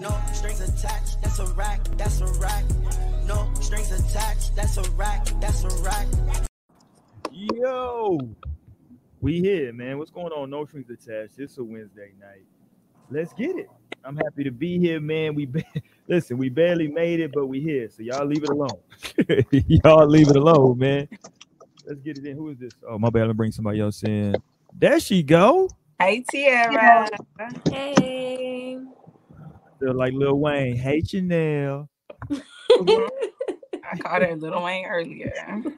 No strings attached, that's a rack, that's a rack. No strings attached, that's a rack, that's a rack. Yo, we here, man. What's going on? No strings attached. It's a Wednesday night. Let's get it. I'm happy to be here, man. We ba- listen. We barely made it, but we here. So y'all leave it alone. y'all leave it alone, man. Let's get it in. Who is this? Oh, my bad. Let me bring somebody else in. There she go. Hey Tiara. Hey. Feel like Lil Wayne. Hey Chanel. I called her Little Wayne earlier.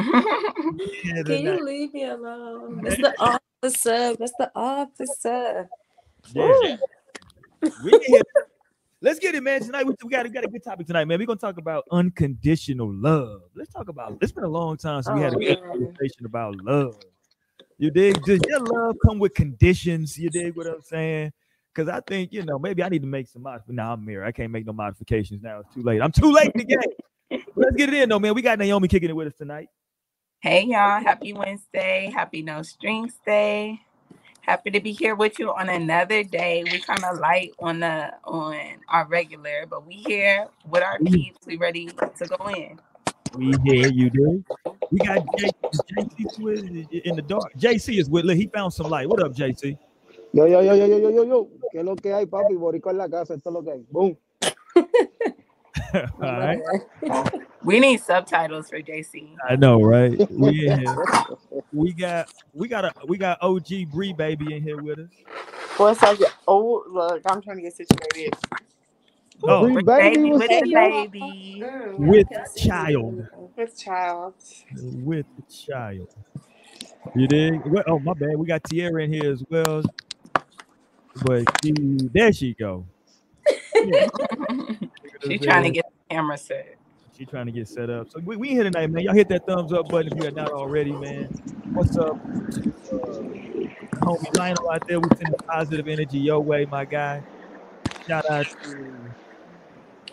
Yeah, Can you tonight. leave me alone? That's the officer. That's the officer. Yeah. Here. Let's get it, man. Tonight we, we got, we got a good topic tonight, man. We're gonna talk about unconditional love. Let's talk about. It's been a long time since we oh, had a Oh, good man. conversation about love. You dig? Does your love come with conditions? You dig what I'm saying? Because I think you know maybe I need to make some modifications. Now I'm here. I can't make no modifications now. It's too late. I'm too late to get. Let's get it in though, man. We got Naomi kicking it with us tonight. hey y'all, happy Wednesday. Happy No Strings Day. Happy to be here with you on another day. We kind of light on the on our regular, but we here with our mm. peeps. We ready to go in. We here, you do. We got JC in the dark. JC is with. Look, he found some light. What up, JC? Yo, yo, yo, yo, yo, yo, yo, yo. ¿Qué es lo que hay, papi? Boricua en la casa, esto es lo que hay. Boom. All right. We need subtitles for JC. I know, right? We in here. We got we got a we got OG Bree baby in here with us. What's up? Oh, look, I'm trying to get situated. Oh, Bree baby, baby with the baby. with child. With child. With child. You dig? Oh my bad. We got Tierra in here as well. But she, there she go. She trying to get the camera set. She trying to get set up. So we, we here tonight, man. Y'all hit that thumbs up button if you are not already, man. What's up? Uh, homie Lionel out there. We send positive energy your way, my guy. Shout out to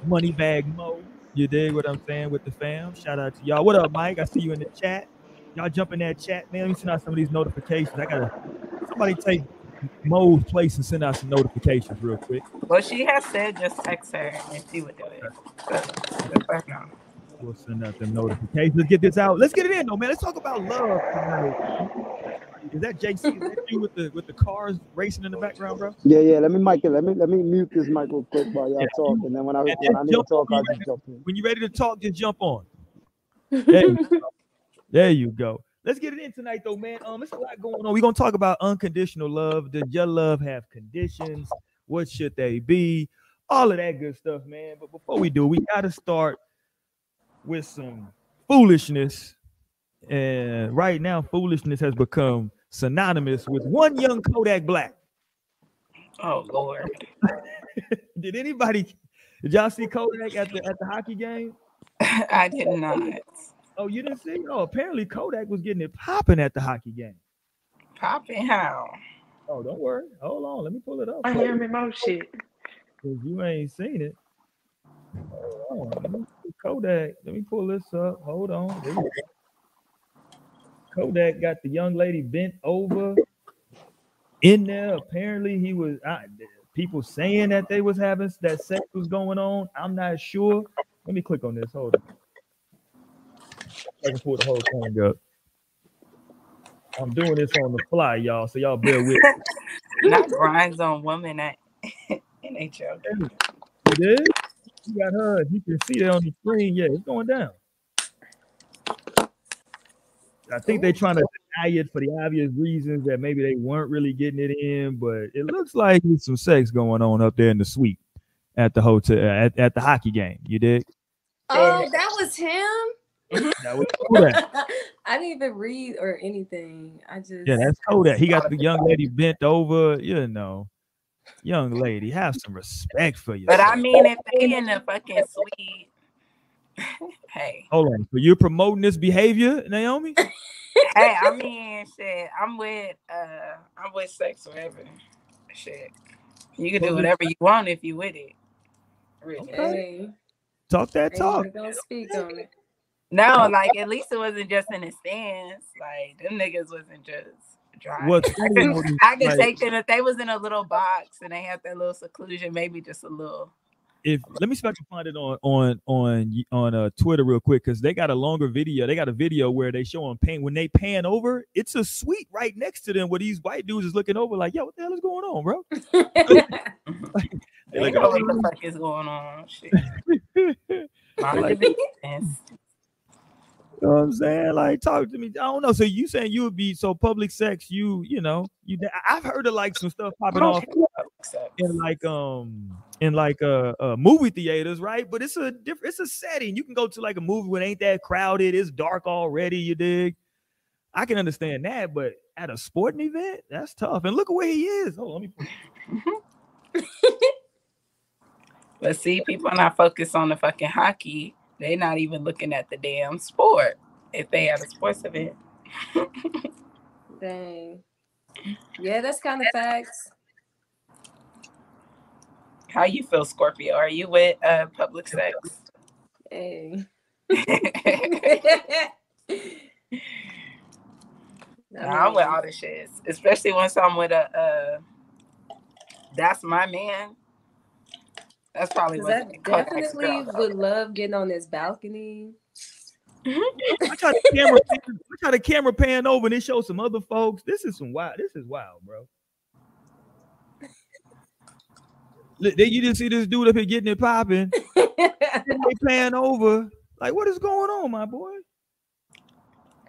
Moneybag Mo. You dig what I'm saying with the fam? Shout out to y'all. What up, Mike? I see you in the chat. Y'all jump in that chat, man. Let me send out some of these notifications. I gotta somebody take Mo's place and send out some notifications real quick. Well, she has said just text her and she would do it. So, just let her know. We'll send out the notifications. Let's get this out. Let's get it in, though, man. Let's talk about love tonight. Is that JC? Is that you with the with the cars racing in the background, bro? Yeah, yeah. Let me mic it. Let me let me mute this mic real quick while y'all Yeah, talk, and then when I and when I need to talk, I'll just jump in. When you're ready to talk, just jump on. There you go. There you go. Let's get it in tonight, though, man. Um, there's a lot going on. We're gonna talk about unconditional love. Does your love have conditions? What should they be? All of that good stuff, man. But before we do, we gotta start with some foolishness. And right now, foolishness has become synonymous with one young Kodak Black. Oh Lord. Did anybody did y'all see Kodak at the at the hockey game? I did not. Oh, you didn't see? Oh, apparently Kodak was getting it popping at the hockey game. Popping how? Oh, don't worry. Hold on. Let me pull it up. I for you, am in my you ain't seen it. Hold on. Let me see Kodak. Let me pull this up. Hold on. There we go. Kodak got the young lady bent over in there. Apparently, he was I, people saying that they was having that sex was going on. I'm not sure. Let me click on this. Hold on. I can pull the whole thing up. I'm doing this on the fly, y'all. So y'all bear with me. Not grinds on woman at NHL. It is. You got her. You can see that on the screen. Yeah, it's going down. I think they're trying to deny it for the obvious reasons that maybe they weren't really getting it in, but it looks like there's some sex going on up there in the suite at the hotel at, at the hockey game. You did? Oh, that was him. That was Kodak. I didn't even read or anything. I just Yeah, that's Kodak. He got the young lady bent over. You know, young lady, have some respect for you. But I mean, if they in the fucking suite, hey, hold on. So you're promoting this behavior, Naomi? hey, I mean, shit, I'm with, uh, I'm with sex whatever. Shit, you can do whatever you want if you with it. Really. Hey, Talk that talk. Don't speak on it. No, like at least it wasn't just in the stands. Like them niggas wasn't just dry. What's funny though I could like, take them if they was in a little box and they had that little seclusion, maybe just a little. if let me see if I can find it on on on on uh, Twitter real quick because they got a longer video. They got a video where they show them pan when they pan over. It's a suite right next to them where these white dudes is looking over like, yo, what the hell is going on, bro? They like, know what "Oh, the fuck is going on. Shit. Like- your business. You know what I'm saying? Like, talk to me. I don't know. So you saying you would be so public sex? You, you know, you. I've heard of like some stuff popping off in like um in like uh, uh movie theaters, right? But it's a different. It's a setting. You can go to like a movie when it ain't that crowded. It's dark already. You dig? I can understand that, but at a sporting event, that's tough. And look at where he is. Oh, let me. But see, people are not focused on the fucking hockey. They're not even looking at the damn sport if they have a sports event. Dang. Yeah, that's kind of facts. How you feel, Scorpio? Are you with uh public sex? Hey. Nah, I'm with all the shits, especially once I'm with a uh that's my man. That's probably Because what I definitely girl, would love getting on this balcony. I try the camera. pan- I try the camera pan over and it shows some other folks. This is some wild. This is wild, bro. Look, Then you just see this dude up here getting it popping. They pan over. Like, what is going on, my boy?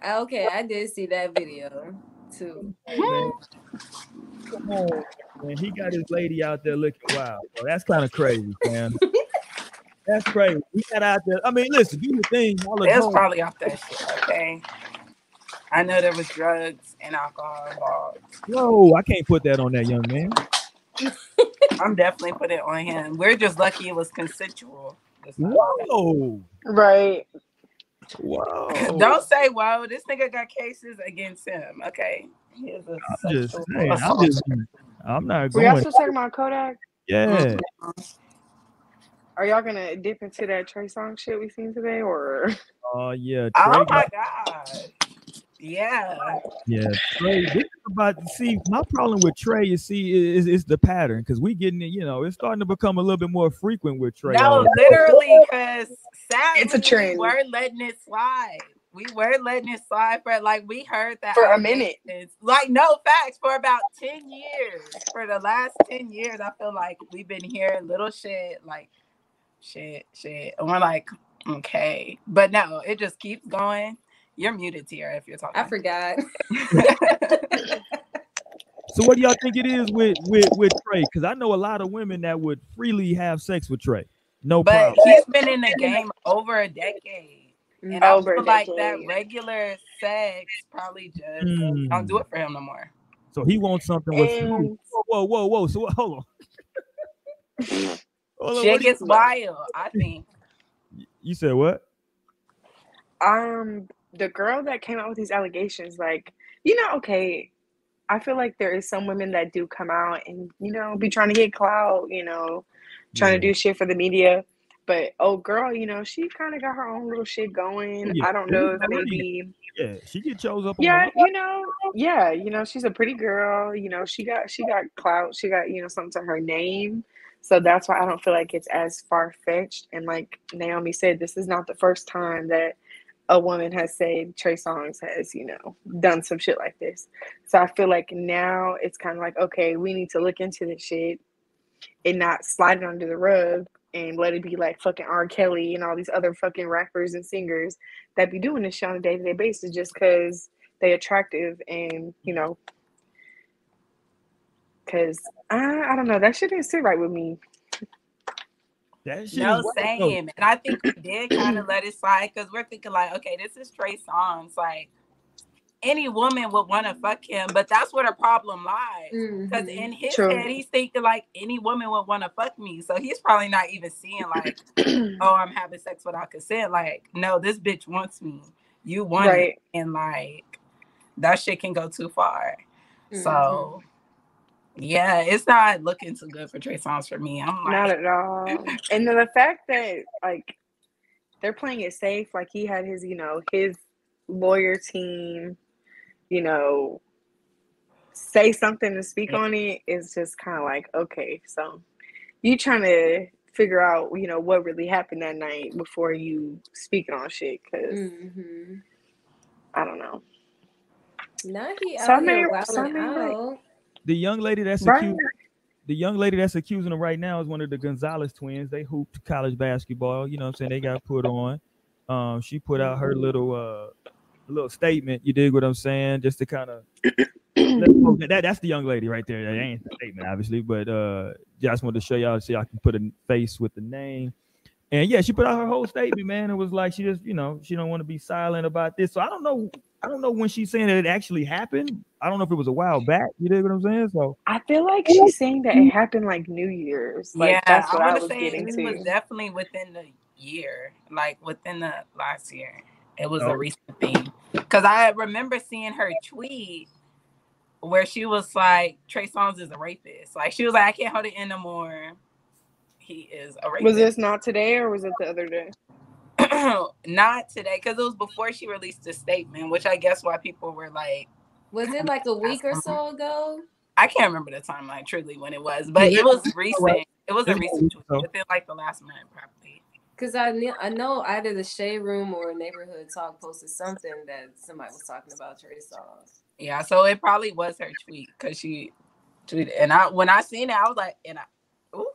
okay, I did see that video too. Man, Come on, man. He got his lady out there looking wild. Bro. That's kind of crazy, man. That's crazy. He got out there. I mean, listen, do your thing. Y'all at was home. probably off that shit, okay? I know there was drugs and alcohol involved. Whoa, I can't put that on that young man. I'm definitely putting it on him. We're just lucky it was consensual. It's Whoa, Right. whoa. Don't say whoa. This nigga got cases against him. Okay. He is a I'm just sexual saying. I'm just. I'm not Were y'all still talking about Kodak? Yeah. Are y'all gonna dip into that Trey Songz shit we seen today, or Oh yeah. Oh my got- god. Yeah. Yeah, Trey. This is about see my problem with Trey. You see, is is the pattern because we getting it. You know, it's starting to become a little bit more frequent with Trey. No, literally, because sadly, It's a trend. we were letting it slide. We were letting it slide for like we heard that For a minute. Like no facts for about ten years. For the last ten years, I feel like we've been hearing little shit like shit, shit, and we're like, okay, but no, it just keeps going. You're muted, Tiara, if you're talking. I forgot. So what do y'all think it is with with with Trey? Because I know a lot of women that would freely have sex with Trey. No but problem. he's been in the game over a decade. And I feel like that regular sex probably just Mm. don't do it for him no more. So he wants something with. And- Whoa, whoa, whoa, whoa. So hold on. Hold on, Shit what do you- gets wild, I think. You said what? um the girl that came out with these allegations, like, you know, okay, I feel like there is some women that do come out and, you know, be trying to get clout, you know, trying to do shit for the media. But oh girl, you know, she kind of got her own little shit going. Yeah, I don't know if maybe Yeah, she get chose up. yeah, you know, yeah, you know, she's a pretty girl. You know, she got she got clout. She got you know something to her name. So that's why I don't feel like it's as far fetched. And like Naomi said, this is not the first time that a woman has said Trey Songz has you know done some shit like this. So I feel like now it's kind of like okay, we need to look into this shit and not slide it under the rug and let it be like fucking R. Kelly and all these other fucking rappers and singers that be doing this shit on a day to day basis just because they attractive and you know because I, I don't know that shit didn't sit right with me That shit No same. And I think we did kind of let it slide because we're thinking like, okay, this is Trey Songz. Like any woman would want to fuck him, but that's where the problem lies. Because Mhm. in his True. head, he's thinking like any woman would want to fuck me. So he's probably not even seeing like, oh, I'm having sex without consent. Like, no, this bitch wants me. You want Right. it. And like that shit can go too far. Mm-hmm. So yeah, it's not looking too good for Trey Songz for me. I'm like, not at all and then the fact that like they're playing it safe like he had his you know his lawyer team you know say something to speak on it is just kind of like okay. So you trying to figure out you know what really happened that night before you speaking on shit because Mm-hmm. I don't know. Now he out mean, here so I like. The young lady that's Right. accused, the young lady that's accusing him right now is one of the Gonzalez twins. They hooped college basketball. You know what I'm saying? They got put on. Um, she put out her little uh little statement. You dig what I'm saying? Just to kind of that that's the young lady right there. That ain't a statement, obviously, but uh just wanted to show y'all so y'all can put a face with the name. And yeah, she put out her whole statement, man. It was like she just, you know, she don't want to be silent about this. So I don't know, I don't know when she's saying that it actually happened. I don't know if it was a while back. You dig what I'm saying? So I feel like she's saying that it happened like New Year's. Like yeah, that's what I I, want was to say getting it was definitely within the year, like within the last year. It was Oh. a recent thing because I remember seeing her tweet where she was like, "Trey Songz is a rapist." Like she was like, "I can't hold it in no more. He is a rapist." Was this not today or was it the other day? not today because it was before she released the statement, which I guess why people were like, Was it like a week or so ago? I can't remember the timeline truly when it was, but it was recent. It was a recent tweet so. within like the last month, probably. Because I knew, I know either the shade room or neighborhood talk posted something that somebody was talking about Trey Songz. Yeah, so it probably was her tweet because she tweeted, and I when I seen it, I was like, and I, ooh,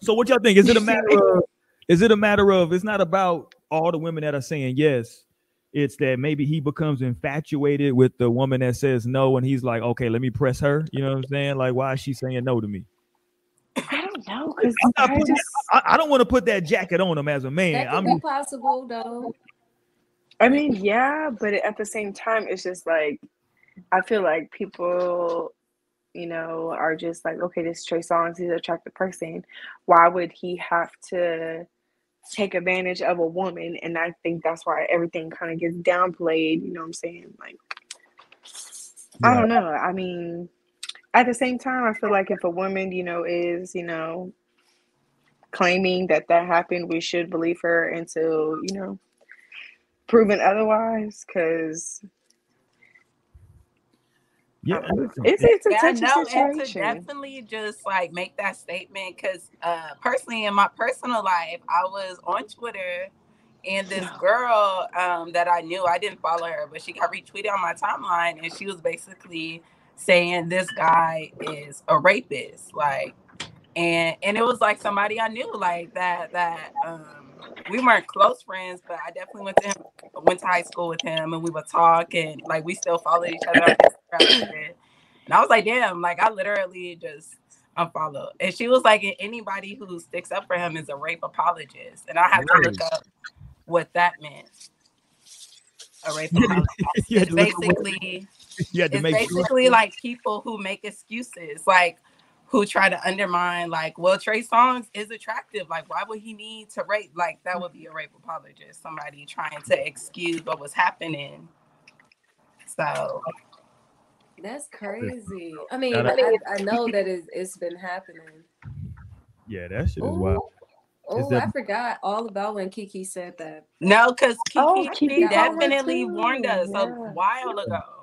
So what y'all think? Is it a matter of is it a matter of it's not about all the women that are saying yes. It's that maybe he becomes infatuated with the woman that says no, and he's like, okay, let me press her. You know what I'm saying? Like, why is she saying no to me? I don't know because I'm I just I, I don't want to put that jacket on him as a man. That could I'm be possible though. I mean, yeah, but at the same time, it's just like I feel like people, you know, are just like, okay, this is Trey Songz, he's an attractive person. Why would he have to take advantage of a woman? And I think that's why everything kind of gets downplayed. You know what I'm saying? Like, I don't know. I mean, at the same time, I feel like if a woman, you know, is, you know, claiming that that happened, we should believe her until, you know, proven otherwise. Because yeah. listen, it's it's a yeah, touchy no, and to situation. definitely just like make that statement because uh, personally, in my personal life, I was on Twitter. And this girl um, that I knew, I didn't follow her, but she got retweeted on my timeline, and she was basically saying this guy is a rapist, like, and and it was like somebody I knew, like that that um, we weren't close friends, but I definitely went to him, went to high school with him, and we would talk, and like we still followed each other and I was like, damn, like I literally just unfollowed. And she was like, anybody who sticks up for him is a rape apologist. And I had to look up what that meant. A rape apologist. You had It's to look at what- basically you had to it's make sure. basically like people who make excuses, like who try to undermine, like, well, Trey Songz is attractive. Like, why would he need to rape? Like, that would be a rape apologist, somebody trying to excuse what was happening. So That's crazy. I mean, I, that- I know that it's, it's been happening. Yeah, that shit is Ooh. wild. Oh, that- I forgot all about when Keke said that. no, because Keke, Oh, Keke Keke definitely warned us yeah. a while ago.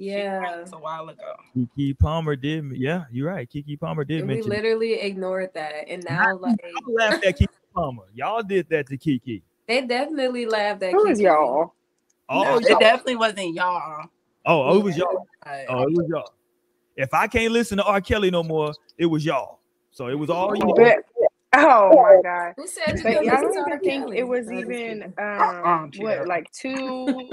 She warned Yeah. us a while ago. Keke Palmer did. Yeah, you're right. Keke Palmer did And we mention. literally ignored that. And now, like, I laughed at Keke Palmer. Y'all did that to Keke. they definitely laughed at Who is Keke. y'all? Oh, No, y'all- it definitely wasn't y'all. oh, oh, it was y'all. Oh, it was y'all. If I can't listen to R. Kelly no more, it was y'all. So it was all you. But, oh my god. Who said you But could I listen don't to R. even think Kelly? it was No, I'm just even. Um what like two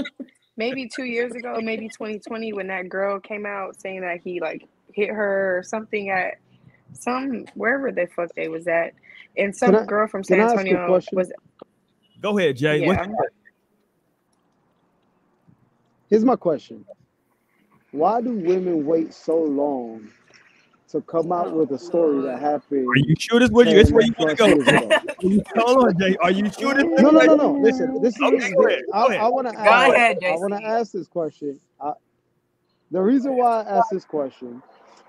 maybe two years ago, maybe 2020 when that girl came out saying that he like hit her or something at some wherever the fuck they was at. And some I- girl from San I ask a Antonio was Go ahead, Jay. What- yeah. Here's my question. Why do women wait so long to come out with a story that happened? Are you sure this where you? It's where you want to go. 10 plus? Hold on, Jay. Are you sure this? No, no, no, no. Listen, this is Okay, go ahead, I. I want to Go ask. ahead, I want to ask this question. I, the reason why I asked this question,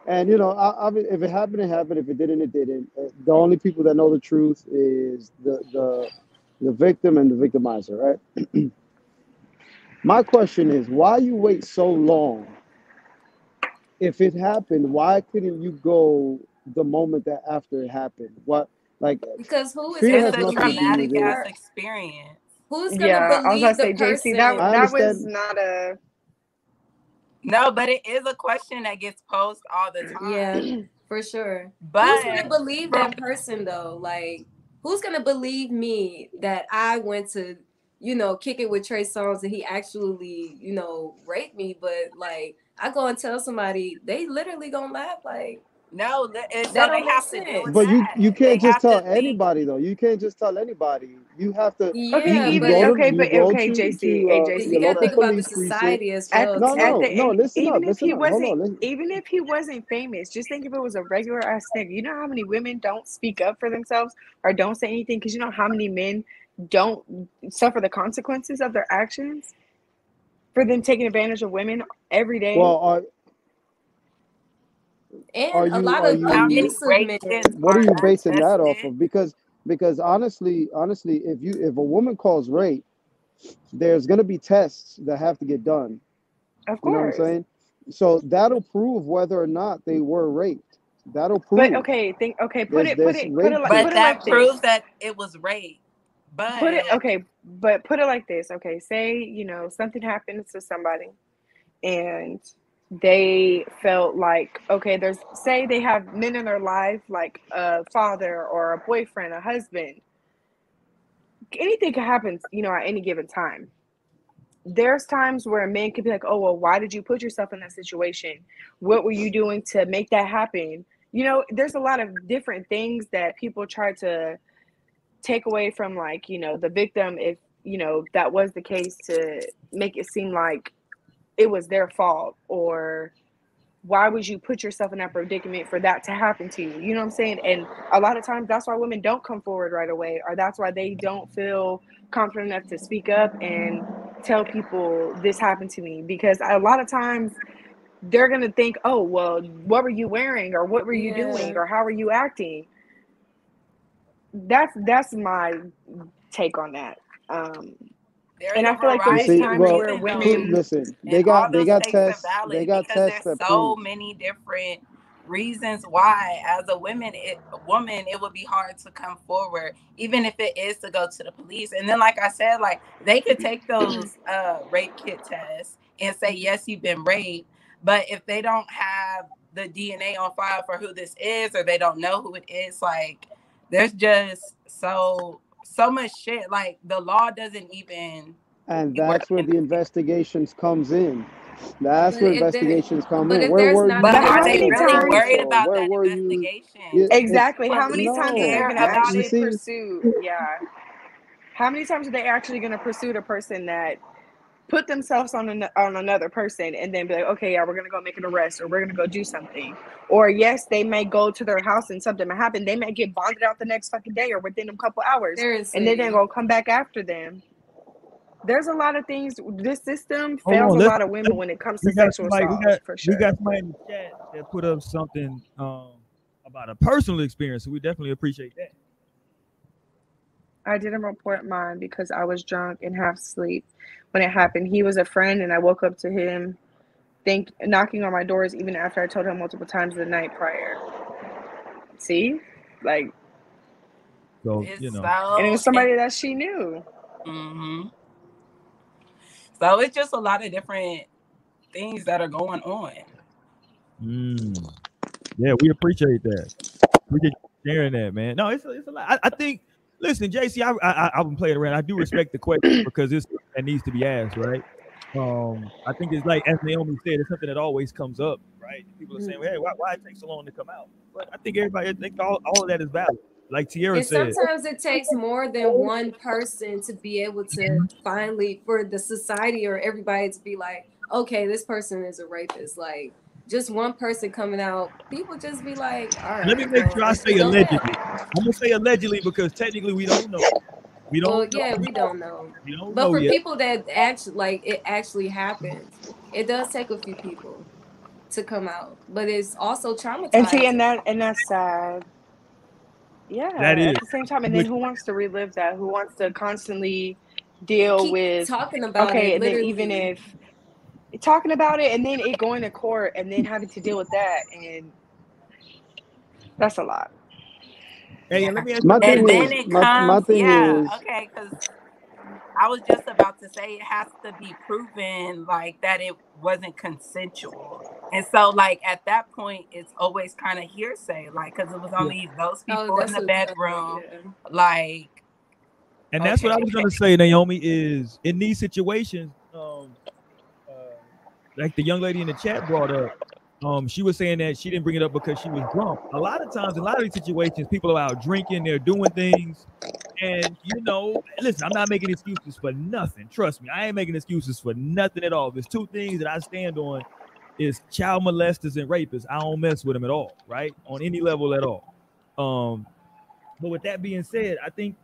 and you know, I, I if it happened, it happened. If it didn't, it didn't. Uh, The only people that know the truth is the the the victim and the victimizer, right? My question is, why you wait so long if it happened, why couldn't you go the moment that after it happened? What like Because who is Fear It's has a gonna nothing to do believe traumatic ass experience. Who's gonna Yeah, I was gonna the say, JC, that that was not a No, but it is a question that gets posed all the time. Yeah, for sure. But who's gonna believe that person though? Like, who's gonna believe me that I went to, you know, kick it with Trey Songz and he actually, you know, raped me? But like, I go and tell somebody, they literally gonna laugh. Like, no, li- and so That they don't make have to deal sense. with But you that. you They can't just tell to think. anybody though. You can't just tell anybody. You have to. okay. yeah, You, you even but go to okay, but go okay, to JC, to hey, uh, JC, you gotta think about the society as well No, too. at no, the no. end, Listen up, even if listen he up. Wasn't, on. Listen. even if he wasn't famous, just think if it was a regular ass nigga. You know how many women don't speak up for themselves or don't say anything because you know how many men don't suffer the consequences of their actions for them taking advantage of women every day. Well, are And are a you lot are of you abusive rape men. what are are you basing that off of? Because because honestly, honestly, if you if a woman calls rape, there's gonna be tests that have to get done. of You know what I'm saying? So that'll prove whether or not they were raped. That'll But prove. okay, think okay, put There's it put there's it put it like But put kits. it that like this. proves that it was rape. But Put it okay, but put it like this. Okay, say, you know, something happens to somebody and they felt like okay, there's say they have men in their life like a father or a boyfriend, a husband. Anything can happen, you know, at any given time. There's times where a man could be like, "Oh, well, why did you put yourself in that situation? What were you doing to make that happen?" You know, there's a lot of different things that people try to take away from like you know the victim if you know that was the case to make it seem like it was their fault or why would you put yourself in that predicament for that to happen to you? You know what i'm saying? And a lot of times that's why women don't come forward right away or that's why they don't feel confident enough to speak up and tell people this happened to me because a lot of times they're going to think oh well what were you wearing or what were you doing or how were you acting that's that's my take on that. Um, there's and I feel like You there is see, variety of times well, where reasons women listen, they got they got takes tests, they valid got because tests there's so prove. many different reasons why as a woman it a woman it would be hard to come forward even if it is to go to the police and then like i said like they could take those uh rape kit tests and say yes you've been raped but if they don't have the dna on file for who this is or they don't know who it is like there's just so so much shit like the law doesn't even And that's where the investigations comes in. That's But where investigations come in. Where there's were not you But But are they really worried about Where that were you? investigation? It, Exactly. How many Police times are they no. going to I, about you actually pursue? Yeah. How many times are they actually going to pursue the person that put themselves on an, on another person and then be like, okay, yeah, we're going to go make an arrest or we're going to go do something? Or yes, they may go to their house and something may happen. They may get bonded out the next fucking day or within a couple hours, and then they're going to come back after them. There's a lot of things. This system fails on, a lot of women when it comes to sexual somebody, we assault, got for we got somebody in the chat that put up something um about a personal experience. So we definitely appreciate that. I didn't report mine because I was drunk and half asleep when it happened. He was a friend, and I woke up to him think knocking on my doors even after I told him multiple times the night prior. See, like, So you know, and it was somebody that she knew. Mm-hmm. so it's just a lot of different things that are going on. mm, yeah, we appreciate that. We just sharing that, man. No, it's a, it's a lot. I, I think. Listen, JC, I I I wouldn't play it around. I do respect the question because it's that needs to be asked, right? Um, I think it's like as Naomi said, it's something that always comes up, right? People are saying, "Hey, why, why it takes so long to come out?" But I think everybody, I think all, all of that is valid. Like Tierra and said, sometimes it takes more than one person to be able to finally for the society or everybody to be like, okay, this person is a rapist. Like just one person coming out, people just be like, all right. let me make sure I say allegedly. I'm gonna say allegedly because technically we don't know. We don't Well, know. yeah, we don't know. We don't But know for yet. people that actually like it actually happens, it does take a few people to come out. But it's also traumatizing. And see, and that and that's sad. Yeah. That is. At the same time, and then who wants to relive that? Who wants to constantly deal Keep with? talking about Okay, it and then even if talking about it and then it going to court and then having to deal with that and that's a lot. Hey, and let me ask My thing and question. then is- it my- comes, my thing yeah, is- okay, because I was just about to say it has to be proven like that it wasn't consensual, and so like at that point, it's always kind of hearsay, like because it was only those people in Oh, that's the bedroom, yeah. like And that's what I was gonna say, Naomi. Is in these situations, like the young lady in the chat brought up, um, she was saying that she didn't bring it up because she was drunk. A lot of times, in a lot of these situations, people are out drinking, they're doing things, and you know, listen, I'm not making excuses for nothing. Trust me, I ain't making excuses for nothing at all. There's two things that I stand on: is child molesters and rapists. I don't mess with them at all, right? On any level at all. Um, but with that being said, I think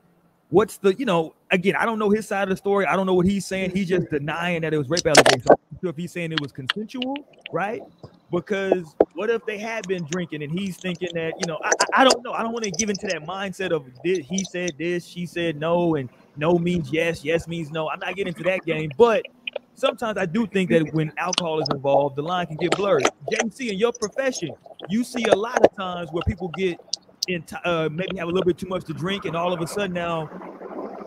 what's the you know again i don't know his side of the story i don't know what he's saying he's just denying that it was rape allegations if he's saying it was consensual right? Because what if they had been drinking and he's thinking that you know i, I- don't know. I don't want to give into that mindset of did he said this she said no and no means yes yes means no. I'm not getting into that game but sometimes i do think that when alcohol is involved the line can get blurred. Jc in your profession you see a lot of times where people get in uh, maybe have a little bit too much to drink, and all of a sudden now,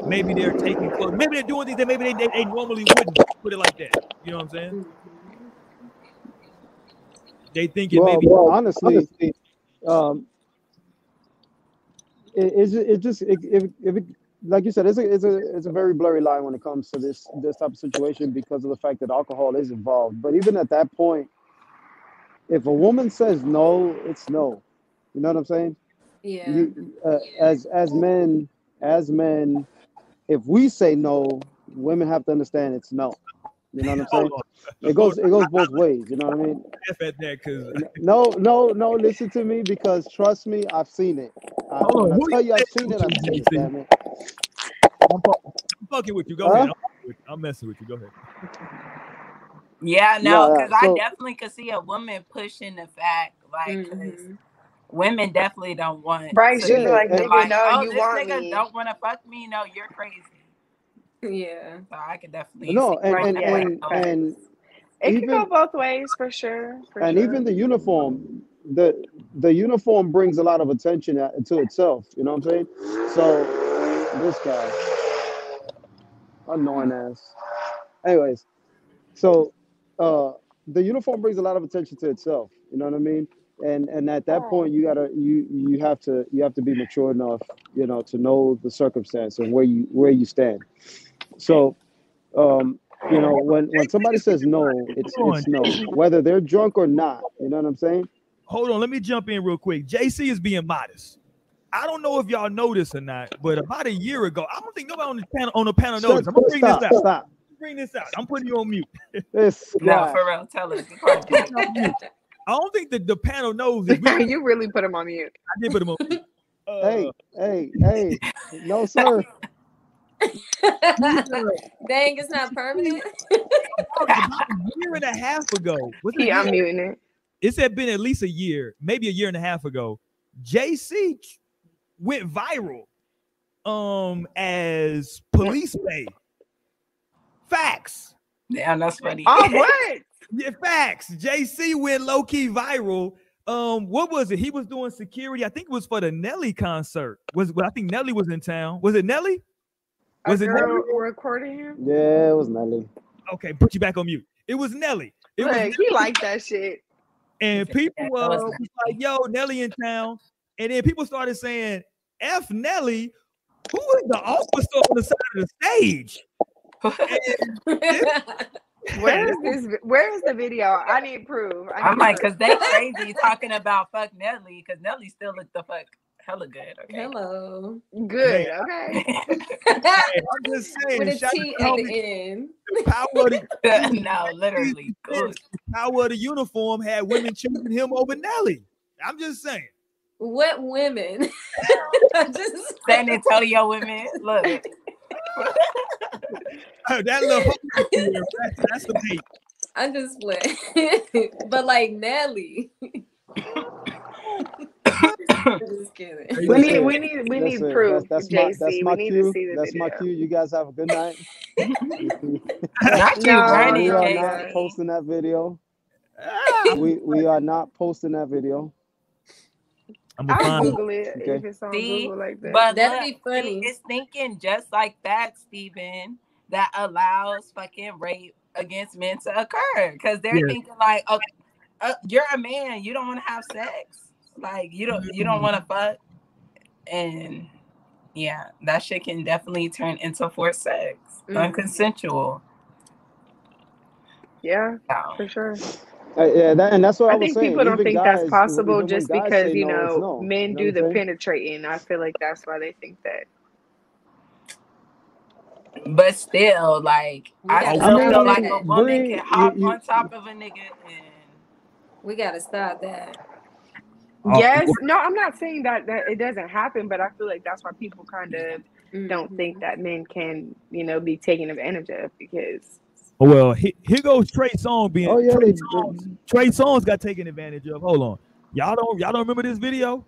maybe they're taking clothes. Maybe they're doing things that maybe they, they, they normally wouldn't put it like that. You know what I'm saying? They think it Well, maybe. well, honestly, um, it, it's it just it, if if it, like you said, it's a it's a it's a very blurry line when it comes to this this type of situation because of the fact that alcohol is involved. But even at that point, if a woman says no, it's no. You know what I'm saying? Yeah. You, uh, as as men, as men, if we say no, women have to understand it's no. You know what I'm saying? It goes it goes both ways. You know what I mean? F at that because No, no, no. Listen to me because trust me, I've seen it. I, Hold on, when I who tell you you I've saying seen it, to, I've seen it. JC? Damn it. I'm, I'm fucking with you. Go Huh? ahead. I'm, fucking with you. I'm messing with you. Go ahead. yeah, no, because yeah, I so- definitely could see a woman pushing the fact, like, 'cause Mhm. Women definitely don't want Right, to she'd be be like, Yeah, nigga, like, no, oh, you this want nigga me. don't want to fuck me. No, you're crazy. Yeah. So I could definitely No, see and right and there. and and It can go both ways for sure. For and sure. even the uniform, the the uniform brings a lot of attention to itself. You know what I'm saying? So this guy, annoying ass. Anyways, so uh, the uniform brings a lot of attention to itself. You know what I mean? And and at that point, you gotta you you have to you have to be mature enough, you know, to know the circumstance and where you where you stand. So, um, you know, when when somebody says no, it's it's no, whether they're drunk or not. You know what I'm saying? Hold on. Let me jump in real quick. JC is being modest. I don't know if y'all know this or not, but about a year ago, I don't think nobody on the panel on the panel knows. Shut, I'm gonna bring this out. stop. Bring this out. I'm putting you on mute. This No, for real. Tell us. Be quiet. I don't think that the panel knows this. We, you really put him on mute. I did put him on. mute. Uh, Hey, hey, hey. No, sir. Dang, it's not permanent. about a year and a half ago. Was it a He year? unmuting it. It's had been at least a year, maybe a year and a half ago. JC went viral um as police pay. Facts. Damn, that's funny. Oh, what? Yeah, facts. JC went low key viral. Um, what was it? He was doing security. I think it was for the Nelly concert. Was well, I think Nelly was in town. Was it Nelly? A Was it Nelly? girl recording him? Yeah, it was Nelly. Okay, put you back on mute. It was Nelly. It was Look, he liked that shit. and people that uh, was was like, "Yo, Nelly in town," and then people started saying, "F Nelly." Who is the officer on the side of the stage? Where is this? Where is the video? I need proof. I I'm like, because they crazy talking about fuck Nelly, because Nelly still looked the fuck hella good. Okay. Hello. good. Man, Okay. Hey, I'm just saying, With a shout out T to at homie, the end. the power of the, no, literally. Good. the power of the uniform had women choosing him over Nelly. I'm just saying. What women? Just San Antonio women. Look. that little homie here, that's, that's the bait. I'm just playing. but like Nelly. Just kidding. We need, shit. we need, we need Listen, proof, That's, that's my JC. that's We my need cue. to see the That's my cue. You guys have a good night. Not you No, running, we are not JC. posting that video. Ah, We we are not posting that video. I'm gonna I'll. Google it Okay. if it's on See? Google like that. But That'd be funny. It's thinking just like that, Steven, that allows fucking rape against men to occur. Because they're Yeah. thinking like, oh, uh, you're a man, you don't want to have sex. Like you don't you don't want to fuck. And yeah, that shit can definitely turn into forced sex. Mhm. Unconsensual. yeah, So, for sure. Uh, yeah, that, and that's what I, I think saying. people don't Even think guys, that's possible just because you know no. men You know do the I'm penetrating. I feel like that's why they think that. But still, like I gotta still I feel mean, like a woman can hop you- on top of a nigga and We gotta stop that. Oh, yes, no, I'm not saying that that it doesn't happen, but I feel like that's why people kind of don't think mm-hmm. that men can, you know, be taken advantage of because well, he- here goes Trey Songz being. Oh yeah, Trey, they, Songz, Trey Songz got taken advantage of. Hold on, y'all don't y'all don't remember this video?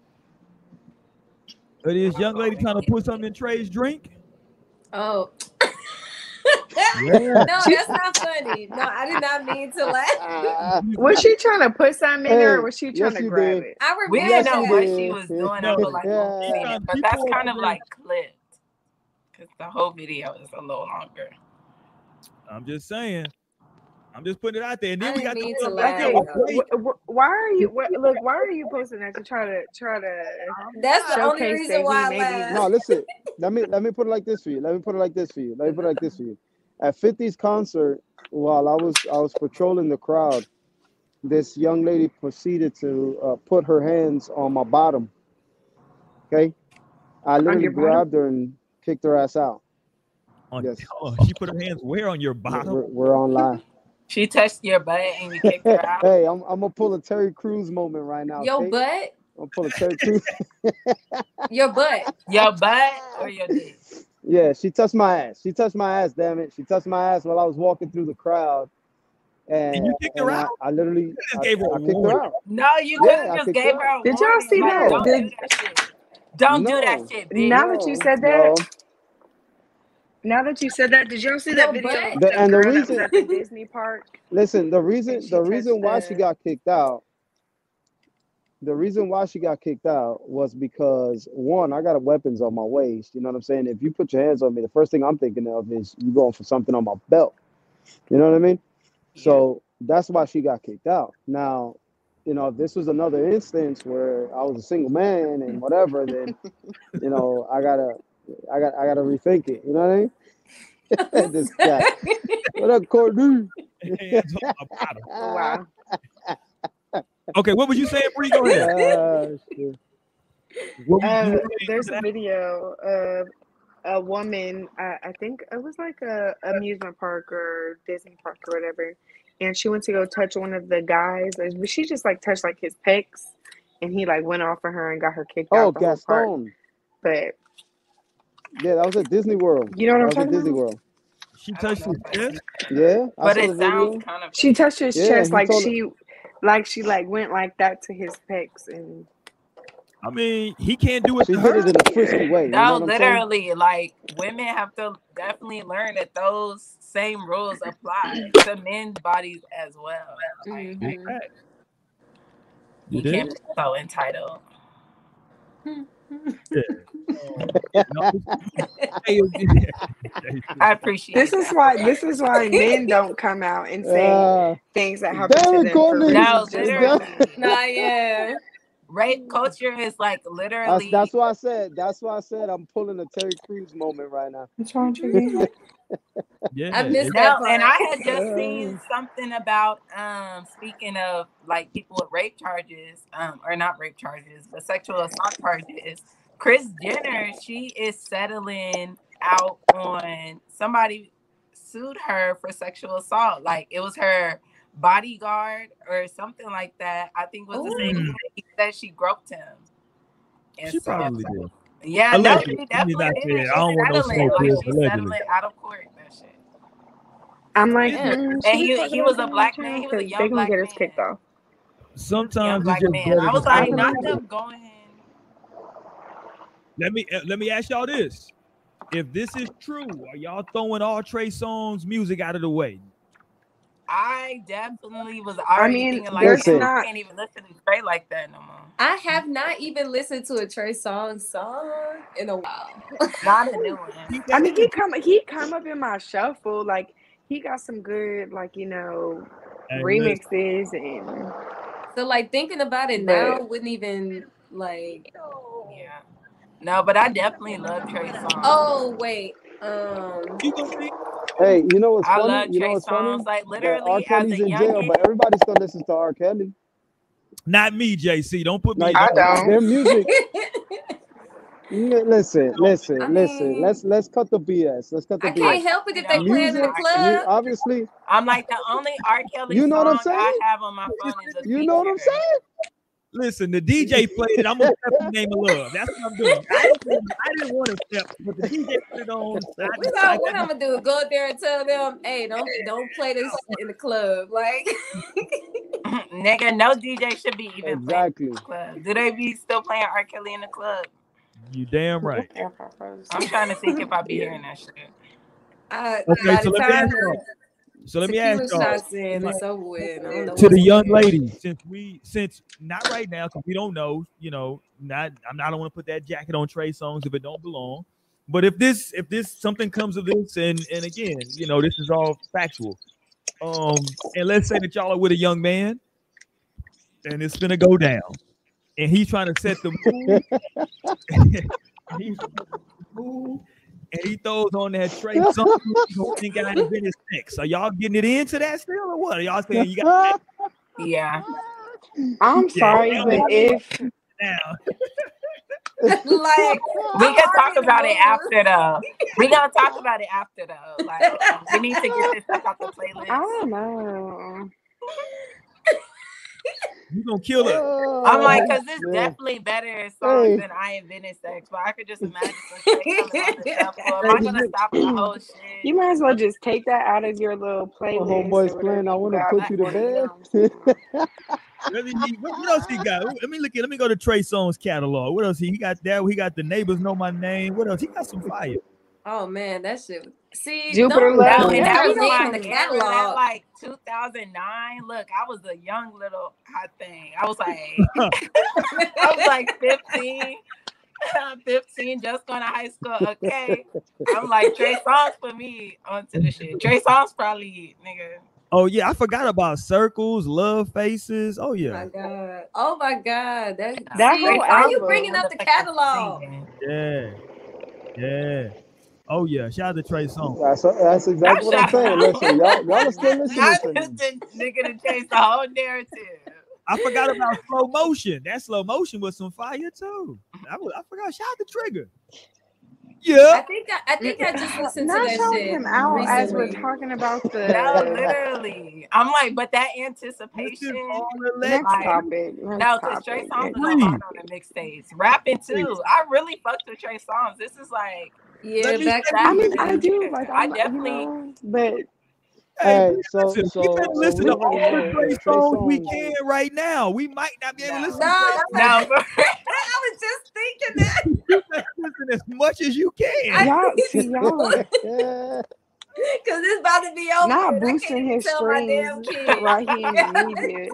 Of this young lady trying to put something in Trey's drink. Oh. Yeah. no, that's not funny. No, I did not mean to laugh. Was she trying to put something in there, or was she yes, trying to grab did. it? I We remember didn't know what she was doing No, until like Yeah. minute, but that's kind of like clipped because the whole video is a little longer. I'm just saying. I'm just putting it out there. And then I we got the to one back Okay, there laugh. with Trey. wh- wh- why are you wh- look? Why are you posting that to try to try to? That's the only Showcase reason that why I maybe- laughed. no, listen. Let me let me put it like this for you. Let me put it like this for you. Let me put it like this for you. At 50's concert, while I was I was patrolling the crowd, this young lady proceeded to uh, put her hands on my bottom. Okay, I literally your bottom? grabbed her and kicked her ass out. On, Yes. oh, she put her hands where on your We're, bottom? we're, we're on live. She touched your butt and you kicked her out. hey, I'm, I'm gonna pull a Terry Crews moment right now. Your okay? butt, I'm gonna pull a Terry Crews. your butt. Your butt or your dick? Yeah, she touched my ass. She touched my ass. Damn it, she touched my ass while I was walking through the crowd. And, And you kicked her and I, out? I literally just I, gave her a I kicked her out. No, you could have I just gave her her a Did y'all see like, that? Don't Did- do that shit. Don't do that shit, bitch. Now that you said that, no. now that you said that, did y'all see Your that video butt? of The- the and the girl that was reason- at the Disney park? Listen, the reason the reason why the- she got kicked out, the reason why she got kicked out was because one, I got a weapons on my waist. You know what I'm saying? If you put your hands on me, the first thing I'm thinking of is you going for something on my belt. You know what I mean? So that's why she got kicked out. Now, you know, if this was another instance where I was a single man and whatever, then you know, I gotta I got I gotta rethink it. You know what I mean? this guy. What up, Courtney? Hands on my bottom. Oh, wow. Okay, what was you saying, Bree? Go ahead. Ah, shit. Uh, there's a video of a woman. I, I think it was like a amusement park or Disney park or whatever, and she went to go touch one of the guys. and She just like touched like his pecs, and he like went off of her and got her kicked Oh, out the whole. Gaston. But Yeah, that was at Disney World. you know what I'm That was at talking Disney about? World. She touched his chest. Yeah, I But saw the it sounds video. kind of She touched his Yeah, chest like told she, like she like went like that to his pecs, and I mean, he can't do it She to did it in a frisky way. No, what I'm saying? literally, like women have to definitely learn that those same rules apply to men's bodies as well. Like, Mhm. You You can't be so entitled. No. Hey, I appreciate this is that. why this is why men don't come out and say Ah, things that happen Damn to it, them. Courtney. For No, literally. like that. Nah, yeah. Rape culture is like literally. that's why I said. That's why I said I'm pulling a Terry Crews moment right now. What's wrong, Jiggy? yeah, I missed No, that and. I had just seen something about um speaking of like people with rape charges, um, or not rape charges, but sexual assault charges. Kris Jenner, she is settling out on somebody sued her for sexual assault. Like it was her bodyguard or something like that. I think was the same. Ooh. thing. He said she groped him. And she so- probably did. Yeah, no, she definitely did. say I don't want no smoke Like she's allegedly. settling out of court. That shit. I'm like, Yeah. mm, And he- he was a black man. He was a Because young they gonna black get us man. kicked off. Sometimes it's black just man. better I was like, not them going let me uh, let me ask y'all this: If this is true, are y'all throwing all Trey Songz music out of the way? I definitely was already mean, thinking like there's I can't even listen to Trey like that no more. I have not even listened to a Trey Songz song in a while. Not a new one. I mean, he come he come up in my shuffle. Like he got some good, like you know, Hey, listen, remixes and So like thinking about it now wouldn't even like Yeah. No, but I definitely love Trey Songz. oh wait. Um you gonna see? Hey, you know what's I funny? love You know Trey what's funny? Songs. Like That R. literally, as Kelly's in jail, young but everybody still listens to R. Kelly. Not me, JC. Don't put me. Like I don't. their music. Listen, listen, I listen. Let's let's cut the BS. Let's cut the I can't BS. help it if they play it in the Music, you, club. obviously, I'm like the only R. Kelly You know what I'm song I saying? have on my phone is a you know what I'm saying. Listen, the DJ played it. I'm gonna step the name of love. That's what I'm doing. I didn't, I didn't want to step, but the DJ put it on. I We just know what I'm gonna do. Go there and tell them, hey, don't don't play this in the club. Like Nigga, no DJ should be even playing Exactly. in the club. Do they be still playing R. Kelly in the club? You damn right. I'm trying to think if I be hearing that shit. I, Okay, by so the let me time ask y'all. So let me ask y'all shots in, it's over with. I don't know to the young going lady, since we since not right now, because we don't know, you know, not I'm not I don't want to put that jacket on Trey Songz if it don't belong. But if this if this something comes of this, and and again, you know, this is all factual. Um, and let's say that y'all are with a young man, and it's gonna go down, and he's trying to set the mood. he's mood, and he throws on that Trey song. You think I invented sex? Are y'all getting it into that still, or what? Are y'all saying you got Yeah. I'm Yeah. sorry, but if now? like We can talk about it after though. We gonna talk about it after though. Like we need to get this stuff off the playlist. I playlist. don't know, You gonna kill it? Oh, I'm like, cause it's Yeah. definitely better songs Hey. than I invented sex, but I could just imagine some sex coming on the shuffle. Am I gonna stop the whole shit? you might as well just take that out of your little My playlist. homeboy's or playing. I want to put you to before, you know. bed. Let me, what, what else he got? Let me look at. Let me go to Trey Songz catalog. What else he, he got? There, he got the neighbors know my name. What else? He got some fire. Oh man, that shit. See, Jupiter don't, Love, don't No, and yeah, that was we like, naming got the remember that catalog. like 2009. Look, I was a young little hot thing. I was like, I was like 15. I'm 15, just going to high school. Okay. I'm like, Trey Songz for me onto the shit. Trey Songz probably, nigga. Oh yeah, I forgot about circles, love faces. Oh yeah. Oh yeah, my god! Oh my god! That, That see, whole why you bringing up the catalog? yeah, yeah. Oh yeah, shout out to Trey Songz. That's that's exactly what I'm saying. Listen, y'all, y'all are still listening I to just me. nigga to chase the whole narrative. I forgot about slow motion. That slow motion was some fire too. I, was, I forgot. Shout out to Trigga. Yeah. I think I, I think I just listened to Not that shit him out as we're talking about No, the literally. I'm like, but that anticipation. is all the next Like, topic. Next No, because Trey. Songz was Please. on on the mixtapes. Rapping too. I really fucked with Trey Songz. This is like Yeah, back I mean, I do like. I I'm, definitely- you know, but Hey, so listen, so we better so listen we to all the know Trey songs we can right now. We might not be able to listen No, to no, but I was just thinking that listen as much as you can. Y'all see y'all because it's about to be over. not boosting his tell strings right here in the media.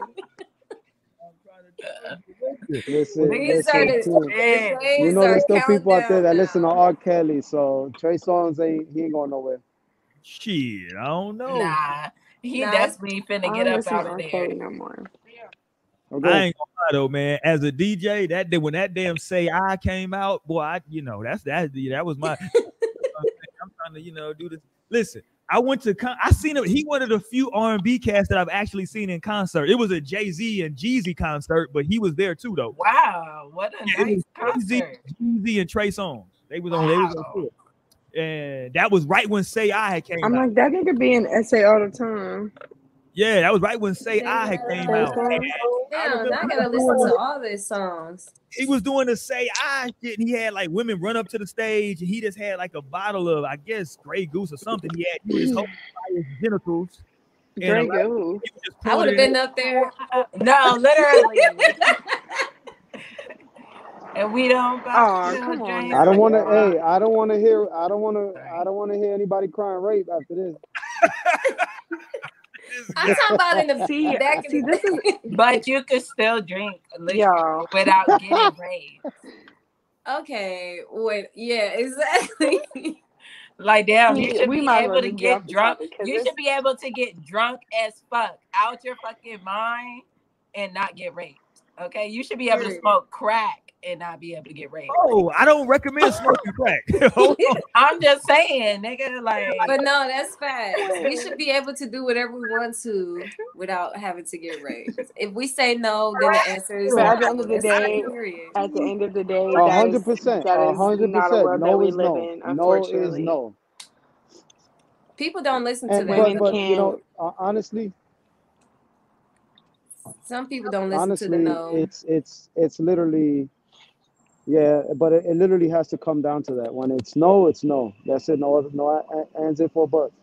Listen, These listen, are the, too. the Yeah. days You know, there's still people out there that countdown listen to. R. Kelly, so Trey Songz ain't he ain't going nowhere. Shit, I don't know. nah. He Nah. definitely finna I get up out of R. there. No more. Okay. I ain't gonna lie though, man. As a DJ, that day when that damn Say Aah came out, boy, I you know that's that that was my. I'm trying to you know do this. Listen, I went to con- I seen him. He one of the few R and B cats that I've actually seen in concert. It was a Jay Z and Jeezy concert, but he was there too though. Wow, what a Yeah, nice Jay-Z, concert. Jeezy and Trey Songz. They was on. They was on tour. And that was right when Say Aah had came I'm out. like that nigga be in SA all the time. Yeah, that was right when Say Aah had came out. Damn, now I gotta listen to all these songs. he was doing the Say Aah shit, and he had like women run up to the stage, and he just had like a bottle of, I guess, Grey Goose or something. He had he was holding by his genitals. And Grey Goose. I would have been up there. No, literally. And we don't got Aw, to come on I don't want to. Hey, I don't want to hear. I don't want to. I don't want to hear anybody crying rape after this. I'm talking about in the See, back in see, the this is But you could still drink liquor y'all. without getting raped. Okay, wait, yeah, exactly. Like damn, you We- should we be might able to get off drunk. You should be able to get drunk as fuck out your fucking mind and not get raped. Okay, you should be able to smoke crack and not be able to get raped. Oh, I don't recommend smoking crack. I'm just saying, nigga. Like, but no, that's facts. We should be able to do whatever we want to without having to get raped. If we say no, then the answer is But at no. the end of the day. At the end of the day, hundred is percent. that A is hundred percent. world that No we is live no. in. No is no. People don't listen to And that. but Women but you can't- know, uh, honestly, Some people don't listen to the no. it's it's it's literally, yeah. But it, it literally has to come down to that. When it's no, it's no. That's it. No other no a- a- ands it for buts.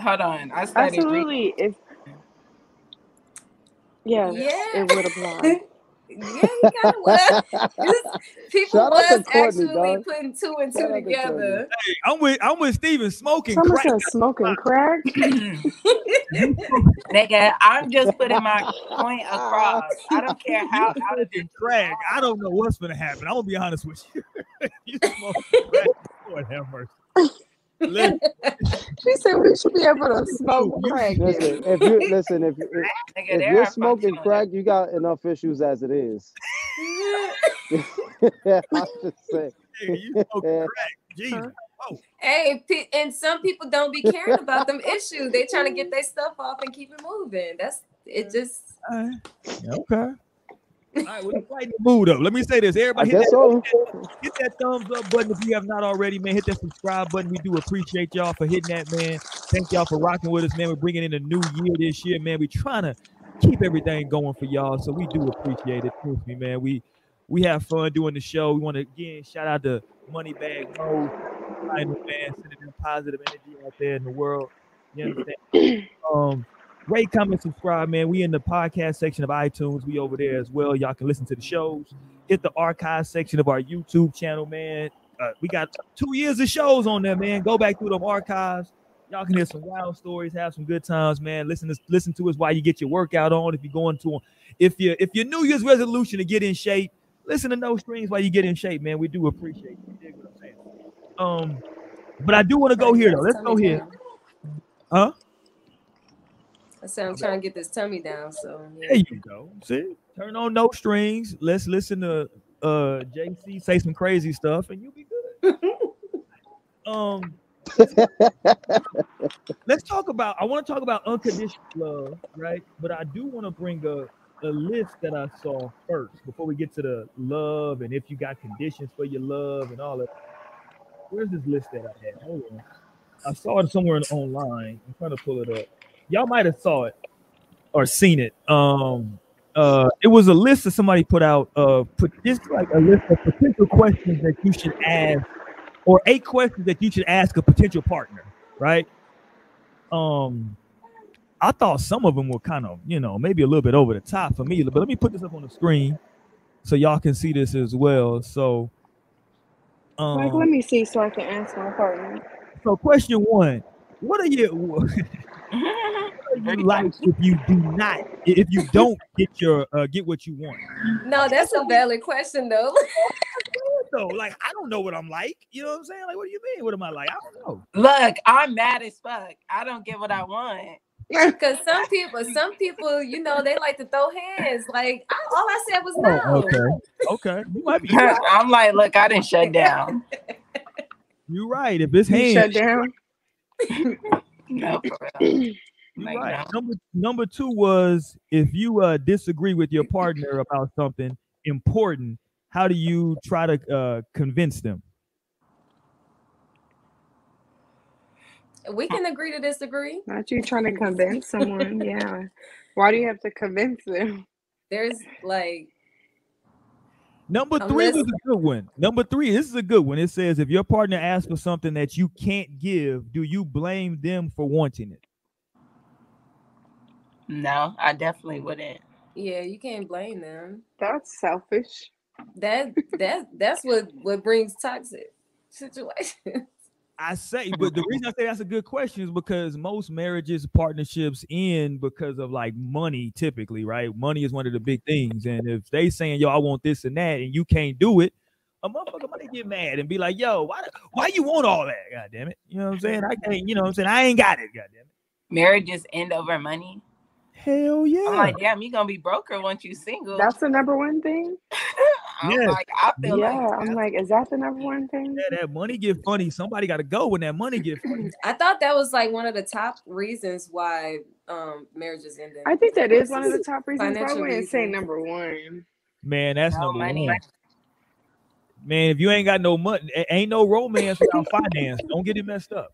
hold on. I started drinking. absolutely. If yes, Yeah. it would apply. Yeah, you kind of was. People Shout was Courtney, actually dog. putting two and two Shout out to together. I'm with I'm with Steven smoking Someone crack. smoking crack. Nigga, I'm just putting my point across. I don't care how out of smoking this crack. I don't know what's gonna happen. I'm gonna be honest with you. you smoking crack. Lord have mercy. Listen, She said we should be able to smoke crack. Listen, if you listen, if you, if, if you're smoking crack, you got enough issues as it is. yeah, I'm just saying. nigga, you smoking crack. Jesus. Hey, pe- and some people don't be caring about them issues. They trying to get their stuff off and keep it moving. That's it. Just uh, All right. Okay. All right, let's lighten the mood up. Let me say this. Everybody hit that, so. hit that thumbs up button if you have not already, man. Hit that subscribe button. We do appreciate y'all for hitting that, man. Thank y'all for rocking with us, man. We're bringing in a new year this year, man. We're trying to keep everything going for y'all, so we do appreciate it. Trust me, man. We we have fun doing the show. We want to again shout out to Moneybag Mo, man, sending them positive energy out there in the world. You understand? um, rate, comment, subscribe, man. We in the podcast section of iTunes. We over there as well. Y'all can listen to the shows. Hit the archive section of our YouTube channel, man. Uh, we got two years of shows on there, man. Go back through them archives. Y'all can hear some wild stories, have some good times, man. Listen to listen to us while you get your workout on. If you're going to, if you if your New Year's resolution to get in shape, listen to No Strings while you get in shape, man. We do appreciate you. Um, but I do want to go here though. Let's go here. Huh? I said I'm trying to get this tummy down. So yeah. There you go. See, turn on no strings. Let's listen to uh JC say some crazy stuff, and you'll be good. um, let's talk about. I want to talk about unconditional love, right? But I do want to bring a a list that I saw first before we get to the love and if you got conditions for your love and all that. Where's this list that I had? Hold on. I saw it somewhere online. I'm trying to pull it up. Y'all might have saw it or seen it. Um, uh, it was a list that somebody put out. Uh, put just like a list of potential questions that you should ask, or eight questions that you should ask a potential partner. Right. Um, I thought some of them were kind of, you know, maybe a little bit over the top for me. But let me put this up on the screen so y'all can see this as well. So, um, Like, let me see so I can ask my partner. so question one: What are you? What you like if you do not, if you don't get your uh, get what you want? No, that's a valid question though. So, like, I don't know what I'm like. You know what I'm saying? Like, what do you mean? What am I like? I don't know. Look, I'm mad as fuck. I don't get what I want. Because some people, some people, you know, they like to throw hands. Like I, all I said was no. Oh, okay, okay. You might be. Right. I'm like, look, I didn't shut down. You're right. If it's hands, shut down. No, for real. You're Like, right. no. Number number two was if you uh disagree with your partner about something important, how do you try to uh convince them? We can agree to disagree. Not you trying to convince someone. Yeah. Why do you have to convince them? There's like Number three Unless- was a good one. Number three, this is a good one. It says if your partner asks for something that you can't give, do you blame them for wanting it? No, I definitely wouldn't. Yeah, you can't blame them. That's selfish. That that that's what what brings toxic situations. I say, but the reason I say that's a good question is because most marriages, partnerships end because of like money, typically, right? Money is one of the big things. And if they saying, yo, I want this and that, and you can't do it, a motherfucker might get mad and be like, yo, why why you want all that? God damn it. You know what I'm saying? I can't, you know what I'm saying? I ain't got it, god damn it. Marriages end over money. Hell yeah. I'm like, damn, you gonna be broker once you single. That's the number one thing. I'm Yes. like, I feel Yeah, like I'm like, is that the number one thing? Yeah, that money get funny. Somebody got to go when that money get funny. I thought that was like one of the top reasons why um marriages ended. I think that is one of the top reasons. But I wouldn't say number one. Man, that's no number money. one. Man, if you ain't got no money, ain't no romance without finance. Don't get it messed up.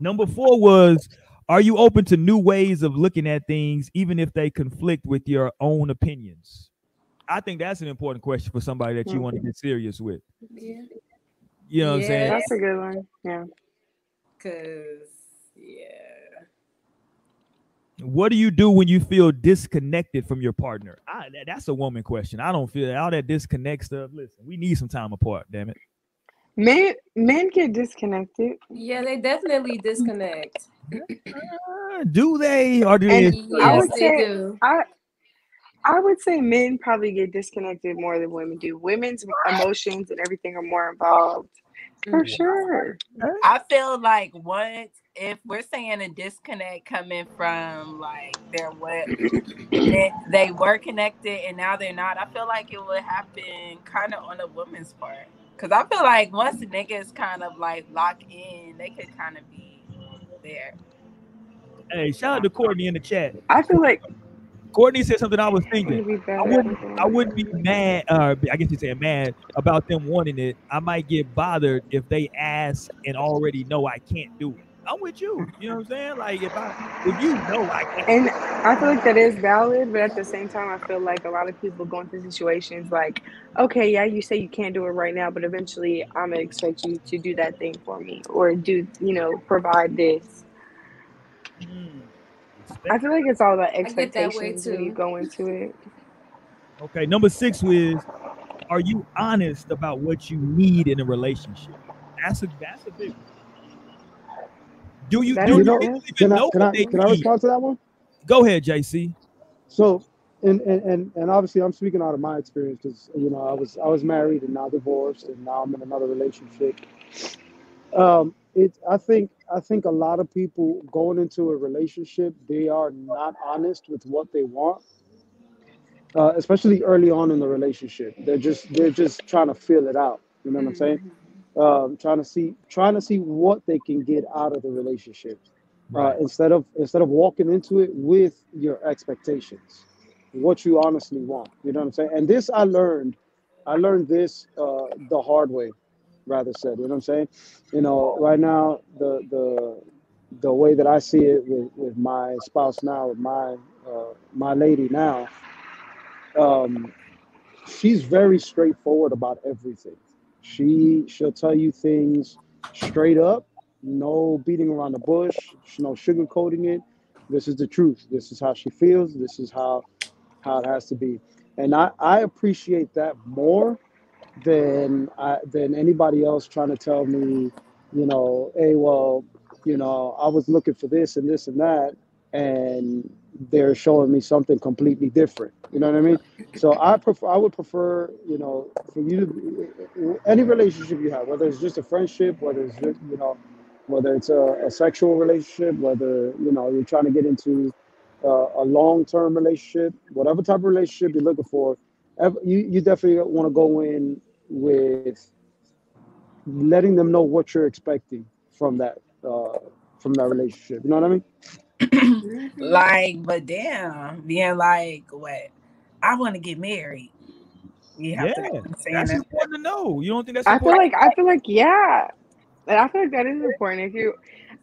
Number four was Are you open to new ways of looking at things, even if they conflict with your own opinions? I think that's an important question for somebody that you want to get serious with. Yeah, You know what I'm saying? That's a good one. Yeah. cause yeah. What do you do when you feel disconnected from your partner? I, that- that's a woman question. I don't feel all that disconnect stuff. Listen, we need some time apart. Damn it. Men men get disconnected. Yeah, they definitely disconnect. Uh, do they or do they? Yes, I would they do. I I would say men probably get disconnected more than women do. Women's emotions and everything are more involved. For Mhm. sure. I feel like once if we're saying a disconnect coming from like their what they, they were connected and now they're not, I feel like it would happen kind of on a woman's part. Cause I feel like once the niggas kind of like lock in, they could kind of be there. Hey, shout out to Courtney in the chat. I feel like Courtney said something I was thinking. would be better. I wouldn't, I wouldn't be mad. Uh, I guess you saying mad about them wanting it. I might get bothered if they ask and already know I can't do it. I'm with you. You know what I'm saying? Like if I, if you know I can't. And I feel like that is valid, but at the same time, I feel like a lot of people go into situations like, okay, yeah, you say you can't do it right now, but eventually I'm gonna expect you to do that thing for me or do, you know, provide this. Mm, I feel like it's all about get that way expectations when you go into it. Okay, number six is, are you honest about what you need in a relationship? That's a that's a big. One. Do you That do you a- really even Can I know can I what they can I respond to that one? Go ahead, JC. So, and and and, and obviously, I'm speaking out of my experience because you know I was I was married and now divorced and now I'm in another relationship. Um, it I think I think a lot of people going into a relationship they are not honest with what they want, uh, especially early on in the relationship. They're just they're just trying to feel it out. You know what I'm saying? Um, trying to see trying to see what they can get out of the relationship uh, instead of instead of walking into it with your expectations, what you honestly want. You know what I'm saying? And this I learned, I learned this uh, the hard way, rather said. You know what I'm saying? You know, right now the the the way that I see it with, with my spouse now, with my uh, my lady now, um, she's very straightforward about everything. She she'll tell you things straight up no beating around the bush, no sugarcoating it. This is the truth. This is how she feels. This is how how it has to be. And I, I appreciate that more than I, than anybody else trying to tell me, you know, hey, well, you know, I was looking for this and this and that, and they're showing me something completely different. You know what I mean? So I prefer, I would prefer, you know, for you to any relationship you have, whether it's just a friendship, whether it's just, you know, whether it's a, a sexual relationship, whether you know you're trying to get into uh, a long-term relationship, whatever type of relationship you're looking for, you you definitely want to go in with letting them know what you're expecting from that uh, from that relationship. You know what I mean? Like, but damn, being like, what? I want to get married. You have Yeah, to that's that. important to know. You don't think that's I feel like I feel like yeah, and I feel like that is important. If you,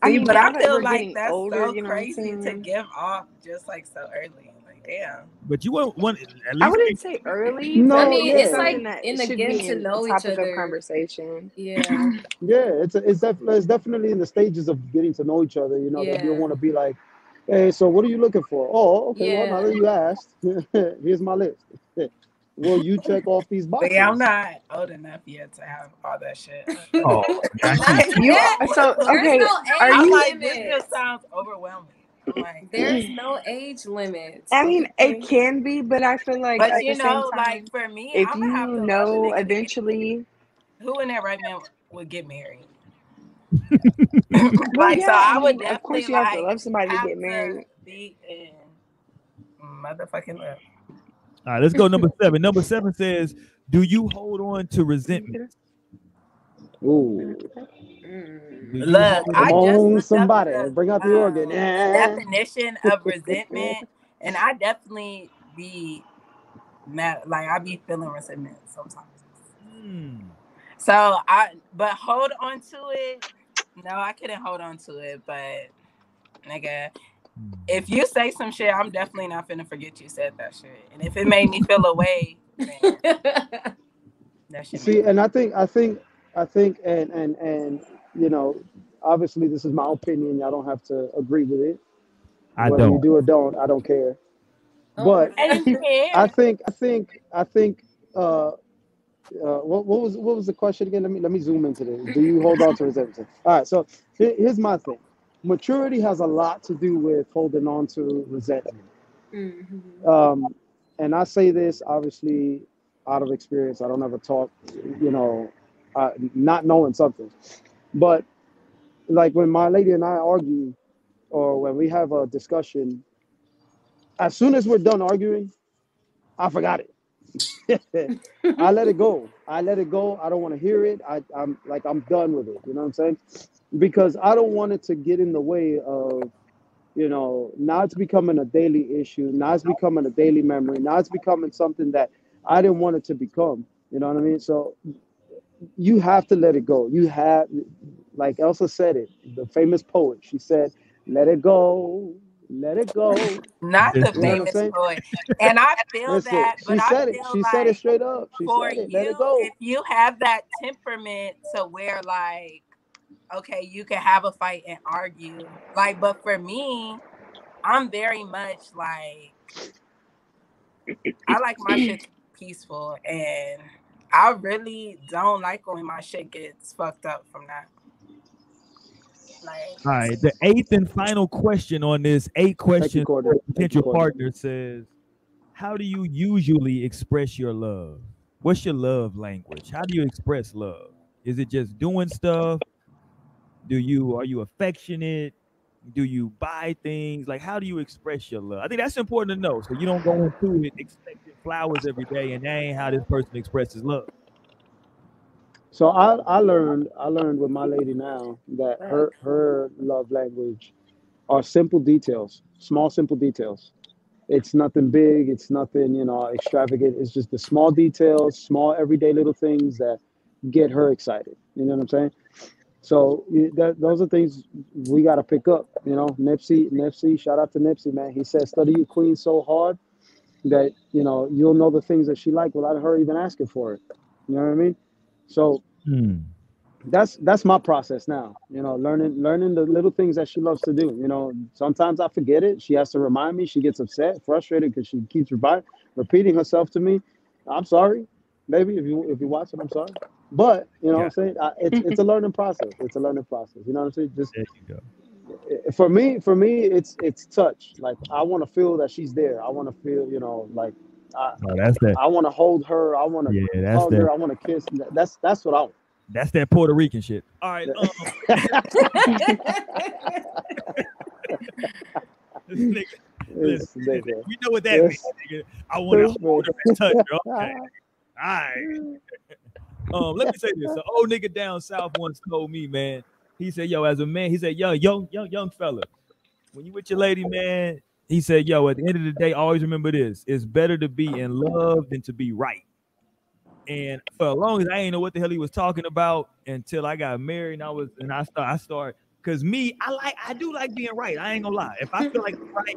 I See, mean, but I feel like getting that's older, so you know crazy to give off just like so early. Like, damn. But you want one at I wouldn't say early. No, I mean, it's it's like that in the should getting to in know a each of other. conversation. Yeah, Yeah, it's it's, def- it's definitely in the stages of getting to know each other. You know, that you yeah. want to be like, Hey, so what are you looking for? Oh, okay. Well, now that you asked, here's my list. Will you check off these boxes? But yeah, I'm not old enough yet to have all that shit. Oh, You Yeah, so There's okay. no are you- like, this just sounds overwhelming. I'm like, There's no age limit. I mean, it can be, but I feel like but you know, time, like for me, if I'm gonna have you to know love a nigga to get- eventually, who in their right man would get married. well, like, yeah, so I would mean, of definitely course you have to love somebody to get married. be in motherfucking love. All right, let's go number seven. Number seven says, "Do you hold on to resentment?" Ooh, Mm. Look, I just on, up somebody, the, bring out the organ. um, Eh. definition of resentment, and I definitely be mad. Like I be feeling resentment sometimes. Hmm. So I, but hold on to it. No, I couldn't hold on to it. But nigga, if you say some shit, I'm definitely not gonna forget you said that shit. And if it made me feel away, then that. See, and I think, I think, I think, and and and you know, obviously this is my opinion. Y'all don't have to agree with it. I Whether you don't. do or don't, I don't care. Oh But my And I think, I think, I think. Uh, uh, what, what was what was the question again? Let me let me zoom into this. Do you hold on to resentment? All right. So here's my thing. Maturity has a lot to do with holding on to resentment. Mhm. Um, and I say this obviously out of experience. I don't ever talk, you know, uh, not knowing something. But like when my lady and I argue, or when we have a discussion, as soon as we're done arguing, I forgot it. I let it go. I let it go. I don't want to hear it. I, I'm like I'm done with it. You know what I'm saying? Because I don't want it to get in the way of, you know, now it's becoming a daily issue. Now it's becoming a daily memory. Now it's becoming something that I didn't want it to become. You know what I mean? So you have to let it go. You have, like Elsa said it, the famous poet. She said, "Let it go, let it go." not the You know what I'm famous poet. And I feel Listen, that, she but I said it. feel She like said it straight up. She for said it. Let you, it go. if you have that temperament to where like, okay, you can have a fight and argue. Like, but for me, I'm very much like I like my shit peaceful and I really don't like when my shit gets fucked up from that. Like All right, the eighth and final question on this eight Thank you, questions Courtney. for a Thank you, potential partner says, How do you usually express your love? What's your love language? How do you express love? Is it just doing stuff? Do you are you affectionate? Do you buy things? Like how do you express your love? I think that's important to know. So you don't go into it expecting flowers every day and that ain't how this person expresses love. So I, I learned I learned with my lady now that her her love language are simple details, small simple details. It's nothing big, it's nothing, you know, extravagant. It's just the small details, small everyday little things that get her excited. You know what I'm saying? So that, those are things we got to pick up. You know, Nipsey, Nipsey, shout out to Nipsey, man. He said, "Study your queen so hard that you know you'll know the things that she like without her even asking for it." You know what I mean? So Hmm. that's that's my process now. You know, learning learning the little things that she loves to do. You know, sometimes I forget it. She has to remind me. She gets upset, frustrated because she keeps repeating herself to me. I'm sorry, baby. If you if you watch it, I'm sorry. But you know what I'm saying? I, it's it's a learning process. It's a learning process. You know what I'm saying? Just There you go. For me, for me, it's it's touch. Like I want to feel that she's there. I want to feel, you know, like I Oh, that's that. I want to hold her. I want to Yeah, that's hug her. I want to kiss. That's that's what I want. That's that Puerto Rican shit. All right. Um, nigga, listen, nigga. we know what that Yes. means, nigga. I want to hold her and touch her. Okay. All right. Um, let me say this. An old nigga down south once told me, man. He said, "Yo, as a man, he said, yo, young, young, young fella, when you with your lady, man, he said, yo, at the end of the day, always remember this: it's better to be in love than to be right." And for as long as I ain't know what the hell he was talking about until I got married, and I was, and I start, I start, cause me, I like, I do like being right. I ain't gonna lie. If I feel like I'm right,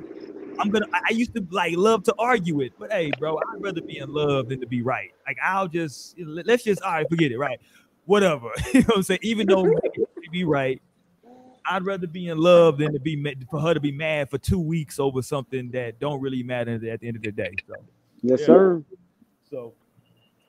I'm gonna. I used to like love to argue it, but hey, bro, I'd rather be in love than to be right. Like I'll just let's just all right, forget it, right? Whatever. you know what I'm saying? Even though be right, I'd rather be in love than to be ma- for her to be mad for two weeks over something that don't really matter at the end of the day. So, Yes, Yeah. sir. so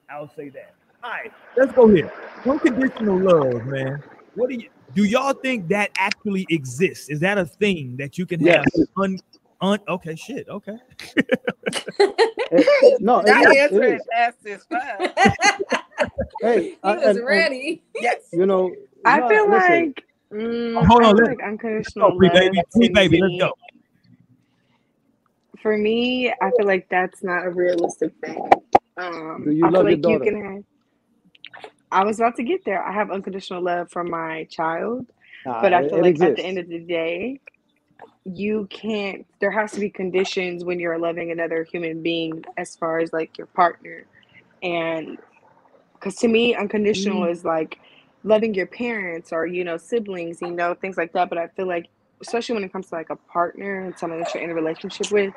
I'll say that. All right, let's go here. Unconditional love, man. What do you do? Y'all think that actually exists? Is that a thing that you can have? Un, un, okay, shit. Okay. It- no, it That is, it answer is. is fast as fuck. Hey, he I- was and- and, ready. Yes. you know, I nah, feel listen, like mm, Hold on, feel like unconditional Go, free love baby, baby. Let's go. For me, I feel like that's not a realistic thing. Um, Do you I feel love your like you daughter? can have. I was about to get there. I have unconditional love for my child, nah, but I feel like at the end of the day, you can't. There has to be conditions when you're loving another human being, as far as like your partner, and because to me, unconditional Mm. is like loving your parents or you know siblings, you know things like that. But I feel like, especially when it comes to like a partner and someone that you're in a relationship with,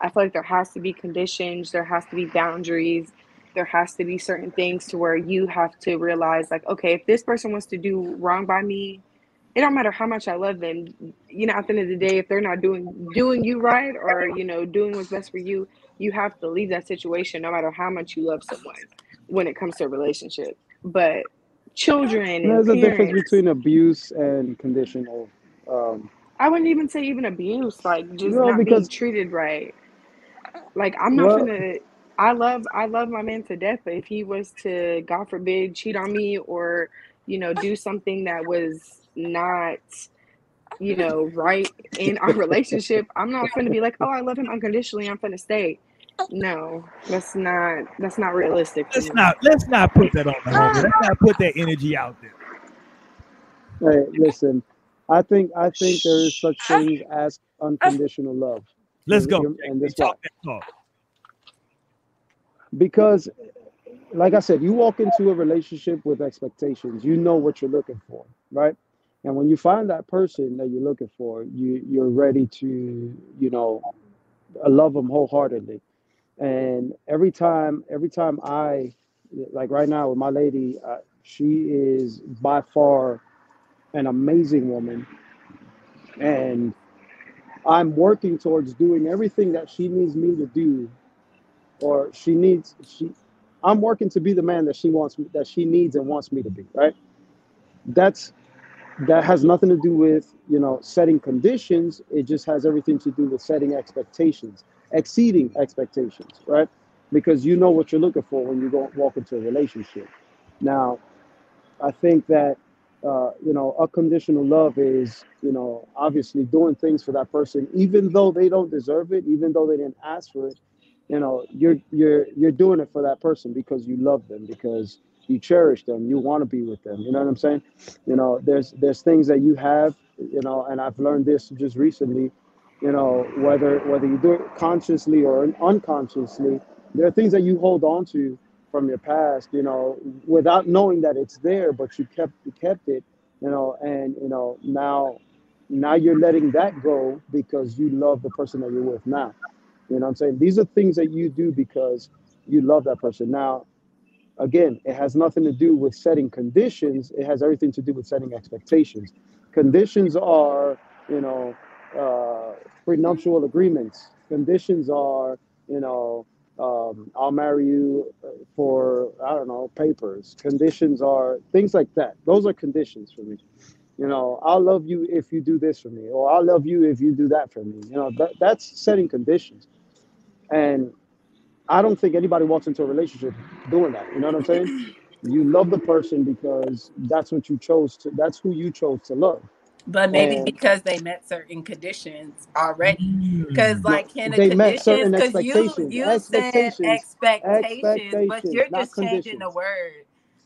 I feel like there has to be conditions, there has to be boundaries, there has to be certain things to where you have to realize like, okay, if this person wants to do wrong by me, it don't matter how much I love them. You know, at the end of the day, if they're not doing doing you right or you know doing what's best for you, you have to leave that situation, no matter how much you love someone. When it comes to a relationship, but children There's a difference between abuse and conditional. Um, I wouldn't even say even abuse, like just No, not because- being treated right. Like I'm not Well- gonna. I love I love my man to death, but if he was to, God forbid, cheat on me or you know do something that was not you know right in our relationship, I'm not gonna be like, oh, I love him unconditionally. I'm gonna stay. No, that's not that's not realistic. Let's not let's not put that on the ah. homie. Let's not put that energy out there. hey, listen, I think I think there is such things as unconditional love. Let's go. and- And this Talk talk. because like i said you walk into a relationship with expectations you know what you're looking for right and when you find that person that you're looking for you you're ready to you know love them wholeheartedly and every time every time i like right now with my lady uh, she is by far an amazing woman. And i'm working towards doing everything that she needs me to do or she needs she i'm working to be the man that she wants me that she needs and wants me to be right? That's that has nothing to do with you know setting conditions. It just has everything to do with setting expectations exceeding expectations right? Because you know what you're looking for when you go walk into a relationship. Now i think that uh, you know unconditional love is you know obviously doing things for that person even though they don't deserve it even though they didn't ask for it you know you're you're you're doing it for that person because you love them because you cherish them you want to be with them you know what i'm saying? You know there's there's things that you have you know and i've learned this just recently you know whether whether you do it consciously or unconsciously there are things that you hold on to from your past you know without knowing that it's there but you kept you kept it you know and you know now now you're letting that go because you love the person that you're with now you know what I'm saying? These are things that you do because you love that person. Now, again, it has nothing to do with setting conditions. It has everything to do with setting expectations. Conditions are, you know, uh, prenuptial agreements. Conditions are, you know, um, I'll marry you uh, for, I don't know, papers. Conditions are things like that. Those are conditions for me. You know, I'll love you if you do this for me, or I'll love you if you do that for me. You know, that, that's setting conditions. And I don't think anybody walks into a relationship doing that. You know what I'm saying? You love the person because that's what you chose to, that's who you chose to love. But maybe And- because they met certain conditions already. Because mm. like can the They met certain conditions, because you expectations. you said Expectations. expectations, but Expectations, you're not just changing the word.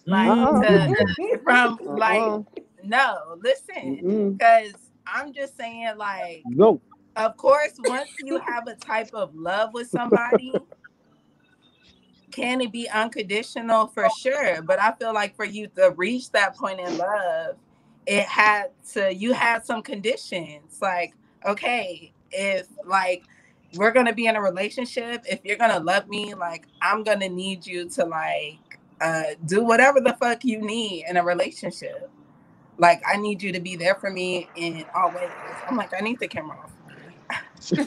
Like Uh-uh. to, from Uh-uh. like no, listen, because I'm just saying like No. of course once you have a type of love with somebody can it be unconditional for sure but i feel like for you to reach that point in love it had to you had some conditions like okay if like we're gonna be in a relationship if you're gonna love me like i'm gonna need you to like uh do whatever the fuck you need in a relationship Like I need you to be there for me in all ways. I'm like, I need the camera off.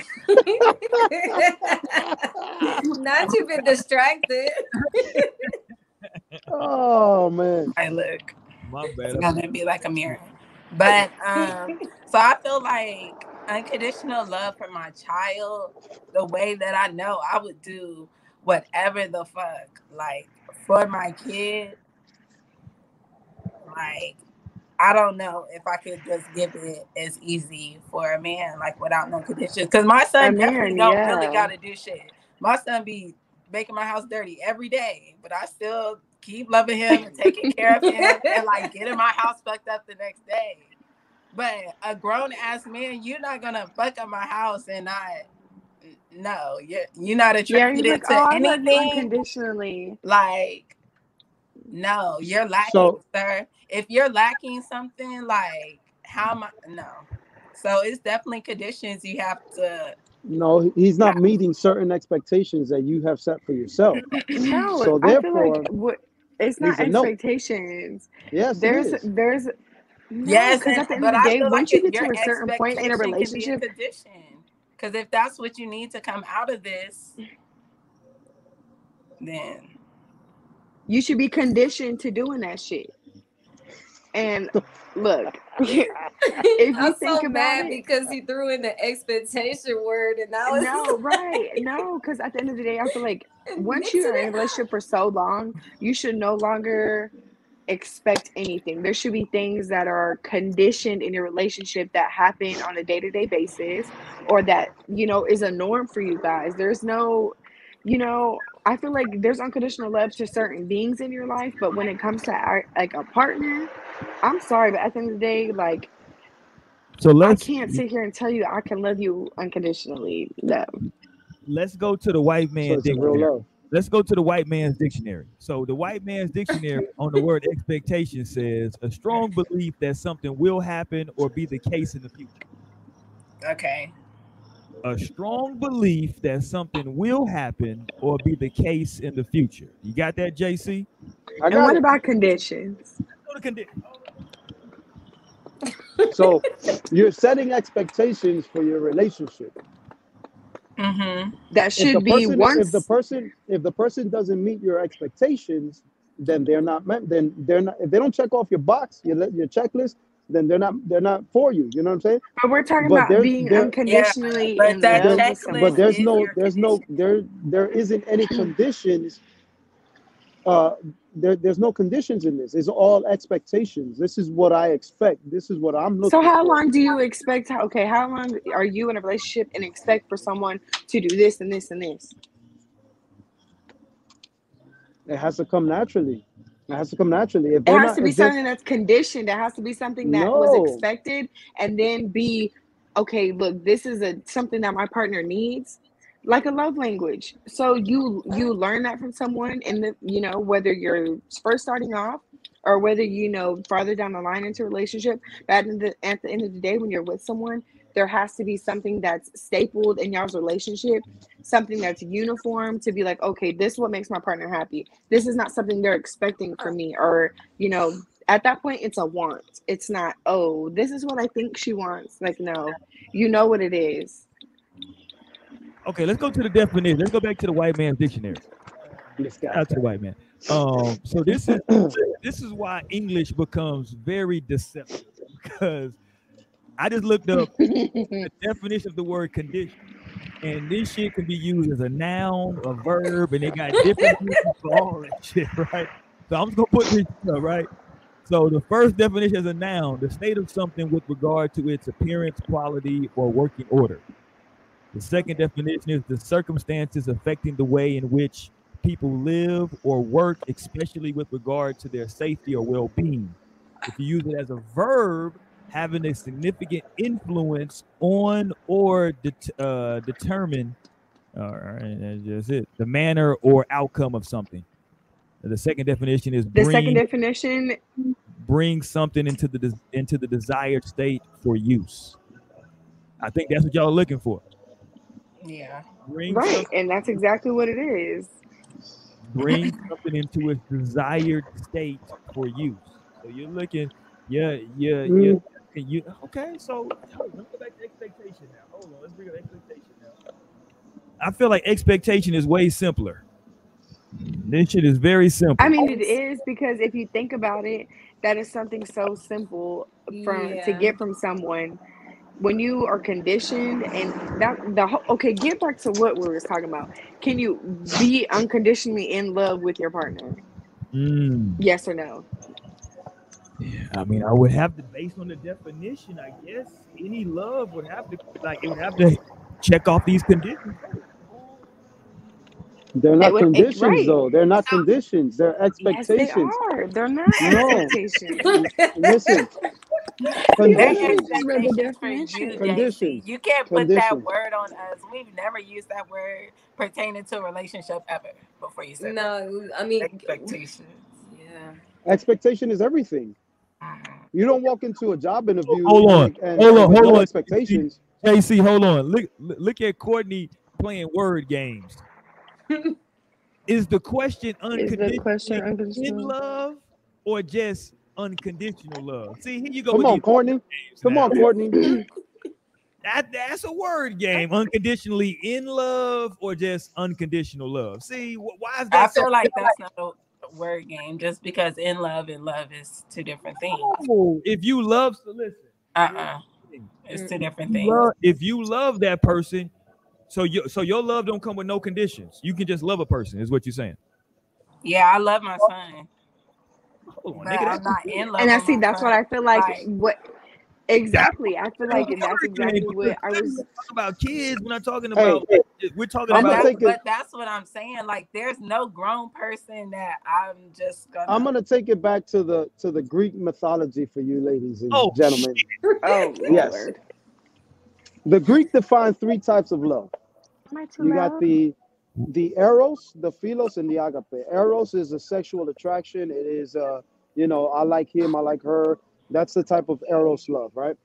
Not you've been distracted. Oh man. I look. My It's gonna be like a mirror. But um, so I feel like unconditional love for my child, the way that I know I would do whatever the fuck, like for my kid. Like, I don't know if I could just give it as easy for a man, like without no conditions. Because my son A definitely don't really gotta do shit. My son be making my house dirty every day, but I still keep loving him and taking care of him and like getting my house fucked up the next day. But a grown ass man, you're not gonna fuck up my house and not. No, you're you're not Yeah, attributed he's like, to oh, I love you anything. unconditionally. Like, no, you're lacking, So- sir. If you're lacking something, like, how am I? No. So it's definitely conditions you have to. No, he's not meeting certain expectations that you have set for yourself. No, So I feel therefore, like what, it's not he's a no. expectations. Yes, There's is. there's no, Yes, because at the end of the I day, once like you get to a certain point in a expectation can be relationship. Because if that's what you need to come out of this, then you should be conditioned to doing that shit. And look, if you I'm think so about mad it, because he threw in the expectation word, and now it's no, right, no, because at the end of the day, I feel like once you're in a relationship for so long, you should no longer expect anything. There should be things that are conditioned in your relationship that happen on a day-to-day basis or that, you know, is a norm for you guys. There's no, you know, I feel like there's unconditional love to certain beings in your life, but when it comes to our, like a partner, I'm sorry, but at the end of the day, like So I let's can't sit here and tell you I can love you unconditionally. No. Let's go to the white So man it's dictionary. Let's go to the white man's dictionary. So the white man's dictionary on the word expectation says a strong belief that something will happen or be the case in the future. okay. A strong belief that something will happen or be the case in the future. You got that, JC? I And what it. about conditions? Go to condi- So you're setting expectations for your relationship. Mm-hmm. That should be person, if the person, if the person doesn't meet your expectations, then they're not meant. Then they're not. If they don't check off your box, your your checklist, then they're not. They're not for you. You know what I'm saying? But we're talking But about being there- unconditionally but in that There- checklist but there's no, your there's no, there, there isn't any conditions. Uh, there, there's no conditions in this. It's all expectations. This is what I expect. This is what I'm looking. So how for. long do you expect? Okay, how long are you in a relationship and expect for someone to do this and this and this? It has to come naturally. It has to come naturally. If It has not, to be something that's conditioned. It has to be something that No. was expected, and then be okay. Look, this is a something that my partner needs, like a love language. So you you learn that from someone, and the you know whether you're first starting off or whether you know farther down the line into a relationship. But at the, at the end of the day, when you're with someone, there has to be something that's stapled in y'all's relationship, something that's uniform to be like, okay, this is what makes my partner happy. This is not something they're expecting from me, or you know, at that point, it's a want. It's not, oh, this is what I think she wants. Like, no, you know what it is. Okay, let's go to the definition. Let's go back to the white man's dictionary. This guy. Shout out to the white man. Um, so this is this is why English becomes very deceptive because I just looked up the definition of the word condition, and this shit can be used as a noun, a verb, and they got different uses for all that shit, right? So I'm just gonna put this up, right? So the first definition is a noun, the state of something with regard to its appearance, quality, or working order. The second definition is the circumstances affecting the way in which people live or work, especially with regard to their safety or well-being. If you use it as a verb, having a significant influence on or det- uh, determine, all right, that's just it, the manner or outcome of something. The second definition is The bring, second definition, bring something into the des- into the desired state for use. I think that's what y'all are looking for. Yeah. Bring right? something And that's exactly what it is. bring something into its desired state for use. So you're looking, Yeah, yeah, Mm. yeah. You okay? So hold on, let's go back to expectation now. Hold on, let's bring up expectation now. I feel like expectation is way simpler. This shit is very simple. I mean, it is because if you think about it, that is something so simple from to get from someone when you are conditioned and that the whole okay. Get back to what we were talking about. Can you be unconditionally in love with your partner? Mm, Yes or no? yeah, I mean, I would have to, based on the definition, I guess any love would have to, like, it would have to check off these conditions. They're not would- conditions right. though. They're not conditions. They're Yes, they expectations. are. They're not No. expectations. Listen, They're conditions. expectations for you, JC. Conditions. You can't put that word on us. We've never used that word pertaining to a relationship ever before you said that. no, I mean, expectations. yeah. Expectation is everything. Mhm. You don't walk into a job interview. Hold on. and, and, Hold on, with hold no on. Expectations. JC, hold on. Look, look at Courtney playing word games. is the question Is the unconditional question in unconditional? love or just unconditional love? See, here you go. Come on, Courtney. Come now. on, Courtney. That, that's a word game. Unconditionally in love or just unconditional love. See, wh- why is that? I that? feel like that's not a word game just because in love and love is two different things. so? If you love, so listen. Uh-uh. It's two different You things. love- if you love that person, so you so your love don't come with no conditions. You can just love a person, is what you're saying. Yeah, I love my son, Hold on, but nigga, I'm not in love. And I see that's son. what I feel like. Like- What exactly? I feel like that's exactly what I was. talking about kids. We're not talking Hey, about. We're talking I'm about. that's, but that's what I'm saying. Like, there's no grown person that I'm just gonna. I'm gonna take it back to the to the Greek mythology for you, ladies and Oh, gentlemen. Oh Yes. Lord. The Greek defined three types of love. Am I too You got the the eros, the philos, and the agape. Eros is a sexual attraction. It is uh, you know, I like him, I like her. That's the type of eros love, right?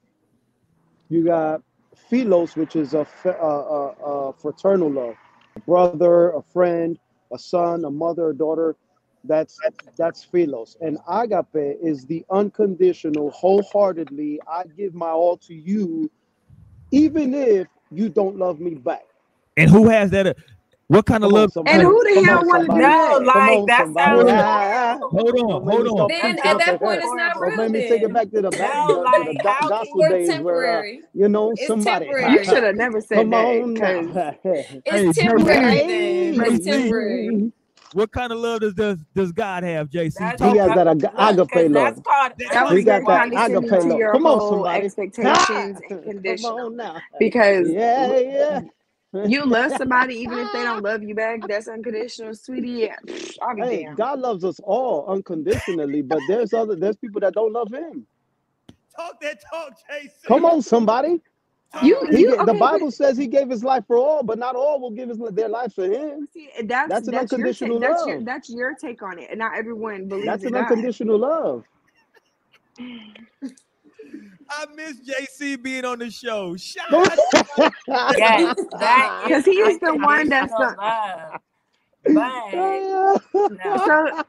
You got philos, which is a, fe- uh, uh, uh, fraternal love, a brother, a friend, a son, a mother, a daughter. That's that's philos, and agape is the unconditional, wholeheartedly. I give my all to you, even if you don't love me back. And who has that? What kind of love? And who the hell on, wanna do somebody. No, that? like Come on, that somebody. sounds Ah, horrible. Hold on, hold on. Then at that point, it's not real. make me take it back to the back No, the, the how gospel or days where uh, temporary. you know It's somebody. temporary. You should have never said Come that on now. It's temporary. Hey, Then it's temporary. What kind of love does does, does God have, JC? That's Talk He has that ag- look, 'cause agape that's love. called that He got that agape love. Come on, somebody. expectations and Come on now. Because Yeah, yeah. You love somebody even if they don't love you back. That's unconditional, sweetie. Yeah, pfft, I'll be Hey, damned. God loves us all unconditionally, but there's other there's people that don't love Him. talk that talk, Jason. Come on, somebody. You you ga- the okay? But Bible says He gave His life for all, but not all will give his, their life for Him. see, that's That's an that's your take. unconditional That's your love. that's your take on it, and not everyone believes That's an God. unconditional love. I miss JC being on the show. Shout out yes, that is Because he is the one that's the love. But no, so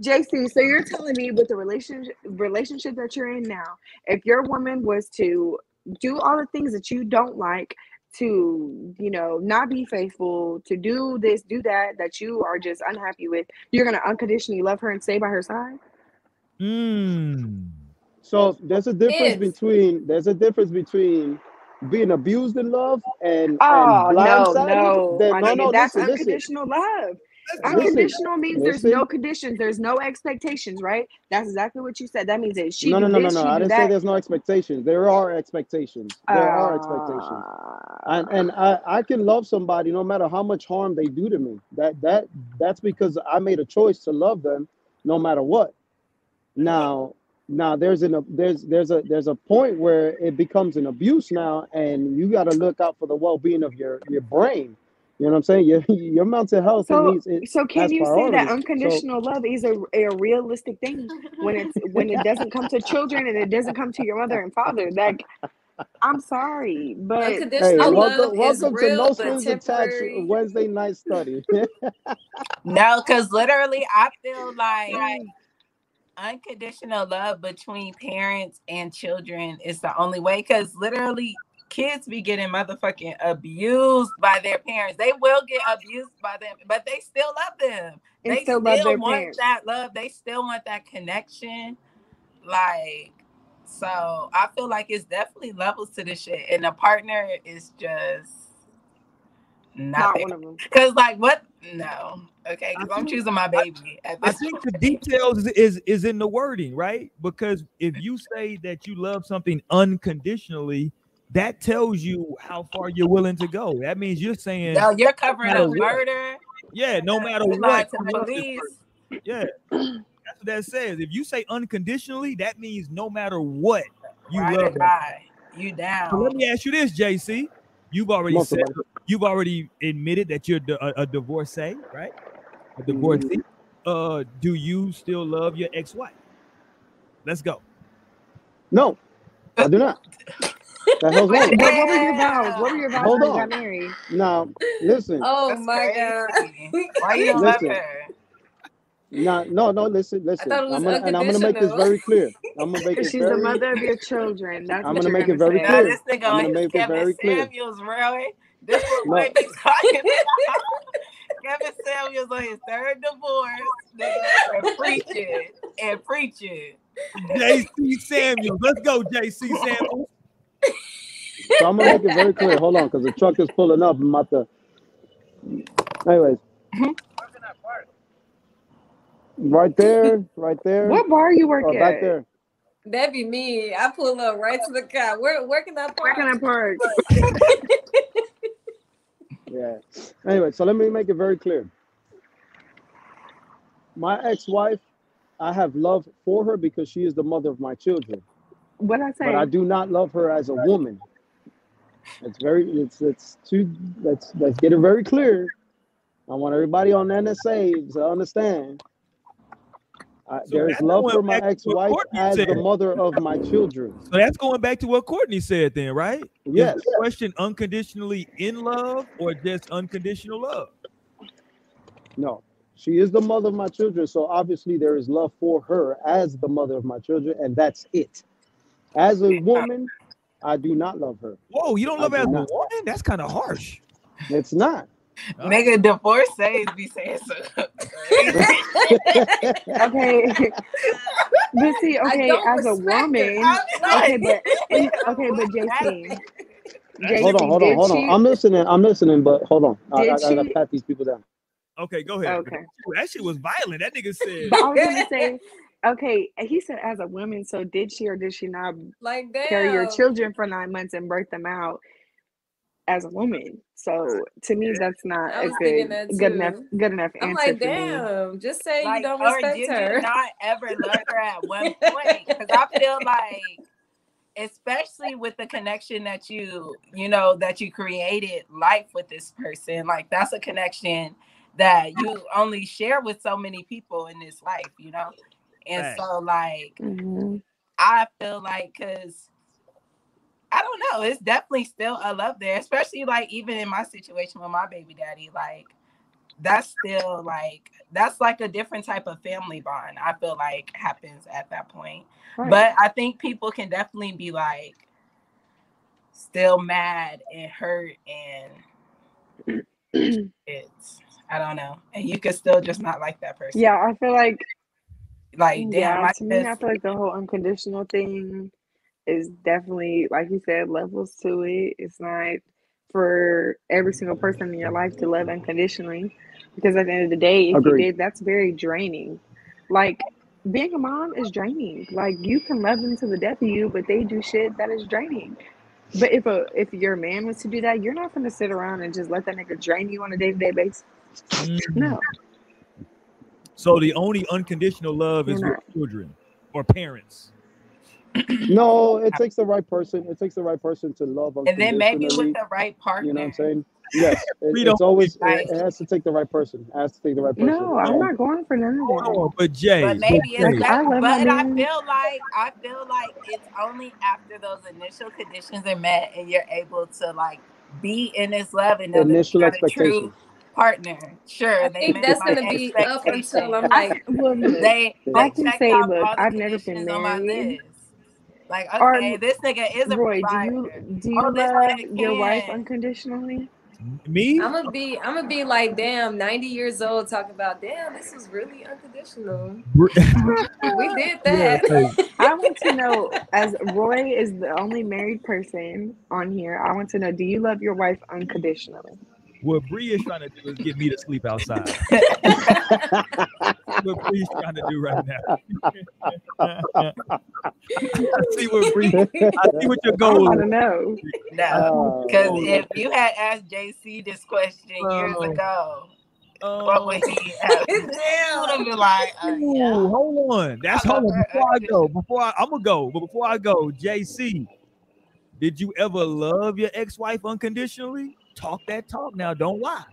JC, so you're telling me with the relationship relationship that you're in now, if your woman was to do all the things that you don't like, to you know not be faithful, to do this, do that, that you are just unhappy with, you're gonna unconditionally love her and stay by her side. Mm. So there's a difference If. between there's a difference between being abused in love and Oh and no, blindsided. no, Then my no, nigga, no, that's listen, listen, unconditional love. listen, Unconditional means there's no conditions, there's no expectations, right? That's exactly what you said. That means that she No, no, no, no, this, no. she I didn't say there's no expectations. There are expectations. There are expectations. And Uh, and I, I can love somebody no matter how much harm they do to me. That that that's because I made a choice to love them no matter what. Now now there's an there's there's a there's a point where it becomes an abuse now and you got to look out for the well-being of your your brain. You know what I'm saying? Your your mental health So, needs it so can has you say priority. that So unconditional love is a, a realistic thing when it's when it doesn't come to children and it doesn't come to your mother and father? Like, I'm sorry, but hey, Unconditional love welcome is welcome to No but Strings Attached. Wednesday night study. no, because literally, I feel like unconditional love between parents and children is the only way because literally kids be getting motherfucking abused by their parents. They will get abused by them, but they still love them. And they still still, love their want parents. that love. They still want that connection. Like, so I feel like it's definitely levels to this shit. And a partner is just not, Not one of them. Cause like what? No. Okay, because I'm choosing my baby. At I this think the details is, is in the wording, right? Because if you say that you love something unconditionally, that tells you how far you're willing to go. That means you're saying, No, you're covering matter up murder. yeah, no matter what, to you the love this police. person. yeah, that's what that says. If you say unconditionally, that means no matter what, you Ride love or that. die. You So down. let me ask you this, JC. You've already Most said you've already admitted that you're a, a divorcee, right? A divorcee. Uh, do you still love your ex-wife? Let's go. No, I do not. The hell's wrong? But what were your vows? What were your vows Hold when you got married? Now, listen. Oh That's my god. crazy. Why you don't love her? Nah, no, no, listen, listen. thought it was I'm gonna, and I'm gonna make this very clear. I'm gonna make it She's the mother of your children. That's I'm gonna you're make it very say. Now clear. this nigga I'm on gonna his make it Kevin very clear. Samuels, really? This what No. Ray be talking about. Kevin Samuels on his third divorce, nigga, and preaching and preaching. JC Samuels. Let's go, JC Samuels. So I'm gonna make it very clear. Hold on, because the truck is pulling up. I'm about to. Anyways. Mm-hmm. Right there, right there, What bar you work oh, or at? back there. That'd be me. I pull up right to the car. Where where can I park? Where can I Park. Yeah. Anyway, so let me make it very clear. My ex-wife, I have love for her because she is the mother of my children. What I say? but I do not love her as a woman. It's very it's it's too let's let's get it very clear. I want everybody on NSA to understand. Uh, So there is love for my back to what ex-wife as the mother of my children. So that's going back to what Courtney said then, right? Is Yes. the question unconditionally in love or just unconditional love? No. She is the mother of my children, so obviously there is love for her as the mother of my children, and that's it. As a woman, I do not love her. Whoa, you don't love do her as a woman? That's kind of harsh. It's not. Nigga, divorcees be saying so. okay. but see, okay, as a woman, okay, but okay, but JC, JC, Hold on, hold on, hold on. I'm listening. I'm listening, but hold on. I, I, I gotta pat these people down. Okay, go ahead. Okay. That shit was violent. That nigga said. But I was gonna say, okay, he said as a woman, so did she or did she not Like damn. carry your children for nine months and birth them out as a woman? So to me, that's not I a was thinking good, that good enough, too. good enough I'm like, for me. damn. Just say like, you don't or respect did her. you not ever love her at one point? Because I feel like, especially with the connection that you, you know, that you created life with this person, like that's a connection that you only share with so many people in this life, you know. And Facts. so, like, Mhm. I feel like because I don't know, it's definitely still a love there, especially like even in my situation with my baby daddy, like that's still like that's like a different type of family bond. I feel like happens at that point. Right. But I think people can definitely be like still mad and hurt and it's I don't know. And you could still just not like that person. yeah, I feel like Like damn, yeah, I to me, I feel like the whole unconditional thing is definitely, like you said, levels to it. It's not for every single person in your life to love unconditionally, because at the end of the day, if Agreed. you did, that's very draining. Like being a mom is draining. Like you can love them to the death of you, but they do shit that is draining. But if a if your man was to do that, you're not gonna sit around and just let that nigga drain you on a day to day basis. Mm. No. So the only unconditional love is You're with children or parents. No, it takes the right person. It takes the right person to love them. and then maybe with the right partner. You know what I'm saying? Yes, it, Freedom it's always Right. it, it has to take the right person. It has to take the right person. No, I'm not going for none of that. Oh, but Jay, But maybe but it's Jay, that, I but I feel like I feel like it's only after those initial conditions are met and you're able to like be in this love and know that Initial you got a true expectations. partner. Sure, I think that's gonna be up until I'm expectations. like, Well, They, I can say, look, I've never been conditions on my married. List. Like, Or- okay, this nigga is a Roy, do you do you Oh, love nigga your wife unconditionally? Me? I'm gonna be, I'm gonna be like, damn, 90 years old, talking about, damn, this was really unconditional. We did that. hey, I want to know, as Roy is the only married person on here, I want to know, do you love your wife unconditionally? what Bree is trying to do is get me to sleep outside. what Bree's trying to do right now. I see what Bree. I see what your I goal want to is. know. No, because Oh, if you had asked JC this question years Oh. ago, Oh, what would he have? Damn. have been like, uh, Ooh, yeah. hold on. That's hold on. Before I go, before I, I'm gonna go, but before I go, JC, did you ever love your ex-wife unconditionally? Talk that talk now. Don't lie.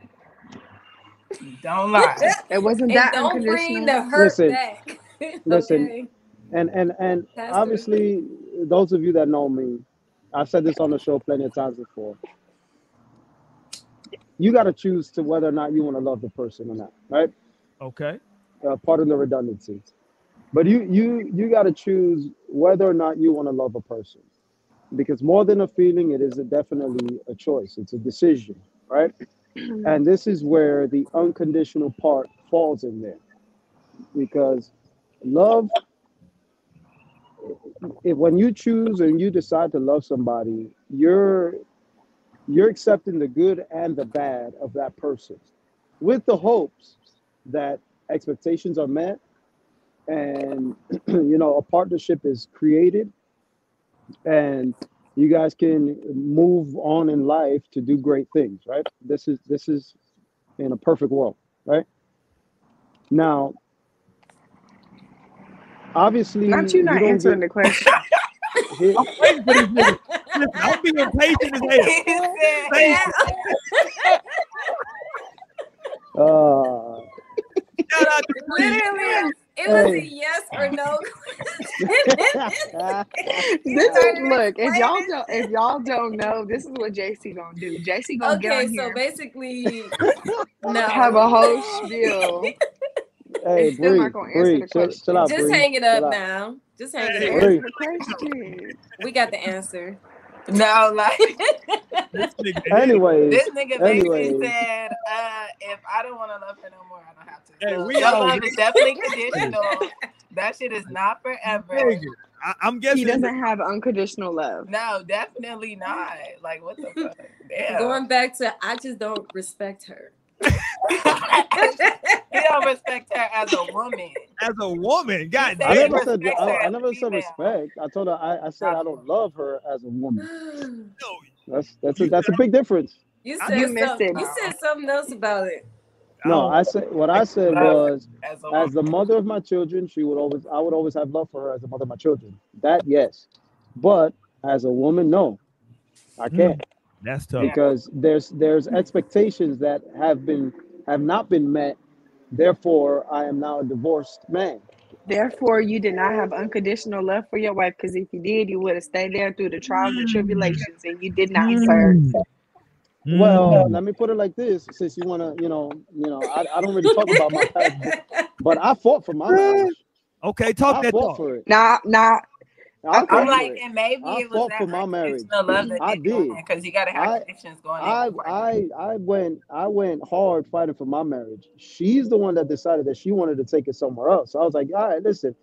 Don't lie. It wasn't And that don't bring the unconditional. hurt Listen, back. listen. Okay? and and and Pastor. obviously, those of you that know me, I've said this on the show plenty of times before. You got to choose to whether or not you want to love the person or not, right? Okay. Uh, pardon the redundancy, but you you you got to choose whether or not you want to love a person, because more than a feeling, it is a definitely a choice. It's a decision, right? And this is where the unconditional part falls in there, because love if when you choose and you decide to love somebody, you're you're accepting the good and the bad of that person with the hopes that expectations are met and you know a partnership is created and you guys can move on in life to do great things right this is this is in a perfect world right now obviously Not you not don't answering get- the question. here- I'm waiting for this nigga. Listen, I'm being patient as hell. He uh, Shout out to Bree. Literally, it was a yes or no this is look. If y'all don't, if y'all don't know, this is what JC gonna do. JC gonna get Okay, on so here, basically, no. have a whole spiel. hey, It's still Bree, not gonna answer Bree, the chill, question. chill out, Just Bree. hang it Chill up out. now. Just hang Hey. it up. The question. We got the answer. no, like This nigga, Anyways, this nigga basically Anyways. said, uh, if I don't want to love her no more, I don't have to. Hey, we your all- love is definitely conditional. that shit is not forever. I, I'm guessing He doesn't have unconditional love. No, definitely not. Like what the fuck? Damn. Going back to, I just don't respect her. he don't respect her as a woman. as a woman, God said I never said respect I, I never said respect. I told her I, I said I don't love her as a woman. No, That's that's a, that's a big difference. You said, just missed some- it. you said something else about it. No, I said what I said was As as the mother of my children, she would always I would always have love for her as the mother of my children. That yes, but as a woman, no, I hmm. can't That's tough. because there's there's expectations that have been have not been met. Therefore, I am now a divorced man. Therefore, you did not have unconditional love for your wife because if you did, you would have stayed there through the trials and hmm. tribulations, and you did not, sir. Hmm. Mm. Well, let me put it like this: since you want to, you know, you know, I, I don't really talk about my past, but I fought for my marriage. okay, talk I that fought talk. for it. Nah, nah. I Okay. fought I'm like, and maybe I it was fought that for my marriage. unconditional love that I did did. because you gotta have I- conditions going. I in. I I went I went hard fighting for my marriage. She's the one that decided that she wanted to take it somewhere else. So I was like, all right, listen.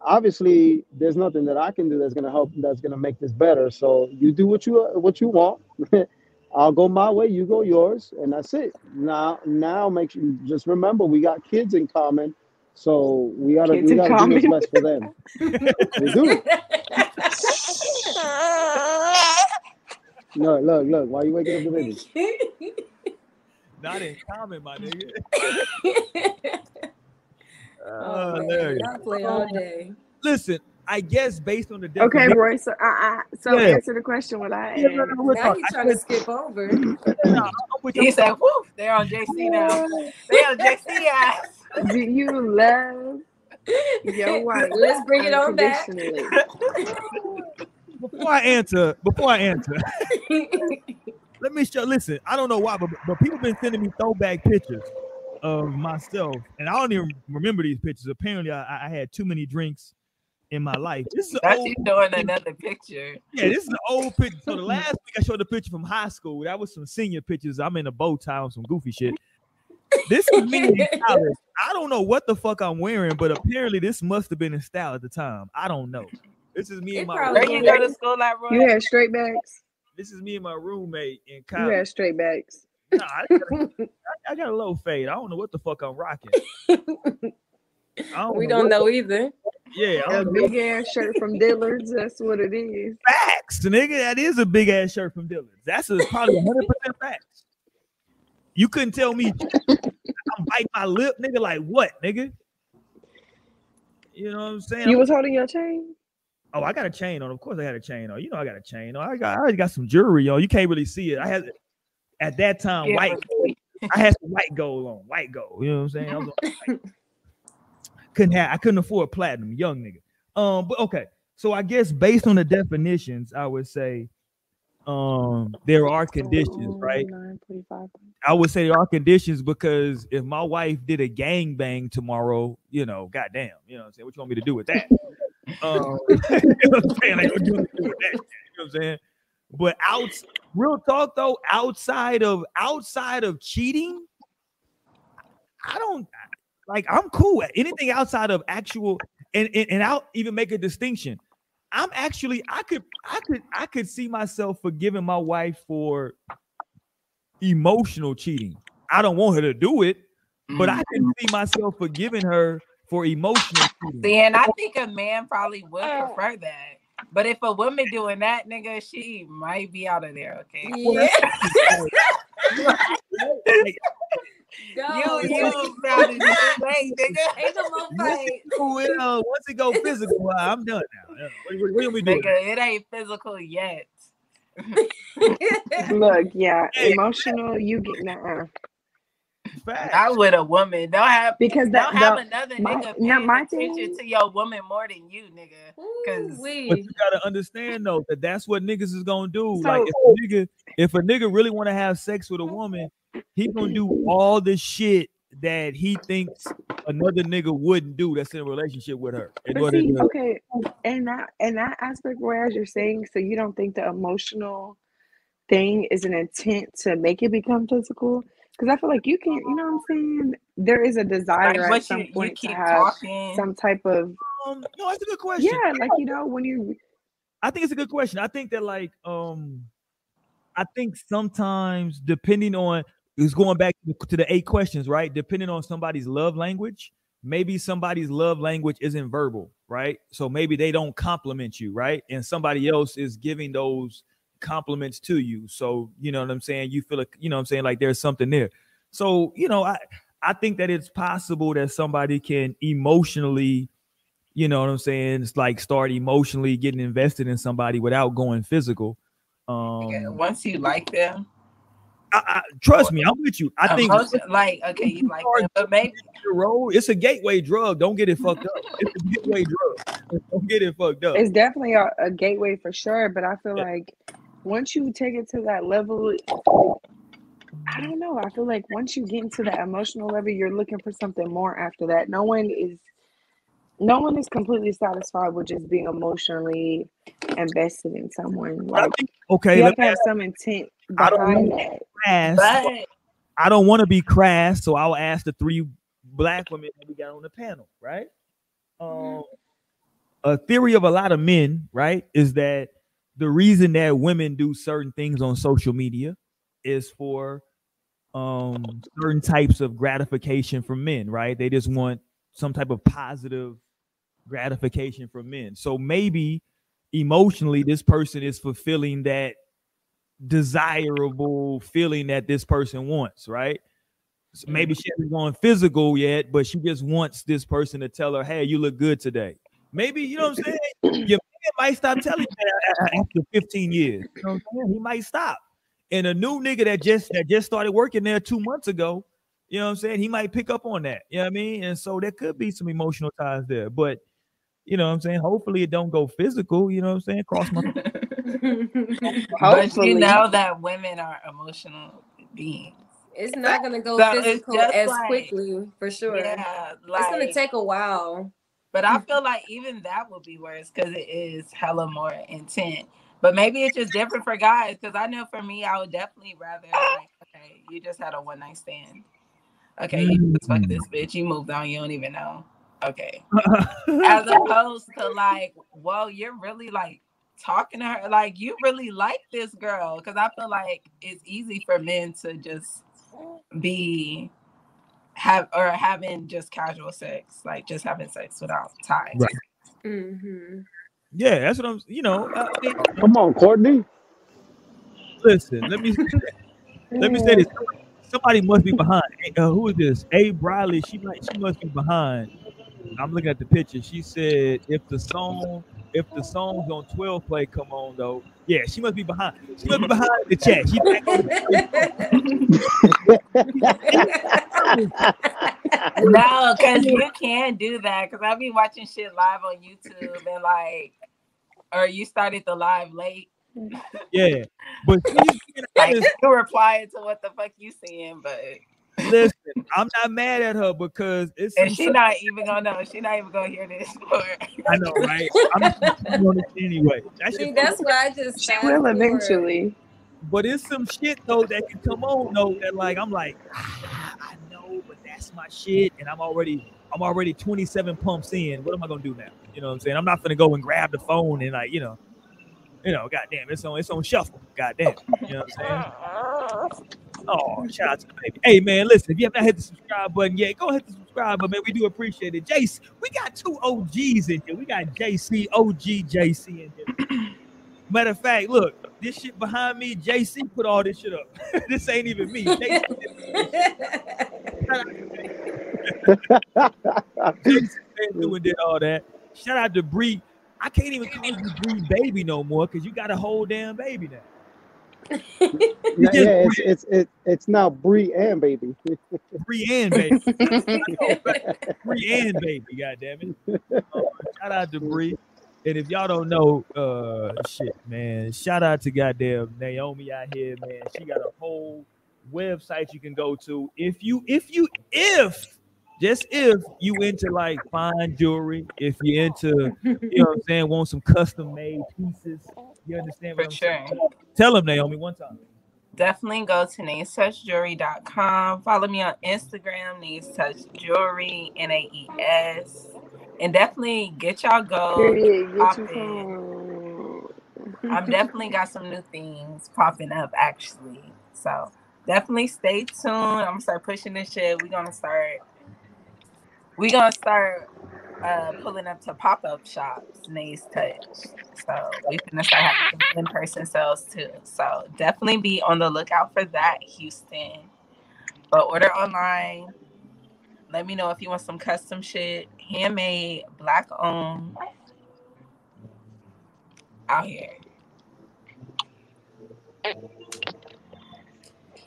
Obviously, there's nothing that I can do that's gonna help. That's gonna make this better. So you do what you what you want. I'll go my way. You go yours, and that's it. Now now make sure just remember we got kids in common. So we gotta Kids we in gotta do common. what's best for them. we do. Look look look. Why are you waking up the baby? Not in common, my nigga. oh, man, there you y'all play all day. Listen, I guess based on the Okay, Roy. So, uh, uh, so Yeah. answer the question. What I Yeah, no, asked. no, Now talking- you trying to skip over. No, I'm with you. He said, "Whoo, they're on JC now. They're on JC ass." Do you love your wife? Let's bring it on back. Before I answer, before I answer, let me show. Listen, I don't know why, but, but people been sending me throwback pictures of myself, and I don't even remember these pictures. Apparently, I, I had too many drinks in my life. This is an old, you doing another picture. yeah, this is an old picture. So the last week I showed the picture from high school. That was some senior pictures. I'm in a bow tie on some goofy shit. This is me in college. I don't know what the fuck I'm wearing, but apparently this must have been in style at the time. I don't know. This is me It and my probably Where you go to school at, Roy? You had straight backs. this is me and my roommate in college. You college. had straight backs. Nah, I, got a- I- I got a low fade. I don't know what the fuck I'm rocking. Don't we don't what- know either. Yeah, A big ass shirt from Dillard's. That's what it is. facts, nigga. That is a big ass shirt from Dillard's. That's a, probably 100 percent facts. You couldn't tell me I'm biting my lip, nigga. Like what, nigga? You know what I'm saying? You was holding your chain. oh, I got a chain on. Of course, I had a chain on. You know, I got a chain on. I got, I already got some jewelry on. You can't really see it. I had at that time Yeah, white. I had some white gold on, white gold. You know what I'm saying? I was on white. Couldn't have, I couldn't afford platinum, young nigga. Um, but okay. So I guess based on the definitions, I would say, um, there are conditions, right? I would say there are conditions because if my wife did a gang bang tomorrow, you know, goddamn, you know what I'm saying? What you want me to do with that? um, you know what I'm saying? Like, what you want me to do with that? You know what I'm saying? But out, real talk though, outside of outside of cheating, I don't like. I'm cool at anything outside of actual, and and, and I'll even make a distinction. I'm actually, I could, I could, I could see myself forgiving my wife for emotional cheating. I don't want her to do it, but I can mm-hmm. see myself forgiving her for emotional cheating. See, and I think a man probably would uh, prefer that. But if a woman doing that, nigga, she might be out of there. Okay. Yeah. Like, Go. You, you sounded the same, nigga. Ain't no more once fight. it go, uh, once it go physical, uh, I'm done now. What, what, what do we do? Nigga, it ain't physical yet. Look, yeah, Hey. emotional. You get nah. Facts. Not with a woman. Don't have because that don't have the- another my- nigga now, paying my attention thing- to your woman more than you, nigga. Cause- But you gotta understand though that that's what niggas is gonna do. So- like if a nigga, if a nigga really want to have sex with a woman, he gonna do all the shit that he thinks another nigga wouldn't do. That's in a relationship with her. In But see, to- okay, and that and that aspect where as you're saying, so you don't think the emotional thing is an intent to make it become physical? Because I feel like you can't, you know what I'm saying? There is a like desire at some you, you point keep to have talking. some type of um, no, that's a good question. yeah, like you know when you I think it's a good question. I think that like um I think sometimes depending on it's going back to the, eight questions, right? Depending on somebody's love language, maybe somebody's love language isn't verbal, right? So maybe they don't compliment you, right? And somebody else is giving those compliments to you. So, you know what I'm saying? You feel like, you know what I'm saying, like there's something there. So, you know, I I think that it's possible that somebody can emotionally you know what I'm saying? It's like start emotionally getting invested in somebody without going physical. Um, Nigga, Once you like them, I, I, trust me, I'm with you. I think emotion- like okay, you like them, but maybe the road, it's a gateway drug. Don't get it fucked up. It's a gateway drug. Don't get it fucked up. it's definitely a, a gateway for sure. But I feel Yeah. like once you take it to that level, I don't know. I feel like once you get into that emotional level, you're looking for something more after that. No one is no one is completely satisfied with just being emotionally invested in someone. Like okay, you have to have some intent I don't behind know. that. but I don't want to be crass, so I'll ask the three black women that we got on the panel, right? Um, a theory of a lot of men, right, is that the reason that women do certain things on social media is for um certain types of gratification from men, right? They just want some type of positive gratification from men. So maybe emotionally this person is fulfilling that desirable feeling that this person wants, right? So mm-hmm. maybe she hasn't gone physical yet, but she just wants this person to tell her, "Hey, you look good today." Maybe you know what I'm saying. Your man might stop telling you that after 15 years. You know what I'm saying? He might stop. And a new nigga that just that just started working there two months ago, you know what I'm saying? He might pick up on that. You know what I mean? And so there could be some emotional ties there, but you know what I'm saying? Hopefully it don't go physical. You know what I'm saying? Cross my But Hopefully. you know that women are emotional beings. it's not gonna go So physical as like- quickly for sure. Yeah, it's gonna take a while. but I feel like even that would be worse because it is hella more intent. But maybe it's just different for guys because I know for me, I would definitely rather like, okay, you just had a one night stand. Okay, you just fuck Mm. this bitch. You moved on. You don't even know. Okay, as opposed to like, well, you're really like talking to her, like you really like this girl. Because I feel like it's easy for men to just be have or having just casual sex, like just having sex without ties. Right. hmm yeah, that's what I'm. You know, I mean, Come on, Courtney. listen. Let me let me say this. Somebody must be behind. Uh, who is this? A. Briley. She might. She must be behind. I'm looking at the picture. She said, "If the song, if the songs on 12 play come on though, yeah, she must be behind. She must be behind the chat. She No, because you can do that. Because I be watching shit live on YouTube and like, or you started the live late. yeah." But being Like you replying to what the fuck you seeing, but listen, I'm not mad at her because it's. and some she not even gonna know. She not even gonna hear this. I know, right? I'm just on it anyway. That See, that's why I just She fast will eventually. But it's some shit though that can come on though that like I'm like ah, I know, but that's my shit, and I'm already I'm already 27 pumps in. What am I gonna do now? You know what I'm saying? I'm not gonna go and grab the phone and like you know, you know, goddamn, it's on it's on shuffle. Goddamn, you know what I'm saying? Oh, shout out to the baby. Hey man, listen, if you have not hit the subscribe button yet, go hit the subscribe button, man. We do appreciate it. Jace, we got two OGs in here. We got JC, OG JC in here. Matter of fact, look, this shit behind me, JC put all this shit up. this ain't even me. JC JC came through did all that. Shout out to Bree. I can't even call you Bree baby no more because you got a whole damn baby now. Yeah, yeah, it's it's it, it's now Bree and baby. Bree and baby. Bree and baby, goddamn it. Uh, shout out to Bree. And if y'all don't know, uh shit, man, shout out to goddamn Naomi out here, man. She got a whole website you can go to. If you, if you, if just if you into like fine jewelry, if you into, you know what I'm saying, want some custom made pieces, you understand For what I'm sure. saying? Tell them, Naomi, one time. Definitely go to naestouchjewelry.com. Follow me on Instagram, Naes Touch Jewelry, N A E S. And definitely get y'all gold. Get pop you I'm definitely got some new things popping up actually. So definitely stay tuned. I'm gonna start pushing this shit. We're gonna start we're gonna start uh pulling up to pop-up shops, Naes Touch. So we gonna start having in-person sales too. So definitely be on the lookout for that, Houston. But order online. Let me know if you want some custom shit, handmade, black owned. Out here.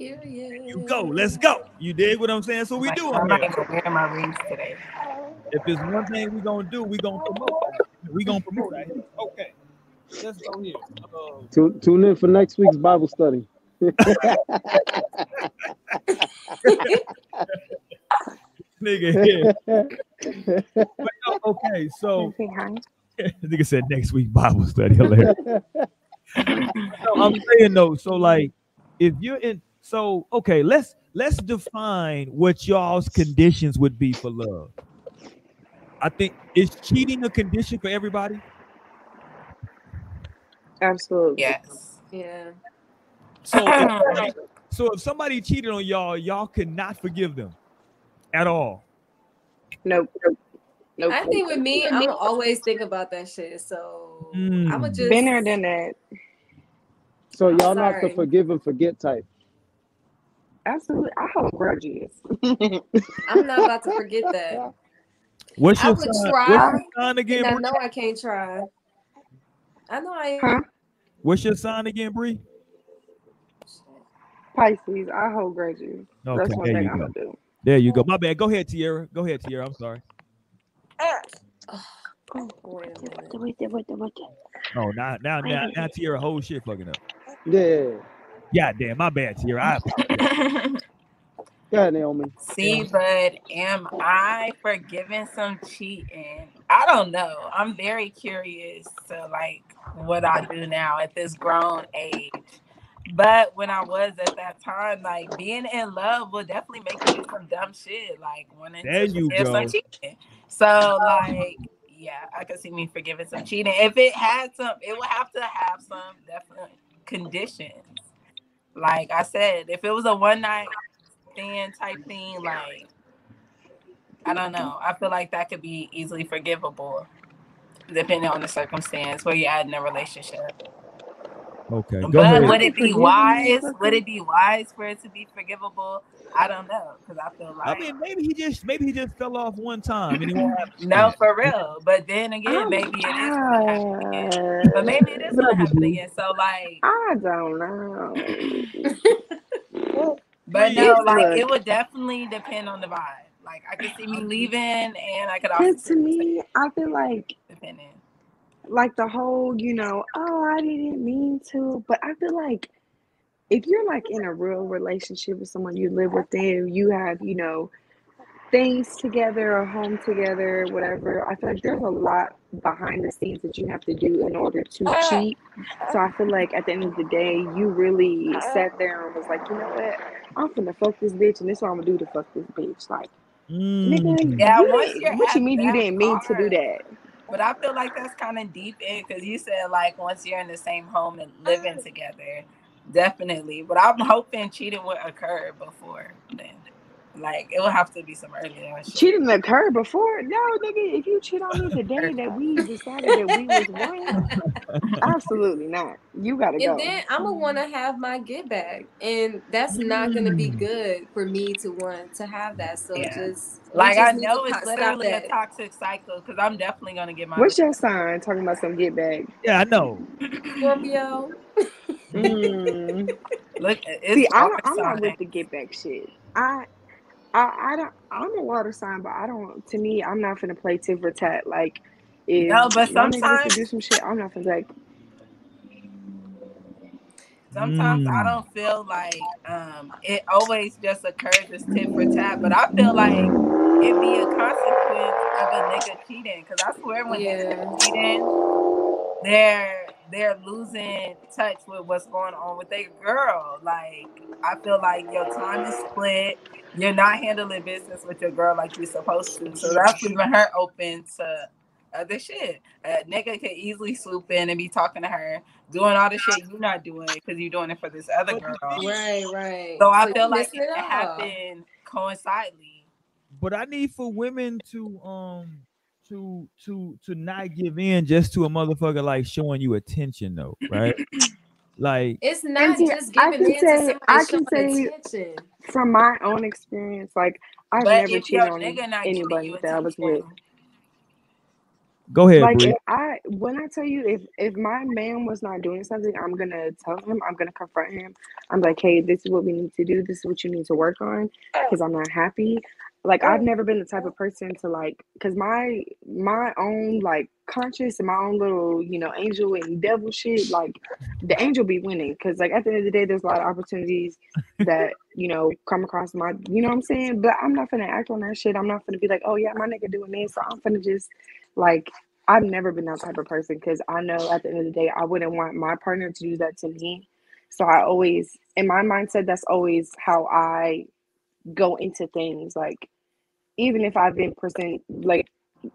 Period. You go, let's go. You dig what I'm saying? So we Like, do I'm not here. even wearing my rings today. If there's one thing we're gonna do, we gonna promote. We gonna promote that. Okay, let's go here. Uh, Tune, tune in for next week's Bible study. nigga, yeah. But okay, so nigga said next week Bible study. Hilarious. no, I'm saying though, so like if you're in so okay, let's let's define what y'all's conditions would be for love. I think is cheating a condition for everybody? Absolutely. Yes. Yeah. So if, so if somebody cheated on y'all, y'all cannot forgive them at all. Nope. Nope. Nope. I think with me, I'm gonna always think about that shit. So Mm. I'ma just Been there, done that. So y'all not the forgive and forget type. Absolutely. I hold grudges. I'm not about to forget that. What's I your would sign? try, What's your sign again? I know I can't try. I know I Huh? What's your sign again, Bree? Pisces. I hold grudges. Okay, That's one there thing you I go. don't do. There you go. My bad. Go ahead, Tierra. Go ahead, Tierra. I'm sorry. Ah. Oh, wait a minute. Oh, now now now now Tierra whole shit fucking up. Yeah. God damn, my bad, Tierra. I apologize. Yeah, Naomi. See, but am I forgiving some cheating? I don't know. I'm very curious to like what I do now at this grown age. But when I was at that time, like being in love will definitely make you do some dumb shit, like wanting There to you forgive go. some cheating. So like, yeah, I could see me forgiving some cheating. If it had some, it would have to have some definite conditions. Like I said, if it was a one night stand type thing, like I don't know. I feel like that could be easily forgivable, depending on the circumstance where you're at in a relationship. Okay, go But ahead. would it be wise? Would it be wise for it to be forgivable? I don't know because I feel like I mean, maybe he just maybe he just fell off one time and he won't have to no, do for real. But then again, Oh maybe it is gonna happen again. But maybe it is gonna happen again. So like, I don't know. but no, like it would definitely depend on the vibe. Like I could see me leaving, and I could also see to me me, I feel like depending. like the whole, you know, oh, I didn't mean to, but I feel like if you're like in a real relationship with someone you live with them, you have, you know, things together, a home together, whatever. I feel like there's a lot behind the scenes that you have to do in order to cheat. So I feel like at the end of the day, you really sat there and was like, you know what? I'm finna fuck this bitch, and this is what I'm gonna do to fuck this bitch. Like, nigga, Mm. Yeah, you once what you mean you didn't mean to do that? But I feel like that's kind of deep in because you said like once you're in the same home and living together, definitely. But I'm hoping cheating would occur before then. Like it would have to be some earlier. shit. Cheating occurred before? No, nigga. If you cheat on me the day that we decided that we was one, absolutely not. You gotta And go. And then I'm gonna want to have my get back, and that's not gonna be Mm. good for me to want to have that. So Yeah. just Like just I know it's stop literally a toxic cycle because I'm definitely gonna get my. What's your sign? Talking about some get back. Yeah, I know. Scorpio. Mm. Look, it's See, I don't, I'm not with the get back shit. I, I, I don't. I'm a water sign, but I don't. To me, I'm not gonna play tit for tat. Like, if No, but my nigga was sometimes- to do some shit, I'm not finna like. Sometimes I Mm. don't feel like um it always just occurs as tit for tat, but I feel like it be a consequence of a nigga cheating. Cause I swear when Yeah. niggas cheating, they're they're losing touch with what's going on with their girl. Like I feel like your time is split. You're not handling business with your girl like you're supposed to. So that's leaving her open to other shit. A nigga could easily swoop in and be talking to her, doing all the shit you're not doing because you're doing it for this other girl. Right, right. So I you feel like it it can all. happen coincidentally. But I need for women to um to to to not give in just to a motherfucker like showing you attention though, right? like It's not see, just I giving can in say- to somebody I can say- attention. From my own experience, like I've But never cheated on nigga not giving anybody that I was with. attention, go ahead, Like Bree. if I when I tell you if if my man was not doing something, I'm gonna tell him. I'm gonna confront him. I'm like, hey, this is what we need to do. This is what you need to work on oh. because I'm not happy. Like I've never been the type of person to like because my my own like conscious and my own little you know angel and devil shit. Like the angel be winning because like at the end of the day, there's a lot of opportunities that you know come across my you know what I'm saying. But I'm not gonna act on that shit. I'm not gonna be like, oh yeah, my nigga doing this, so I'm gonna just like I've never been that type of person because I know at the end of the day, I wouldn't want my partner to do that to me. So I always, in my mindset, that's always how I go into things. Like, even if I've been present, like, you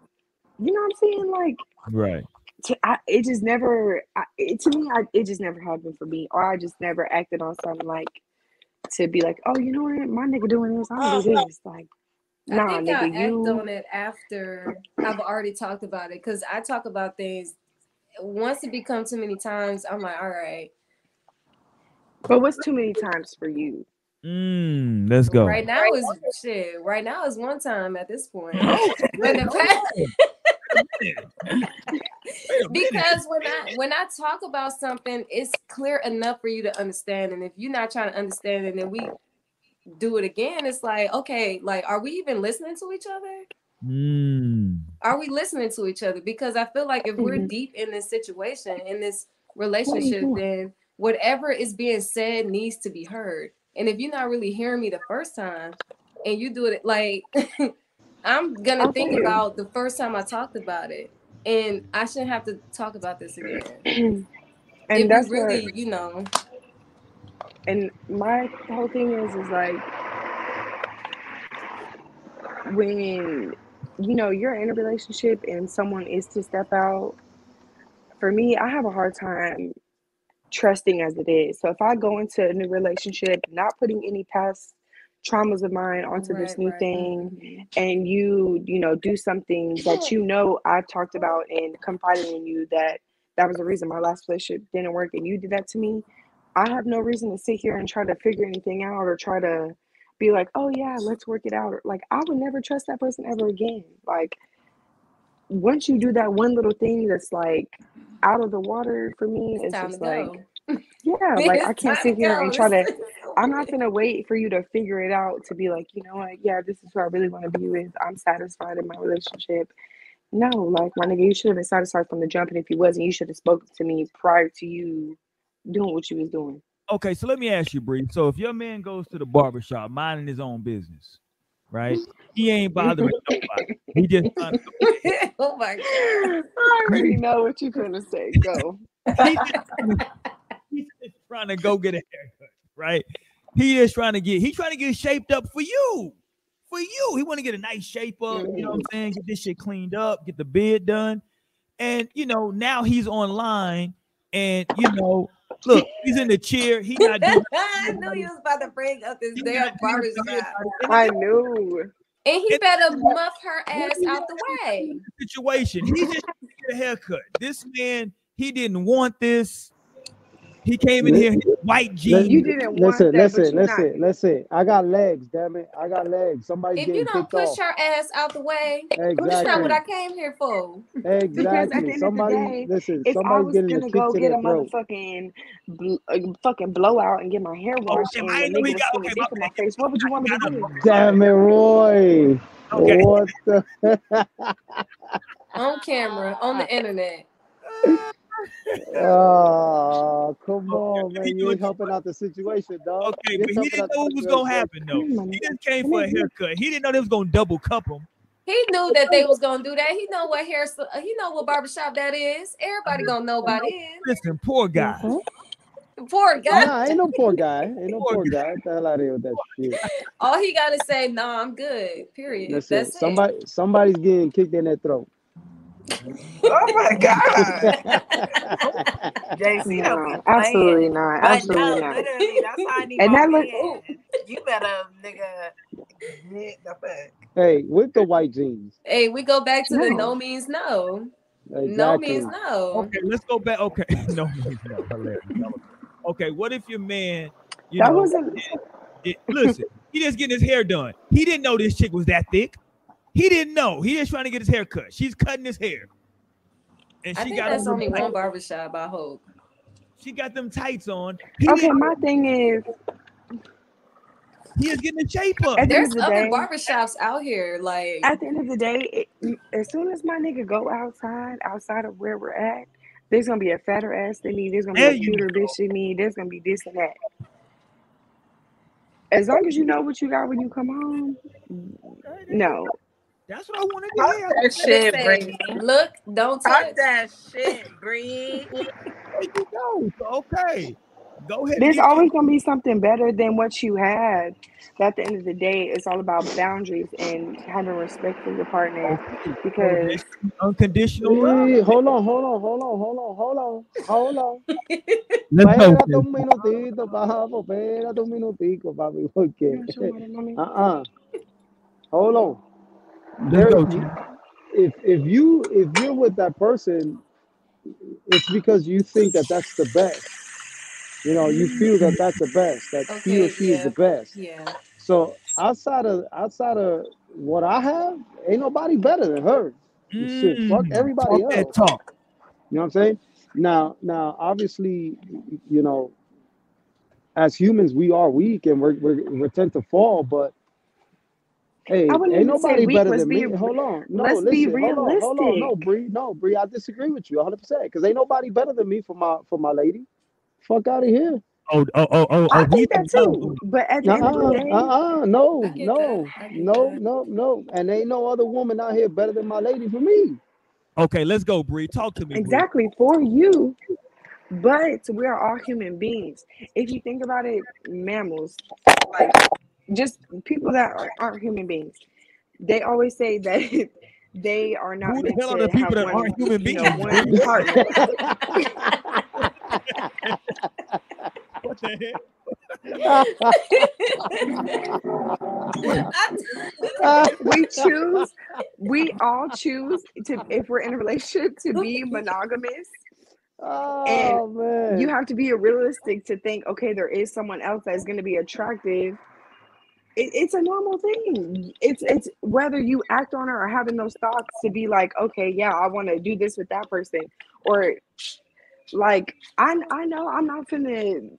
know what I'm saying? Like, Right. to, I, it just never, I, it, to me, I, it just never happened for me. Or I just never acted on something like to be like, oh, you know what? My nigga doing this, I'm gonna do uh-huh. this. Like, nah, I think nigga, I act you. on it after I've already talked about it because I talk about things. Once it becomes too many times, I'm like, all right. But what's too many times for you? Mm, let's go. Right now is shit. Right now is one time at this point. But the because when I when I talk about something, it's clear enough for you to understand. And if you're not trying to understand, and then we do it again, it's like, okay, like, are we even listening to each other? Mm. Are we listening to each other? Because I feel like if we're Mhm. deep in this situation, in this relationship, then whatever is being said needs to be heard. And if you're not really hearing me the first time and you do it like I'm gonna I think about the first time I talked about it. And I shouldn't have to talk about this again. and if that's really, what you know, and my whole thing is is like when you know you're in a relationship and someone is to step out for me i have a hard time trusting as it is. So if i go into a new relationship not putting any past traumas of mine onto this new right. thing mm-hmm. and you you know do something that you know i've talked about and confided in you that that was the reason my last relationship didn't work and you did that to me i have no reason to sit here and try to figure anything out or try to be like oh yeah let's work it out or like i would never trust that person ever again. Like once you do that one little thing that's like out of the water for me it's it's time to just go. like yeah like i can't sit here go. and try to I'm not gonna wait for you to figure it out to be like, you know what, yeah, this is who I really want to be with. I'm satisfied in my relationship. No, like my nigga, you should have been satisfied from the jump, and if you wasn't, you should have spoken to me prior to you doing what you was doing. Okay, so let me ask you, Bree. So if your man goes to the barbershop minding his own business, right? He ain't bothering nobody. He just oh my god. I already know what you're gonna say. Go. he just trying to, he's just trying to go get a haircut, right? He just trying to get He's trying to get shaped up for you. For you. He want to get a nice shape up, you know what I'm mm. saying? Get this shit cleaned up, get the beard done. And you know, now he's online and you know, look, he's in the chair. He not doing I knew you was about to bring up this he damn barbershop. I knew. And he It- better muff her ass out the way. situation. He just get a haircut. This man, he didn't want this. He came in here in white jeans. You didn't want Listen, that, but listen, not. listen, listen. I got legs, damn it. I got legs. Somebody. If you don't push off. her ass out the way, that's not what I came here for. Because at the Exactly. end of the Somebody, day, listen, if I was gonna go get a throat. motherfucking bl- uh, fucking blowout and get my hair Oh, washed shit, and I a ain't know he got stick okay. My in my face, what would you want me to do? Damn it, Roy. Okay. What the? On camera, on the internet. Oh, come on, he man. You doing ain't helping out the situation, dog. Okay, but he didn't know what was gonna happen though. He just came for a haircut. He didn't know they was gonna double cup him. He knew that they was gonna do that. He know what hair. He know what barbershop that is. Everybody gonna know about it. Listen, poor guy. Mhm. Poor guy. Nah, ain't no poor guy. Ain't no Poor poor guy. Get the hell out of here with that shit. All he gotta say, no, I'm good. Period. Listen, That's it. somebody, somebody's getting kicked in their throat. Oh my God. JC No, absolutely not. Absolutely no, not. literally, that's how I need And that look- man. You better, nigga, get the fuck. hey, with the white jeans. Hey, we go back to the No. no means no. No means no. Okay, let's go back. Okay, no, means no, hilarious. Okay, what if your man, you That know, wasn't. it, listen, he just getting his hair done. He didn't know this chick was that thick. He didn't know. He just trying to get his hair cut. She's cutting his hair, and I she think got that's only them one tights. barbershop, I hope. She got them tights on. He, Okay, my thing is, he is getting a shape up. At There's the other day- barbershops out here. Like at the end of the day, it, as soon as my nigga go outside, outside of where we're at, there's gonna be a fatter ass than me. There's gonna be There a you cuter bitch than me. There's gonna be this and that. As long as you know what you got when you come home, no. That's what I wanted to Talk hear. that shit, Bree. look, don't Talk touch. that shit, Bree. There you go. Okay, go ahead. There's always gonna be something better than what you had. At the end of the day, it's all about boundaries and having respect for your partner. Because this unconditional love. Hey, hold on, hold on, hold on, hold on, hold on, hold on. Let's. Espérate un minutito, papo, espérate un minutico, papi, porque, uh-uh. Hold on. Let's go. There, if if you if you're with that person, it's because you think that that's the best. You know, you feel that that's the best. That he or Okay, she is the best. Yeah. So outside of outside of what I have, ain't nobody better than her. Shit, fuck Mm, everybody talk that else. talk. You know what I'm saying? Now, now, obviously, you know, as humans, we are weak and we're, we're we tend to fall. But Hey, I wouldn't ain't even say nobody weak. better Let's than be me. Hold on. No, let's be listen. Hold on. Hold on. No, realistic. Bree. No, Bree. I disagree with you 100 percent because ain't nobody better than me for my for my lady. Fuck out of here. Oh, oh, oh, oh, oh I oh, think that too. But at the end of the Uh-uh, day, uh-uh, no, no, that. I get no, no, no. And ain't no other woman out here better than my lady for me. Okay, let's go, Bree. Talk to me, Bree. exactly for you. But we are all human beings. If you think about it, mammals, like just people that are, aren't human beings, they always say that they are not Who the hell are the people that one, aren't human you know, beings, one partner. What the hell? we choose we all choose to if we're in a relationship to be monogamous oh man. you have to be realistic to think okay there is someone else that's going to be attractive it, it's a normal thing. It's it's whether you act on it or having those thoughts to be like okay yeah i want to do this with that person or like i i know i'm not finna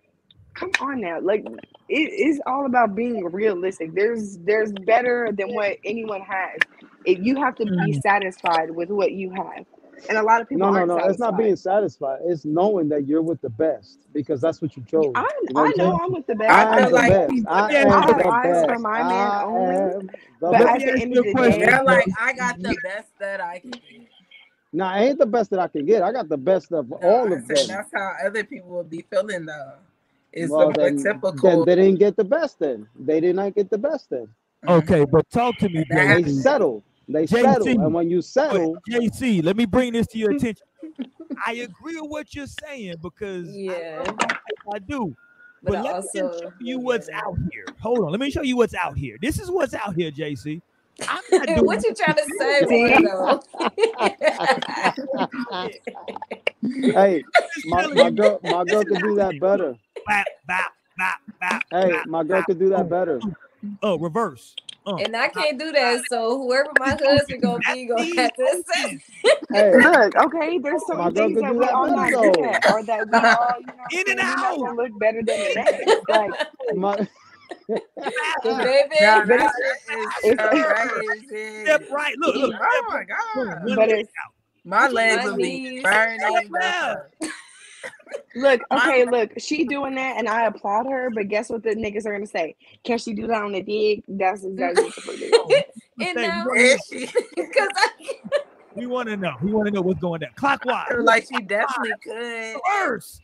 come on now like it is all about being realistic. There's there's better than what anyone has. If you have to be Mm. satisfied with what you have and a lot of people no, no, aren't no. It's not being satisfied. It's knowing that you're with the best because that's what you chose. I, You know I what I'm know? I'm with the best. I am feel the like best. I am I have the eyes for best. my man I only. am the But Let at me the ask end you of a the question. day, they're like, I got the best that I can get. Now, I ain't the best that I can get. I got the best of No, all I of said them. that's how other people will be feeling though. It's Well, the more then, then they didn't get the best. Then they did not get the best. Then mm-hmm. Okay, but talk to me, That they happens. JC. settle. Settle, and when you but settle, JC, let me bring this to your attention. I agree with what you're saying because I Yeah. love my wife, I do. But But I let me just show you what's out here. Hold on, let me show you what's out here. This is what's out here, JC. I'm not doing what you trying to say, See? Margo? hey, my, my girl, my girl This could do that better. Bap, bap, bap, bap, Hey, bap, my girl bap. could do that better. oh, reverse. Uh, and I can't do that. So whoever my That's open. husband gonna be gonna have to say. open. Hey, look, okay, there's my certain things could that do we that all not though. good at, or that we all, you know In and saying, we not out. gonna look better than the In next. Like, My, baby, that but it's is it's. Step right. Look, look. Oh my god. But it's out. My legs my will be burning Step the left. fuck. look, okay, look, she doing that, and I applaud her. But guess what the niggas are gonna say? Can she do that on the dick? That's exactly what the fuck they gonna say. and now, want to know. is she? because I We want to know. We want to know what's going down. Clockwise. like she definitely could. Reverse.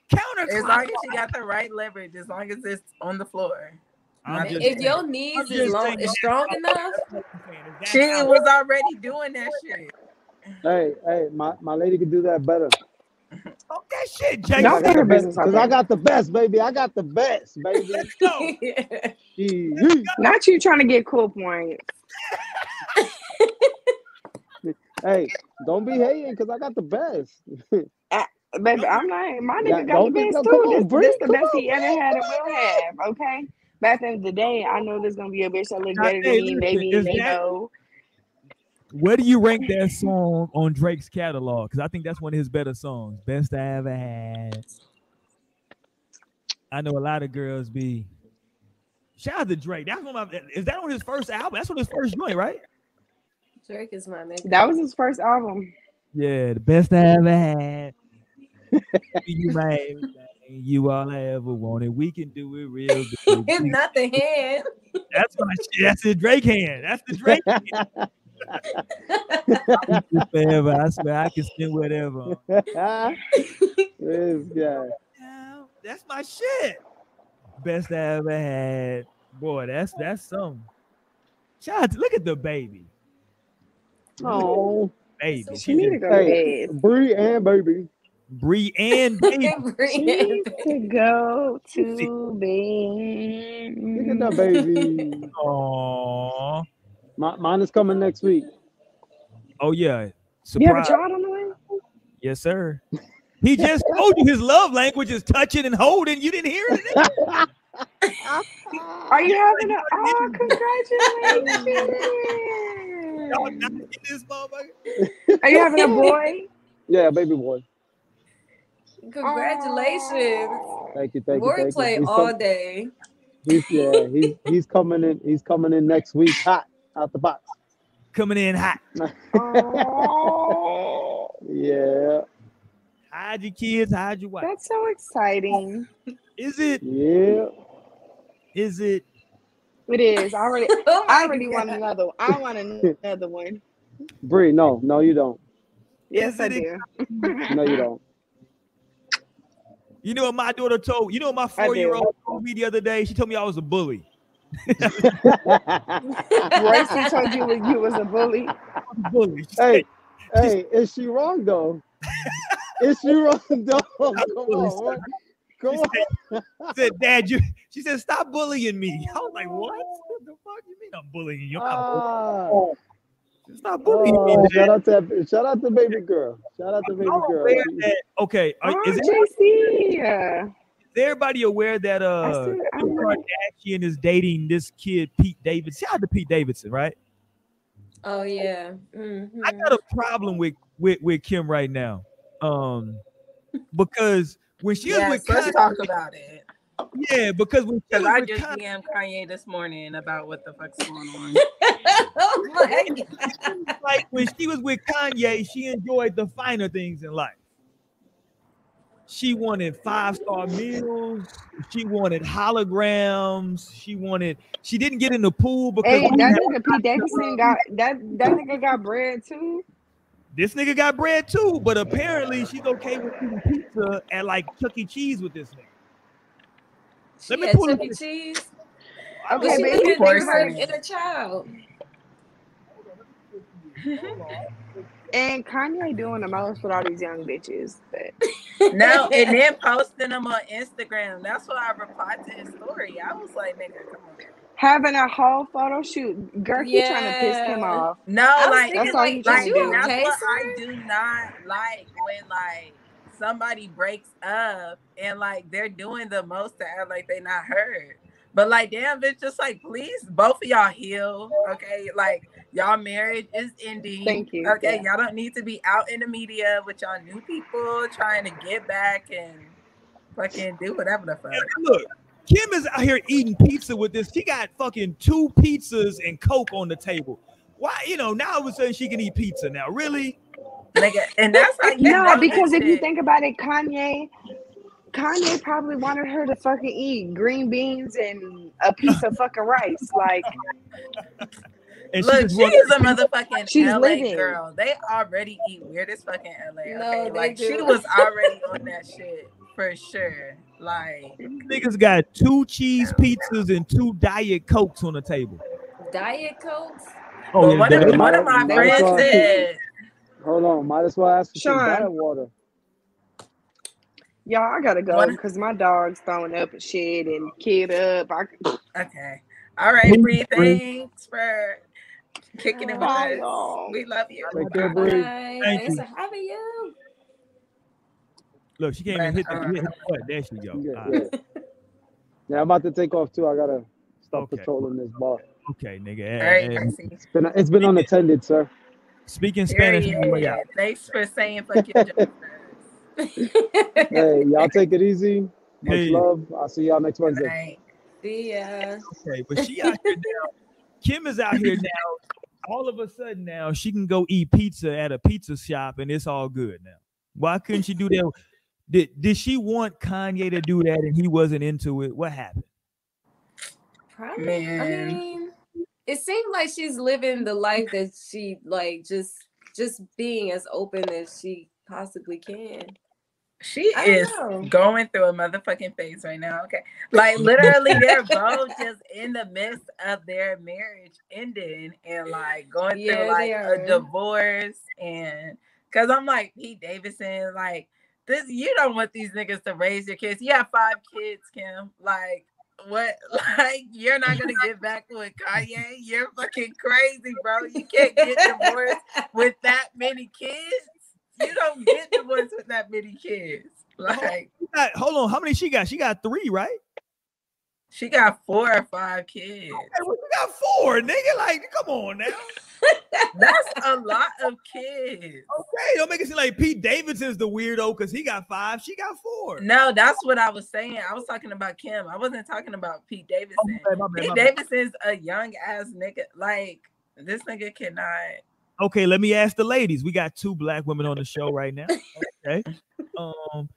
As long as she got the right leverage, as long as it's on the floor. I'm Not just if saying. your knees is long is strong enough, there. That's what I'm saying. Is She was already doing that shit. hey, hey, my, my lady could do that better. Talk that shit, Cause Y'all got put the best. business Cause I got the best, baby. I got the best, baby. Let's go. Gee. Not you trying to get cool points. Hey, don't be hating, cause I got the best. Uh, baby, I'm not. My Yeah, nigga got the don't be. best No, too. come on, This, Bree. this the best on, he ever had and will have. Okay. But at the end of the day, I know there's gonna be a bitch that look Now, better than me. listen, Maybe is you that know. Where do you rank that song on Drake's catalog? Because I think that's one of his better songs. Best I ever had. I know a lot of girls be. Shout out to Drake. That's one of my, is that on his first album? That's on his first joint, right? Drake is my nigga. That was his first album. Yeah, the best I ever had. you my everything. You all I ever wanted. We can do it real good. It's not the hand. That's my shit. That's the Drake hand. That's the Drake hand. Forever. I swear I can spend whatever. this guy. Yeah, That's my shit. Best I ever had. Boy, that's that's some. Shout to look at the baby. Oh, Baby. So She She need to just go to hey. Bree and baby. Bree and baby. She to go to bed. Look at that baby. Aww. My, mine is coming next week. Oh yeah. You have a Surprise. child on the way? Yes, sir. He just told you his love language is touching and holding. You didn't hear it? Are you having a? Oh, Y'all not congratulations! in this motherfucker. Are you having a boy? Yeah, baby boy. Congratulations. Thank you, thank you, Rory thank you. played He's, all com- day. he's yeah, he's he's coming in. He's coming in next week hot. Out the box. coming in hot. Oh, Yeah, Hide your kids, hide your wife. that's so exciting. Is it? yeah. Is it? It is. I already, Oh my I already want God. another. I want another one. Bree, no, no, you don't. Yes, I do. No, you don't. You know what my daughter told? You know what my four year old told me the other day? She told me I was a bully. Royce told you when you was a bully. bully. Hey, hey, is she wrong though? is she wrong though? Come on, man. come on. said, she said, Dad, you she said, stop bullying me. I was like, What? What the fuck you mean I'm bullying you? I'm not Ah, bullying. Stop bullying me. oh, Dad. shout out to shout out to baby girl. Shout out to baby girl. that- okay, are, Oh, is, JC. Yeah. is everybody aware that uh Kim. Kardashian is dating this kid Pete Davidson? Shout out to Pete Davidson, right? Oh yeah. Mhm. I got a problem with with with Kim right now, um, because when she was Yes, with let's Kanye, talk about it. yeah, because when she was I with just Kanye, DM'd Kanye this morning about what the fuck's going on. oh my God. like when she was with Kanye, she enjoyed the finer things in life. She wanted five star meals. She wanted holograms. She wanted. She didn't get in the pool because Hey, that nigga Pete Davidson got that. That nigga got bread too. this nigga got bread too. But apparently, she's okay with eating pizza at like Chuck E. Cheese with this nigga. Let me pull Chuck E. Cheese. I Okay, But she but lived in her inner child. And Kanye doing the most with all these young bitches. But no, and then posting them on Instagram. That's why I replied to his story. I was like, nigga, come on. having a whole photo shoot, Gertie trying to piss him off. No, I was like thinking, That's all like, you is trying you to do. that's okay, what I do not like when like somebody breaks up and like they're doing the most to act like they not hurt. But like, damn, bitch, just like, please, both of y'all heal, okay? Like, y'all marriage is ending. Thank you. Okay, Yeah. y'all don't need to be out in the media with y'all new people trying to get back and fucking do whatever the fuck. Look, Kim is out here eating pizza with this. She got fucking two pizzas and Coke on the table. Why, you know, now all of a sudden she can eat pizza now. Really? Nigga, and that's how you No, because this if you think about it, Kanye, Kanye probably wanted her to fucking eat green beans and a piece of fucking rice. Like, And Look, just she is a motherfucking She's LA living. girl. They already eat weird as fucking LA. Okay, they like she was already on that shit for sure. Like, niggas got two cheese pizzas and two diet cokes on the table. Diet cokes. Oh, but one, that- of, one of my Might- friends might well- said, Hold on, might as well ask for some Sean. diet water. y'all, I gotta go because my dog's throwing up and shit and kid up. I, okay, all right, Bree, thanks for kicking it with Bye, us. y'all. We love you. Take care, Bree. Bye. Thank Thanks you. for having you. Look, she can't even hit the, uh, hit the butt. There she go. Yeah, All right. yeah. yeah, I'm about to take off too. I gotta stop Okay. patrolling this bar. Okay, nigga. All And- right, and Percy. It's been it's been unattended, sir. speaking Spanish. on the way Thanks for saying fuck your jokes. Hey, y'all take it easy. Much Hey. love. I'll see y'all next Wednesday. Right. See ya. Okay, but she out here now. Kim is out here now. All of a sudden now she can go eat pizza at a pizza shop and it's all good now. Why couldn't she do that? Did did she want Kanye to do that and he wasn't into it? What happened? Probably. Man. I mean, it seemed like she's living the life that she like just just being as open as she possibly can. She is know. going through a motherfucking phase right now. Okay. Like literally they're both just in the midst of their marriage ending and like going Yeah, through like a divorce and cause I'm like Pete Davidson, like this you don't want these niggas to raise your kids. You have five kids, Kim. Like what like you're not gonna get back with Kanye? You're fucking crazy, bro. You can't get divorced with that many kids. You don't get divorced with that many kids. Like She got- hold on, how many she got? She got three, right? she got four or five kids. Hey, well, got four, nigga. Like, come on now. That's a lot of kids. Okay, don't make it seem like Pete Davidson's the weirdo because he got five, she got four. No, that's what I was saying. I was talking about Kim. I wasn't talking about Pete Oh, Davidson. my bad, my bad, Pete. Davidson's a young ass nigga. Like This nigga cannot. Okay, let me ask the ladies. We got two black women on the show right now. Okay. Um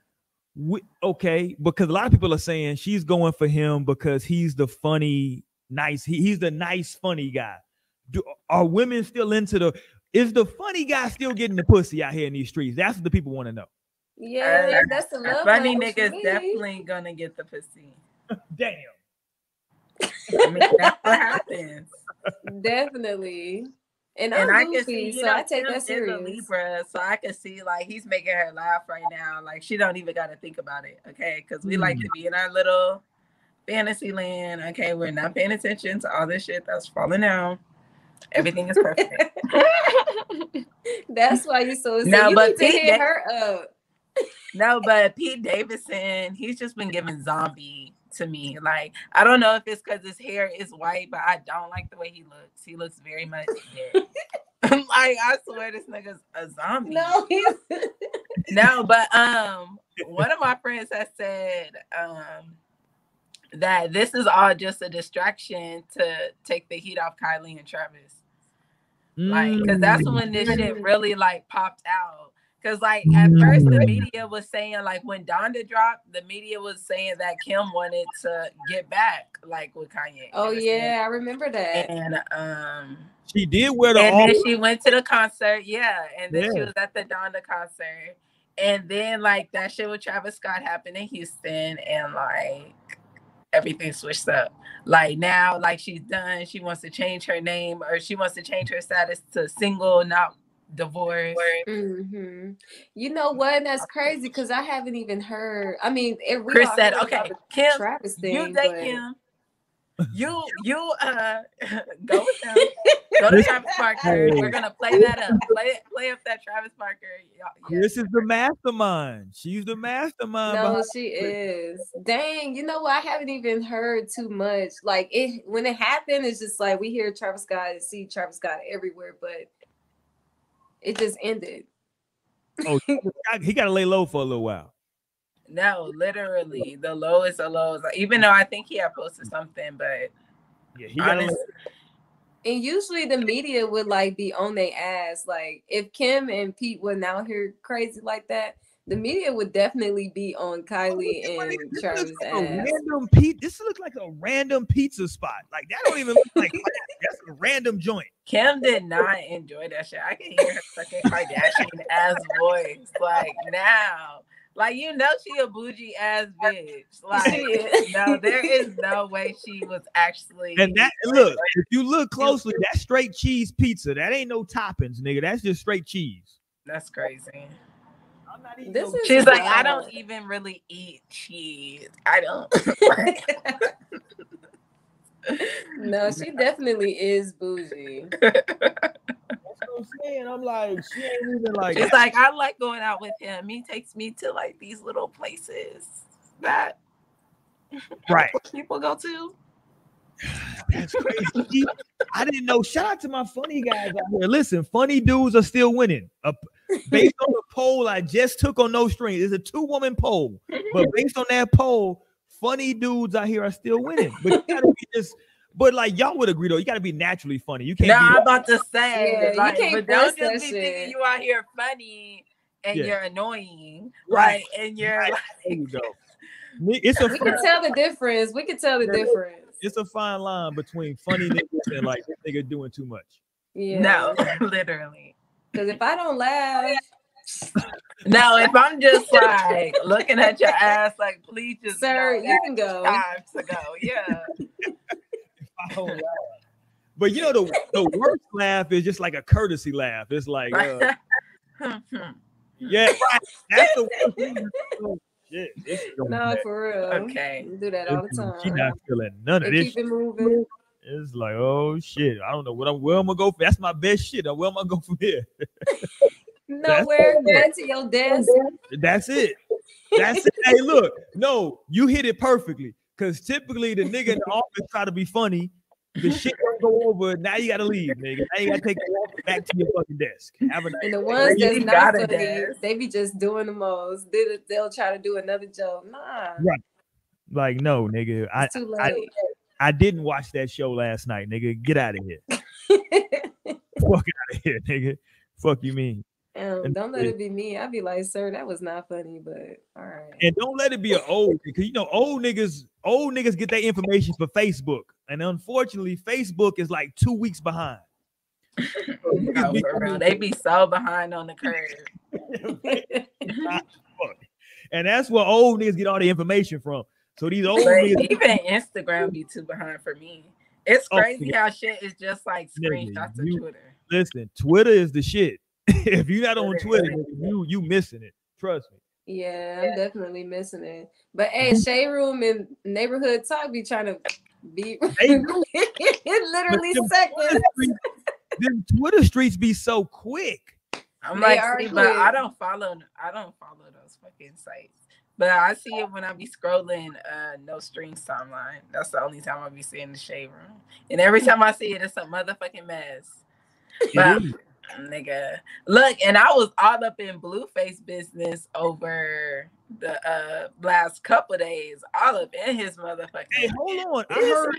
we, okay, because a lot of people are saying she's going for him because he's the funny, nice, he, he's the nice, funny guy. Do, are women still into the is the funny guy still getting the pussy out here in these streets? That's what the people want to know. Yeah, that's the love. Funny language for niggas definitely gonna get the pussy. Damn. I mean, that's what happens. Definitely. And, And I can see, you so know, I take that serious. Libra, so I can see like he's making her laugh right now. Like she don't even got to think about it, okay? Because we like to mm. be in our little fantasy land. Okay, we're not paying attention to all this shit that's falling down. Everything is perfect. That's why you're so. No, you but Pete hit Da- her up. no, but Pete Davidson, he's just been giving zombie to me. Like I don't know if it's because his hair is white, but I don't like the way he looks. He looks very much dead. like I swear this nigga's a zombie. No, he's no, but um, one of my friends has said um that this is all just a distraction to take the heat off Kylie and Travis. Like, cause that's Mm. when this shit really like popped out. Cause like at first the Mm. media was saying like when Donda dropped, the media was saying that Kim wanted to get back like with Kanye. Oh understand? yeah, I remember that. And um She did wear the and all then she went to the concert, yeah. And then she was at the Donda concert. And then like that shit with Travis Scott happened in Houston and like everything switched up. Like now, like she's done, she wants to change her name or she wants to change her status to single, not divorced. hmm You know what? And that's crazy because I haven't even heard. I mean, if we Chris said, heard okay, Kim, Travis thing, you date but- him. You you uh go with him. Go to Travis Barker. We're gonna play that up. Play play up that Travis Barker. Y'all- yeah. This is the mastermind. She's the mastermind. No, behind she is. Dang, you know what? I haven't even heard too much. Like it when it happened, it's just like we hear Travis Scott and see Travis Scott everywhere, but it just ended. Oh, he got to lay low for a little while. No, literally the lowest of lows. Like, even though I think he had posted something, but Yeah, he got to. And usually the media would like be on their ass. Like if Kim and Pete were out here crazy like that, the media would definitely be on oh, Kylie and This Travis looks like a random pe- This looks like a random pizza spot. Like that don't even look like that's a random joint. Kim did not enjoy that shit. I can hear her fucking Kardashian ass voice. Like now, like you know, she a bougie ass bitch. Like no, there is no way she was actually. And that look, if you look closely, that's straight cheese pizza. That ain't no toppings, nigga. That's just straight cheese. That's crazy. I'm not eating This is She's like, I don't even really eat cheese. I don't. no, she definitely is bougie. That's what I'm saying. I'm like, she ain't even like. She's like, I like going out with him. He takes me to like these little places that right. people go to. That's crazy. I didn't know. Shout out to my funny guys out here. Listen, funny dudes are still winning. Uh, based on the poll I just took on No Strings, it's a two woman poll. But based on that poll, funny dudes out here are still winning. But you gotta be just. But like y'all would agree though, you gotta be naturally funny. You can't. No, be I'm about to say, Yeah, you can't but don't just that be thinking you out here funny and Yeah. you're annoying, Right. right? And you're Right. like, There you go. It's a We can tell the difference. We can tell the Yeah. difference. it's a fine line between funny niggas and like this nigga doing too much. Yeah. no, literally. Because if I don't laugh, No, if I'm just like looking at your ass, like, please just sir, you can go. time to go. Yeah. I don't laugh. But you know the the worst laugh is just like a courtesy laugh. It's like, uh, yeah, that's the worst. thing. Oh, Shit, this is going No, bad. for real. okay. We do that all the time. She time. not feeling none of And this. keep it moving. It's like, oh shit, I don't know what I'm. Where I'm gonna go. For. That's my best shit. Where am I go from here? Nowhere. Back to your desk. That's it. That's it. Hey, look, no, you hit it perfectly. Cause typically the nigga in the office try to be funny. The shit don't go over. Now you gotta leave, nigga. Now you gotta take the walk back to your fucking desk. Have a nice And the ones You that's not funny, dance. they be just doing the most. They- They'll try to do another joke. Nah, Right. Like, no, nigga. I, it's too late. I didn't watch that show last night, nigga. Get out of here. Fuck out of here, nigga. Fuck you mean. Um, And- don't let it be me. I'd be like, sir, that was not funny, but all right. And don't let it be an old because you know old niggas, old niggas get that information for Facebook, and unfortunately, Facebook is like two weeks behind. So Oh, be for real. coming- They be so behind on the curve. and that's where old niggas get all the information from. So these old But niggas, even Instagram be too behind for me. It's Oh, crazy yeah. how shit is just like Nigga, screenshots of Twitter. listen, Twitter is the shit. if you're not on Twitter Twitter, you you missing it. Trust me. Yeah, I'm definitely missing it. But hey, Shade Room and Neighborhood Talk be trying to be They in literally them seconds. Twitter streets- Them Twitter streets be so quick. I'm They like, see, but I don't follow. I don't follow those fucking sites. But I see it when I be scrolling uh no strings timeline. That's the only time I be seeing the shade room. And every time I see it, it's a motherfucking mess. But nigga, look, and I was all up in Blueface business over the uh last couple days, all up in his motherfucking. Hey, hold on. I heard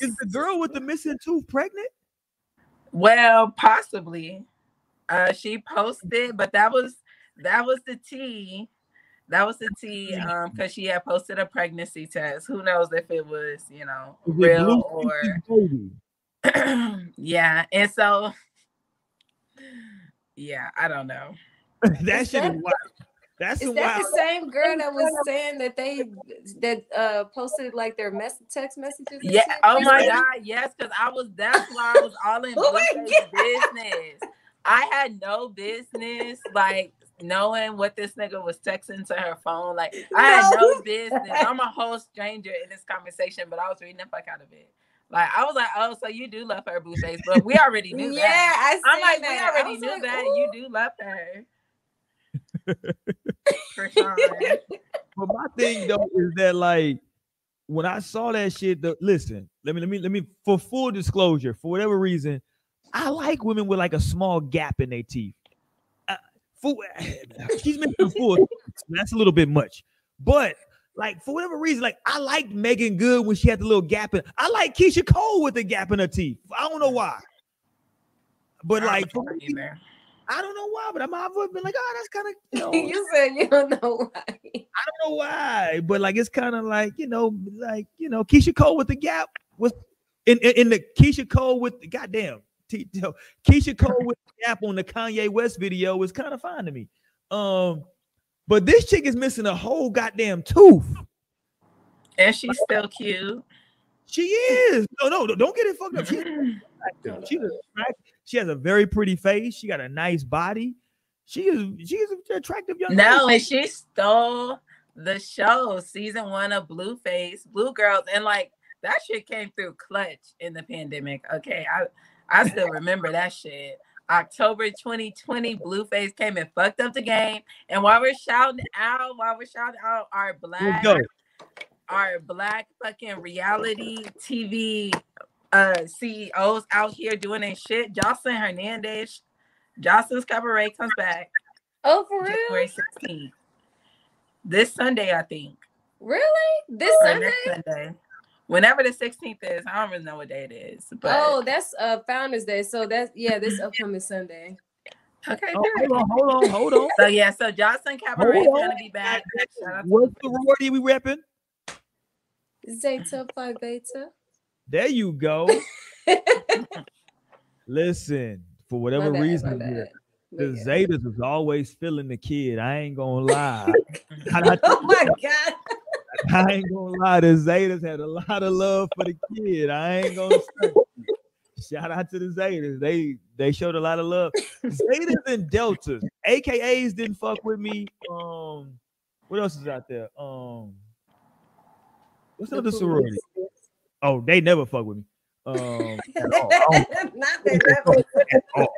is the girl with the missing tooth pregnant? Well, possibly. Uh she posted, but that was that was the tea. That was the tea um because she had posted a pregnancy test. Who knows if it was, you know, Is real or baby? yeah. And so yeah, I don't know. that Is shit that- is wild. That's Is the that wild. the same girl that was saying that they that uh posted like their mess text messages? Yeah. shit? Oh my god, yes, because I was that's why I was all in Oh business. I had no business like knowing what this nigga was texting to her phone. Like I had no No. business. I'm a whole stranger in this conversation, but I was reading the fuck out of it. Like I was like, oh, so you do love her, Blueface, but we already knew yeah, that. I I'm like, seen we that. I already knew like, that "Ooh." you do love her. For sure. But my thing though is that like when I saw that shit, the listen, let me let me let me for full disclosure, for whatever reason, I like women with like a small gap in their teeth. She's making teeth, that's a little bit much, but like for whatever reason, like I liked Meagan Good when she had the little gap in. I like Keyshia Cole with the gap in her teeth. I don't know why, but like me. I don't know why, but I'm I've been like, oh, that's kind of you know. you said you don't know why. I don't know why, but like it's kind of like you know, like you know, Keyshia Cole with the gap was in in, in the Keyshia Cole with the goddamn T- t- Keyshia Cole with the gap on the Kanye West video was kind of fine to me. Um, but this chick is missing a whole goddamn tooth. And she's still cute. She is no, no, don't get it fucked up. She's attractive. She's. She has a very pretty face. She got a nice body. She is she is an attractive young No, lady. and she stole the show, season one of Blueface, Blue Girls, and like that shit came through clutch in the pandemic. Okay, I I still remember that shit. October 2020, Blueface came and fucked up the game. And while we're shouting out, while we're shouting out our black, go. our black fucking reality TV uh CEOs out here doing their shit, Joseline Hernandez, Joseline's Cabaret comes back. Oh, for January real? 16th. This Sunday, I think. Really? This Or Sunday? next Sunday. Whenever the 16th is, I don't really know what day it is. But Oh, that's uh Founders Day. So that's yeah, this upcoming Sunday. okay. Oh, hold on, hold on, hold on. So yeah, so Joseline Cabaret is gonna be back. Shout out to What sorority we repping? Zeta Phi Beta. There you go. Listen, for whatever bad, reason, here, But the yeah. Zetas was always feeling the kid. I ain't gonna lie. Oh my god. I ain't gonna lie. The Zetas had a lot of love for the kid. I ain't gonna say. Shout out to the Zetas. They they showed a lot of love. Zetas and Deltas, AKAs didn't fuck with me. Um, what else is out there? Um, what's the The other sorority? Oh, they never fuck with me. Um, at all. I don't Not that at all.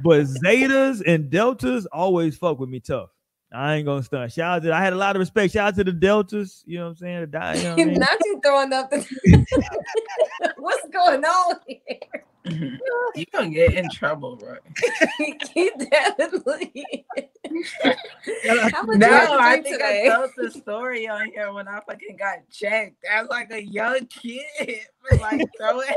But Zetas and Deltas always fuck with me tough. I ain't gonna stunt. Shout out to I had a lot of respect. Shout out to the Deltas. You know what I'm saying? The, di- you know what I mean? Not you throwing up the What's going on here? you gonna get in trouble, bro. he definitely. How No, I think today? I told the story on here when I fucking got checked. I was like a young kid, like throwing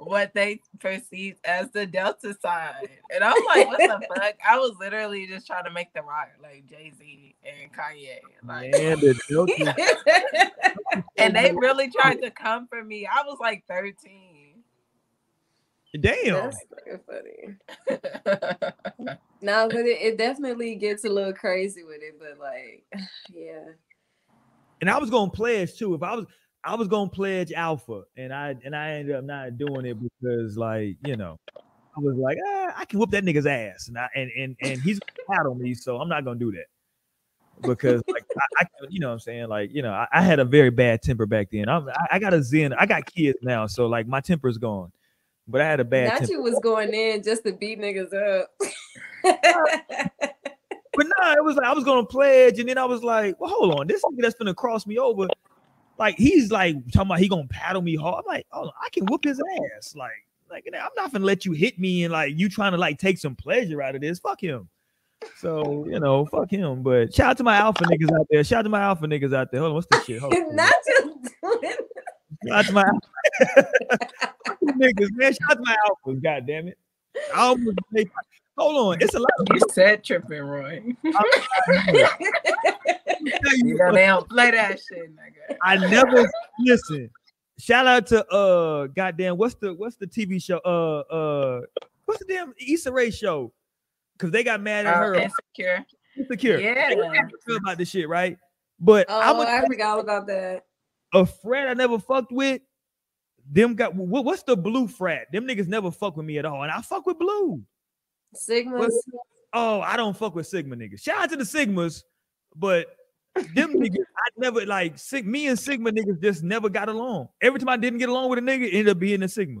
what they perceive as the Delta sign. And I'm like, what the fuck? I was literally just trying to make the rock like Jay Z and Kanye. Like, Man, the Delta- and they really tried to come for me. I was like 13. damn. That's fucking funny. No, but it, it definitely gets a little crazy with it, but like, yeah. And I was gonna pledge too. If I was I was gonna pledge alpha, and I and I ended up not doing it because, like, you know, I was like, ah, I can whoop that nigga's ass, and I and and and he's hot on me, so I'm not gonna do that because, like, I, I you know, what I'm saying, like, you know, I, I had a very bad temper back then. I'm, I, I got a zen. I got kids now, so like, my temper's gone, but I had a bad Not temper. you was going in just to beat niggas up. But no, it was like I was gonna pledge, and then I was like, well, hold on, this nigga that's gonna cross me over, like he's like talking about he gonna paddle me hard. I'm like, oh, I can whoop his ass. Like, like I'm not gonna let you hit me and like you trying to like take some pleasure out of this. Fuck him. So you know, fuck him. But shout out to my alpha niggas out there. Shout out to my alpha niggas out there. Hold on, what's this shit? Hold on. Not just doing Shout out to my niggas, man. Shout out to my alphas. God damn it. I almost made- Hold on, it's a lot. Of You said tripping, Roy. you You know they don't play that shit, nigga. I never listen. Shout out to uh goddamn what's the what's the TV show? Uh uh what's the damn Issa Rae show? Cause they got mad at Uh, her. insecure. Insecure. Yeah. got mad about this shit, right? But I'm Oh, a, I forgot all about that. a frat I never fucked with. Them got what, what's the blue frat? Them niggas never fuck with me at all, and I fuck with blue. Sigmas. Oh, I don't fuck with Sigma niggas. Shout out to the Sigmas, but them niggas, I never like Sig- me and Sigma niggas just never got along. Every time I didn't get along with a nigga, it ended up being a Sigma.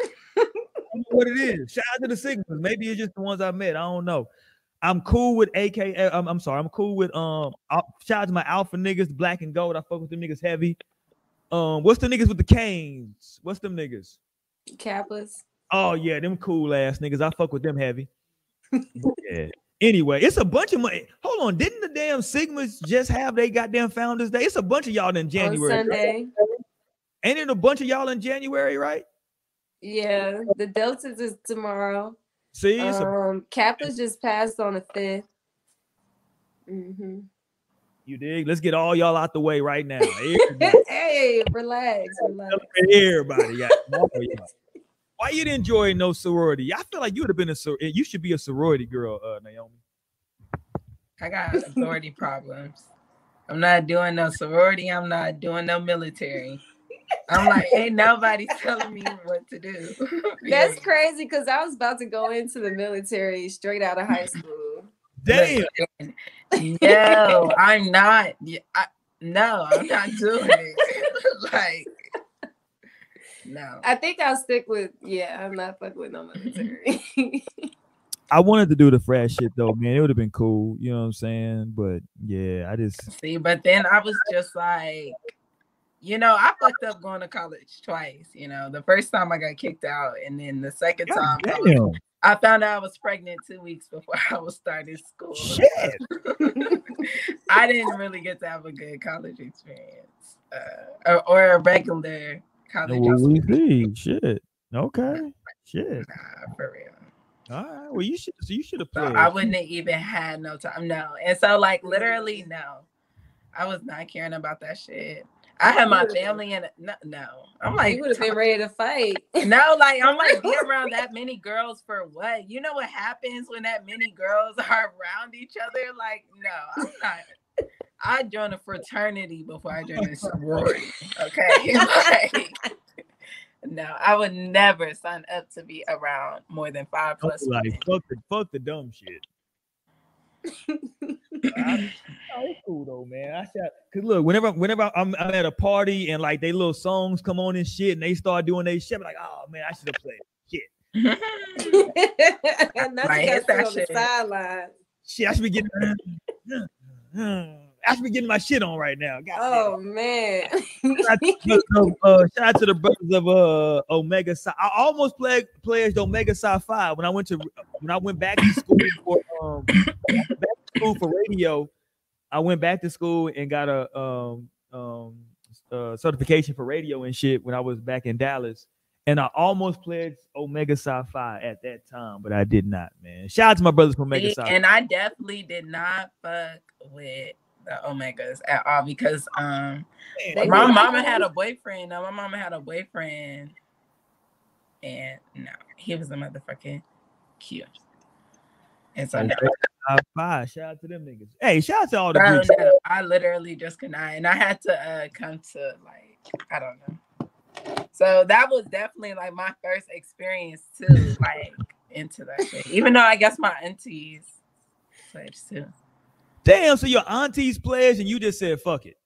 I don't know what it is. Shout out to the Sigmas. Maybe it's just the ones I met. I don't know. I'm cool with AK. I'm, I'm sorry. I'm cool with um. Shout out to my alpha niggas, black and gold. I fuck with them niggas heavy. Um, what's the niggas with the canes? What's them niggas? Kappas. Oh yeah, them cool ass niggas. I fuck with them heavy. yeah. Anyway, it's a bunch of money. Hold on, didn't the damn Sigmas just have they goddamn Founders Day? It's a bunch of y'all in January. On Sunday. Ain't it a bunch of y'all in January, right? Yeah. The Deltas is tomorrow. See, it's a, Um, Kappas just passed on the 5th. Mm-hmm. you dig? Let's get all y'all out the way right now. Hey, relax, relax. everybody got all y'all. Why you didn't join no sorority? I feel like you would have been a sor- you should be a sorority girl, uh, Naomi. I got authority problems. I'm not doing no sorority. I'm not doing no military. I'm like, ain't nobody telling me what to do. That's crazy because I was about to go into the military straight out of high school. Damn. No, I'm not. I, no, I'm not doing it. like, no. I think I'll stick with yeah. I'm not fucking with no military. I wanted to do the frat shit though, man. It would have been cool, you know what I'm saying? But yeah, I just See, but then I was just like, you know, I fucked up going to college twice. You know, the first time I got kicked out, and then the second time I, was- I found out I was pregnant two weeks before I was starting school. shit. I didn't really get to have a good college experience, uh, or, or a regular college Well, we experience. see. Shit. Okay. Shit. Nah, for real. All right. Well, you should. So you should have So played. I wouldn't have even had no time. No. And so like literally no. I was not caring about that shit. I had my family and no, no. I'm like you would have been ready to fight. no, like I'm like be around that many girls for what? You know what happens when that many girls are around each other? Like, no, I'm not. I joined a fraternity before I joined a sorority. Okay. like, no, I would never sign up to be around more than five I'm plus. like women. fuck the fuck the dumb shit. I- oh, it's cool though, man. I said, cause look, whenever whenever I'm, I'm at a party and like they little songs come on and shit, and they start doing they shit, I'm like, oh man, I should have played. shit. and not Like, you hit got that on the sideline. Shit, I should be getting. I should be getting my shit on right now. God. Oh man. Shout out to, the- uh, shout out to the brothers of uh Omega Psi. I almost played pledged Omega Psi Phi when I went to when I went back to school for um back to school for radio. I went back to school and got a um um uh, certification for radio and shit when I was back in Dallas. and I almost pledged Omega Psi Phi at that time, but I did not, man. Shout out to my brothers from Omega See, Psi. and I definitely did not fuck with the Omegas at all because um They my were- mama had a boyfriend. No, my mama had a boyfriend, and no, he was a motherfucking cute. And so no, Omega Psi Phi. Shout out to them niggas. Hey, shout out to all the bro, Greeks. no, I literally just could not, and I had to uh come to like I don't know. So that was definitely like my first experience too, like into that shit. Even though I guess my aunties pledged too. Damn, so your auntie's pledge and you just said fuck it.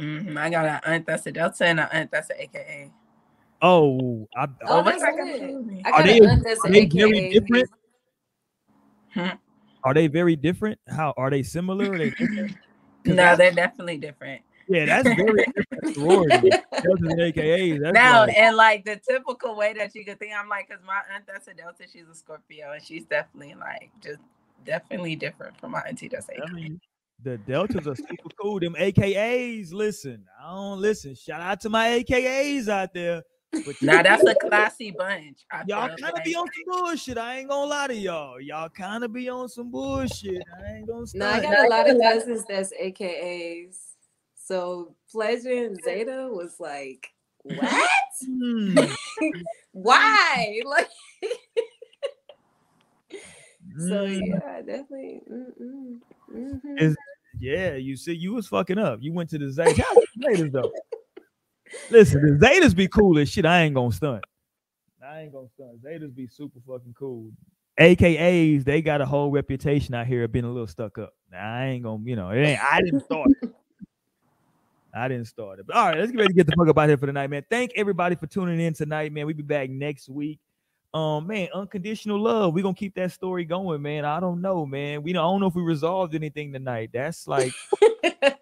Mhm, I got an aunt that's a Delta and an aunt that's an AKA. Oh, I, Oh, that's what's that got to do with me? I Are got they- an aunt that's are an they very different? Hmm. Are they very different? How are they similar? Are they No, they're definitely different. Yeah, that's very different sorority. Deltas and AKAs. That's Now, like, and like the typical way that you could think, I'm like, because my aunt that's a Delta, she's a Scorpio, and she's definitely like just definitely different from my auntie that's a I mean, the Deltas are super cool. Them AKAs, listen, I don't listen. Shout out to my AKAs out there. But Now that's a classy bunch. I y'all kind of like. be on some bullshit. I ain't gonna lie to y'all. Y'all kind of be on some bullshit. I ain't gonna No, I got a lot of cousins that's AKAs. So Pleasure and Zeta was like, what? Hmm. Why? Like, so Mm. yeah, definitely. Mm-mm. Mhm. Is- Yeah, you see, you was fucking up. You went to the Zetas. Shout out Zetas though. Listen, the Zetas be cool as shit. I ain't gonna stunt. I ain't gonna stunt. Zetas be super fucking cool. AKAs, they got a whole reputation out here of being a little stuck up. Now I ain't gonna, you know, it ain't. I didn't start. it. I didn't start it. But all right, let's get ready to get the fuck up out here for the night, man. Thank everybody for tuning in tonight, man. We be back next week. Um, man, unconditional love. we gonna keep that story going, man. I don't know, man. We don't, I don't know if we resolved anything tonight. That's like,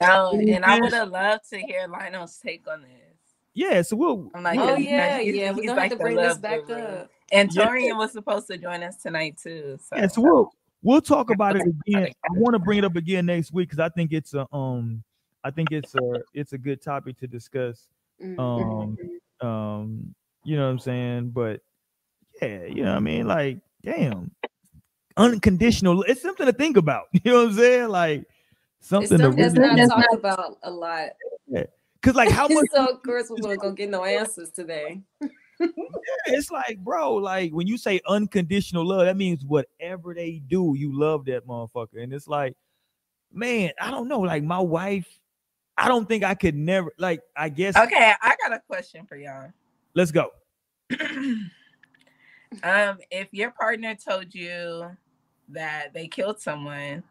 Oh, and I would have loved to hear Lionel's take on this. yeah. So we'll. I'm like, oh 'cause, you know, yeah, he's- yeah. We're gonna like have to bring this back guru. up. And Yeah. Torian was supposed to join us tonight too. So, Yeah, so we'll we'll talk about it again. I want to bring it up again next week because I think it's a um I think it's a it's a good topic to discuss. Mhm. Um um you know what I'm saying? But yeah, you know what I mm-hmm. mean? Like, damn. Unconditional. It's something to think about. You know what I'm saying? Like it's something to something that's really not talked about a lot. Yeah. because like how much so of course we're gonna get no answers today. it's like, bro, like when you say unconditional love, that means whatever they do, you love that motherfucker. And it's like, man, I don't know. Like my wife, I don't think I could never like. I guess okay, I got a question for y'all. let's go. um, if your partner told you that they killed someone,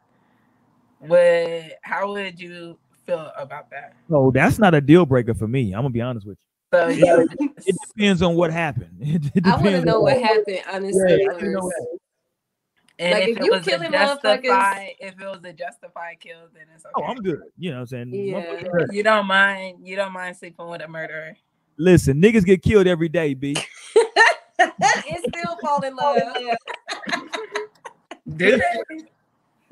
would how would you feel about that? No, that's not a deal breaker for me. I'm gonna be honest with So Yeah. you you. It depends on what happened. It, it I want to depends know what happened, honestly. Yeah, know first. that. and Like, if, if you was a killing motherfuckers- if it was a justified kill, then it's okay. Oh, I'm good. You know what I'm saying? Yeah. Motherfucker, you don't mind you don't mind sleeping with a murderer. Listen, niggas get killed every day, B. it's still fall in love.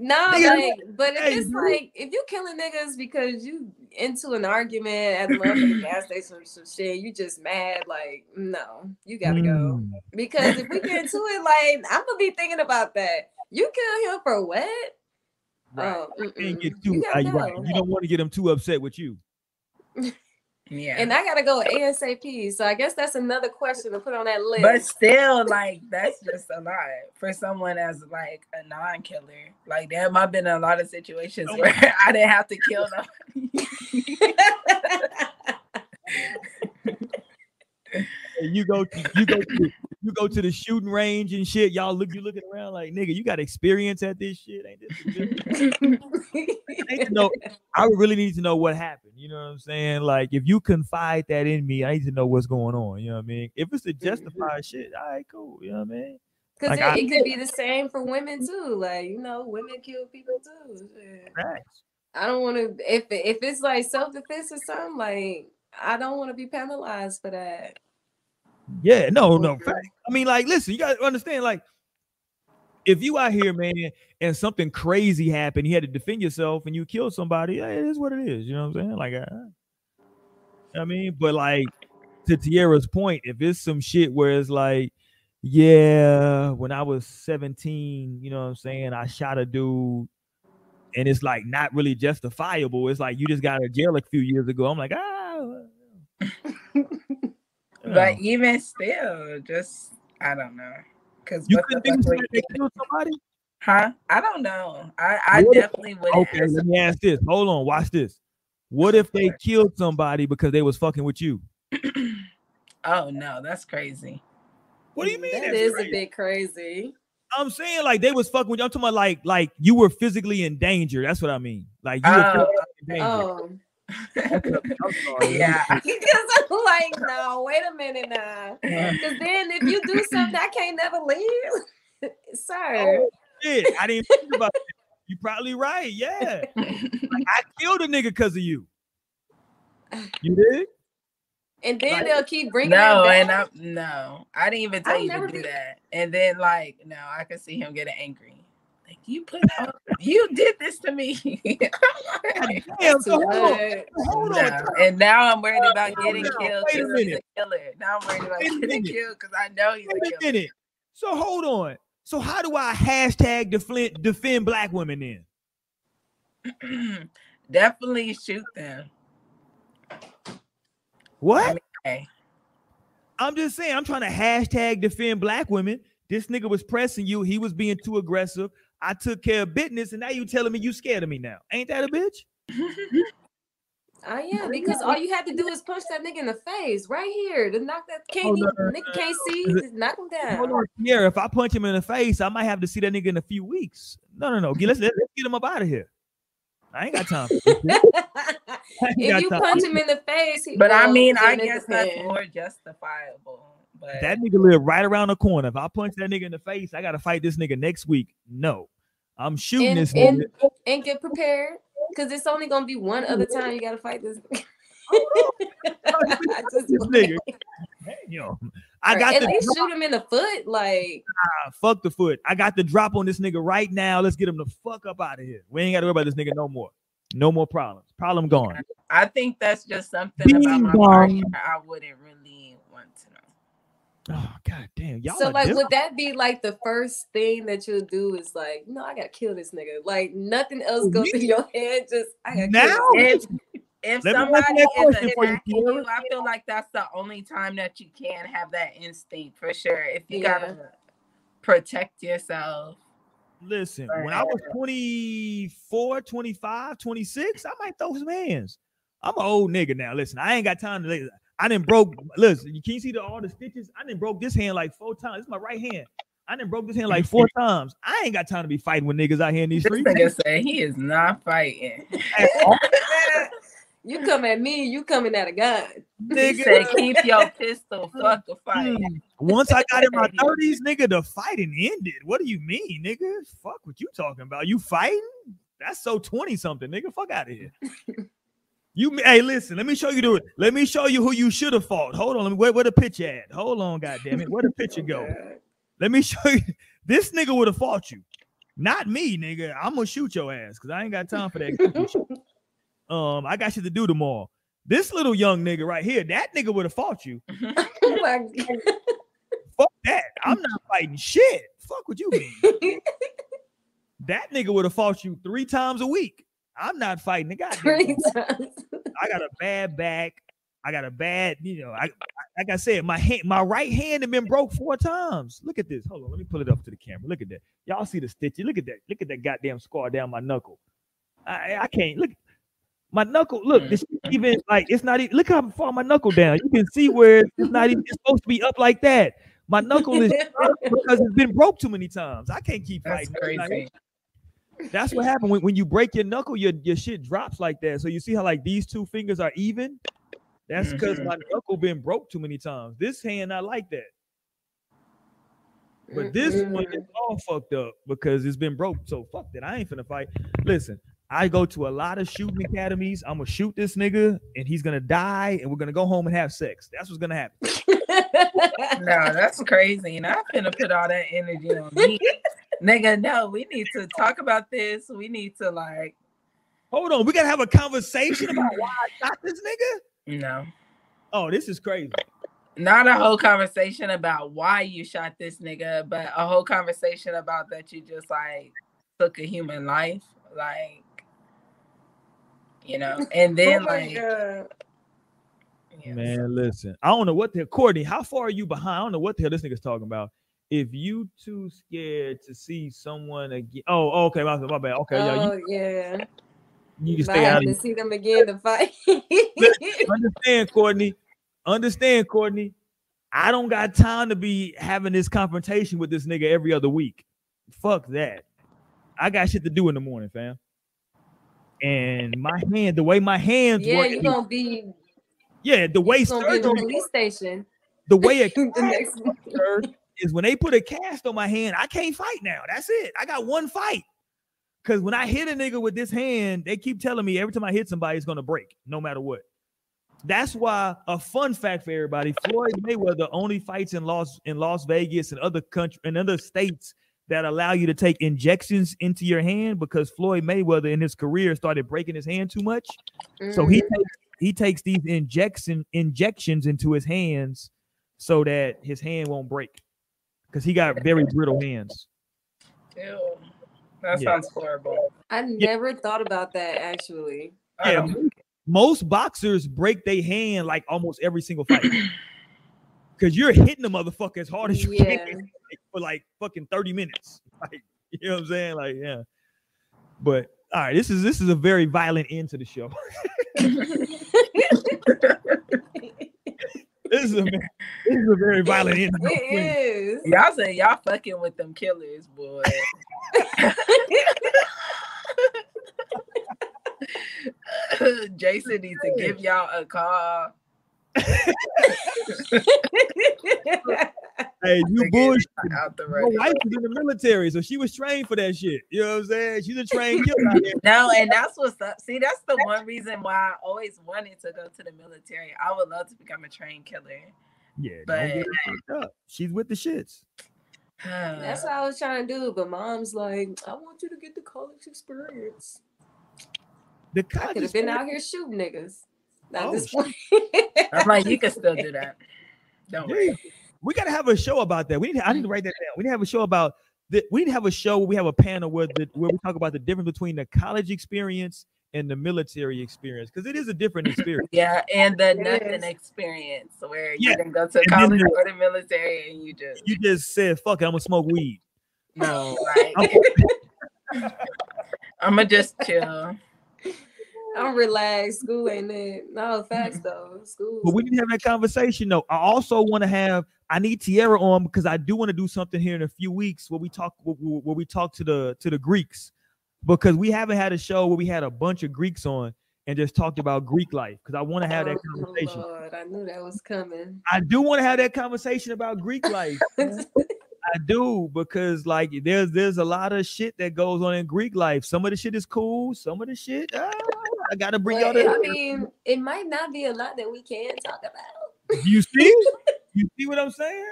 No, like, but if it's like if you killing niggas because you into an argument at the motherfucking gas station or some shit, you just mad, like, no, you gotta go. Mm. Because if we get into it, like, I'm gonna be thinking about that. You kill him for what? Right. Oh, You too uh, right. You don't want to get him too upset with you. Yeah. And I gotta go ASAP. So I guess that's another question to put on that list. But still, like that's just a lot for someone as like a non-killer. Like there might have been a lot of situations oh, where I didn't have to kill them. And you go to you go to you go to the shooting range and shit. Y'all look you looking around like nigga, you got experience at this shit. Ain't this? a? I need to know. I really need to know what happened. You know what I'm saying? Like if you confide that in me, I need to know what's going on. You know what I mean? If it's a mm-hmm. justified shit, all right, cool. You know what I mean? Because Like, it, it could be the same for women too. Like, you know, women kill people too. Facts. I don't want to if if it's like self defense or something. Like, I don't want to be penalized for that. Yeah, no, no. I mean, like, listen, you gotta understand, like, if you out here, man, and something crazy happened, you had to defend yourself and you killed somebody, it is what it is. You know what I'm saying? Like, uh, I mean, but like to Tierra's point, if it's some shit where it's like, yeah, when I was 17, you know what I'm saying, I shot a dude and it's like not really justifiable. It's like you just got out of jail a few years ago. I'm like, ah. you. But even still, just I don't know. Cause you couldn't think fuck somebody you that killed somebody? Huh? I don't know. I, I What if- definitely wouldn't Okay, let me ask this. Hold on, watch this. What if they killed somebody because they was fucking with you? Oh no, that's crazy. What do you mean? That that's crazy? a bit crazy. I'm saying like they was fucking with you. I'm talking about like like you were physically in danger. That's what I mean. Like you were Oh. physically in danger. Oh, I'm sorry. yeah. because I'm like, no, wait a minute now. Because then if you do something, I can't never leave, sir. Oh, shit. I didn't think about that. You probably right. Yeah. Like, I killed a nigga because of you. You did? And then Like- they'll keep bringing no, it and back. I no, I didn't even tell I've you to do been- that. And then like, no, I could see him getting angry. Like you put out, you did this to me. Damn, so hold on. Hold No. And now I'm worried about Hold getting on. killed a because he's a killer. Now I'm worried about Wait getting killed because I know he's Wait a a killer. minute. So hold on. So how do I hashtag defend defend black women then? Definitely shoot them. What? Hey, I'm just saying, I'm trying to hashtag defend black women. This nigga was pressing you. He was being too aggressive. I took care of business, and now you telling me you scared of me now. Ain't that a bitch? Oh, I am because all you had to do is punch that nigga in the face right here to knock that can't Oh, no, no, nigga can't see, just knock him down. Hold on, Pierre. If I punch him in the face, I might have to see that nigga in a few weeks. No, no, no. Let's, let's get him up out of here. I ain't got time. For this shit. I ain't if got you time. punch him in the face, he, but I mean, I guess that's depends. more justifiable. But That nigga live right around the corner. If I punch that nigga in the face, I gotta fight this nigga next week. No, I'm shooting and, this nigga. and, and get prepared because it's only gonna be one other time you gotta fight this. I just- this nigga. Damn. I got at the least drop. shoot him in the foot, like Ah, fuck the foot. I got the drop on this nigga right now. Let's get him the fuck up out of here. We ain't got to worry about this nigga no more. No more problems. Problem gone. I think that's just something about my Bing partner. I wouldn't really want to know. Oh god damn. Y'all so. Like, different. would that be like the first thing that you'll do? Is like, no, I gotta kill this nigga. Like nothing else goes me? through your head. Just I gotta Now? kill this. If if Let somebody you that is question for you, attacking you, I feel like that's the only time that you can have that instinct for sure. If you Yeah. gotta protect yourself. Listen, when I was 24, 25, 26, I might throw some hands. I'm an old nigga now. Listen, I ain't got time to. I didn't broke. Listen, you can't see the, all the stitches. I didn't broke this hand like four times. This is my right hand. I didn't broke this hand like four times. I ain't got time to be fighting with niggas out here in these This streets. nigga said he is not fighting. you come at me, you coming at a gun. He Nigga. said keep your pistol, fuck a fight. Once I got in my 30s, nigga, the fighting ended. What do you mean, nigga? Fuck what you talking about? You fighting? That's so 20 something, nigga. Fuck out of here. You hey, listen, let me show you the let me show you who you should have fought. Hold on, let me where, where the picture at? Hold on, goddamn it. Where the picture go? Let me show you. This nigga would have fought you. Not me, nigga. I'm gonna shoot your ass because I ain't got time for that. um, I got shit to do tomorrow. This little young nigga right here, that nigga would have fought you. Oh my God. Fuck that. I'm not fighting shit. Fuck what you mean. that nigga would have fought you three times a week. I'm not fighting the goddamn. Three times. I got a bad back. I got a bad, you know, I, I like I said, my hand, my right hand had been broke four times. Look at this. Hold on, let me pull it up to the camera. Look at that. Y'all see the stitches? Look at that. Look at that goddamn scar down my knuckle. I, I can't look. My knuckle, look, this mm. even like it's not even look how far my knuckle down. You can see where it's not even it's supposed to be up like that. My knuckle is because it's been broke too many times. I can't keep That's fighting. Crazy. That's what happened when, when you break your knuckle, your, your shit drops like that. So you see how like these two fingers are even? That's because Mhm. my knuckle been broke too many times. This hand I like that. But this one is all fucked up because it's been broke. So fuck that. I ain't finna fight. Listen, I go to a lot of shooting academies. I'm gonna shoot this nigga and he's gonna die and we're gonna go home and have sex. That's what's gonna happen. No, that's crazy. And I'm finna put all that energy on me. Nigga, no, we need to talk about this. We need to like Hold on, we gotta have a conversation about why I shot this nigga. no. Oh, this is crazy. not a whole conversation about why you shot this nigga, but a whole conversation about that you just like took a human life, like you know, and then oh like God. yeah. Man, listen. I don't know what the Courtney. How far are you behind? I don't know what the hell this nigga's talking about. If you too scared to see someone again, oh, okay, my, my bad. Okay, yeah, oh you, yeah. you can I stay have out to of see them again to fight. Understand, Courtney. Understand, Courtney. I don't got time to be having this confrontation with this nigga every other week. Fuck that. I got shit to do in the morning, fam. And my hand, the way my hands yeah, work, you're gonna be yeah, the way you in the police station the way it the next is when they put a cast on my hand, I can't fight now. That's it. I got one fight. Cause when I hit a nigga with this hand, they keep telling me every time I hit somebody, it's gonna break, no matter what. That's why a fun fact for everybody: Floyd Mayweather only fights in Las in Las Vegas and other country and other states that allow you to take injections into your hand because Floyd Mayweather in his career started breaking his hand too much. So he Mhm. takes he takes these injection injections into his hands so that his hand won't break because he got very brittle hands. Ew. That Yeah. sounds horrible. I never thought about that actually. Yeah, most boxers break their hand like almost every single fight because you're hitting the motherfucker as hard as you Yeah. can for like fucking 30 minutes. Like, you know what I'm saying? Like, yeah. But all right, this is this is a very violent end to the show. this is a this is a very violent end. to the show. It is. Y'all say y'all fucking with them killers, boy. Jason needs to give y'all a call. Hey, you Nigga, bullshit. out the My radio. wife was in the military, so she was trained for that shit. You know what I'm saying? She's a trained killer. No, and that's what's up. See, that's the one reason why I always wanted to go to the military. I would love to become a trained killer. Yeah, But- up. She's with the shits. That's what I was trying to do, but mom's like, I want you to get the college experience. The I college could have been out here shooting niggas. Not Oh, this point. I'm like, you can still do that. Don't Yeah. worry. We gotta have a show about that. We need. To, I need to mm. write that down. We need to have a show about the. We need to have a show where we have a panel where the where we talk about the difference between the college experience and the military experience because it is a different experience. Yeah, and the It nothing is. experience where Yeah. you can go to And then college or the military and you just you just said, "Fuck it, I'm gonna smoke weed." no, I'm- like I'm gonna just chill. I'm relaxed. School ain't it. No, facts though. School. But we need to have that conversation though. I also want to have. I need Tierra on because I do want to do something here in a few weeks where we talk where, we talk to the to the Greeks because we haven't had a show where we had a bunch of Greeks on and just talked about Greek life because I want to have that Oh, conversation. Lord, I knew that was coming. I do want to have that conversation about Greek life. I do because like there's there's a lot of shit that goes on in Greek life. Some of the shit is cool. Some of the shit ah, I gotta bring y'all But, I mean, it might not be a lot that we can talk about. You see, you see what I'm saying?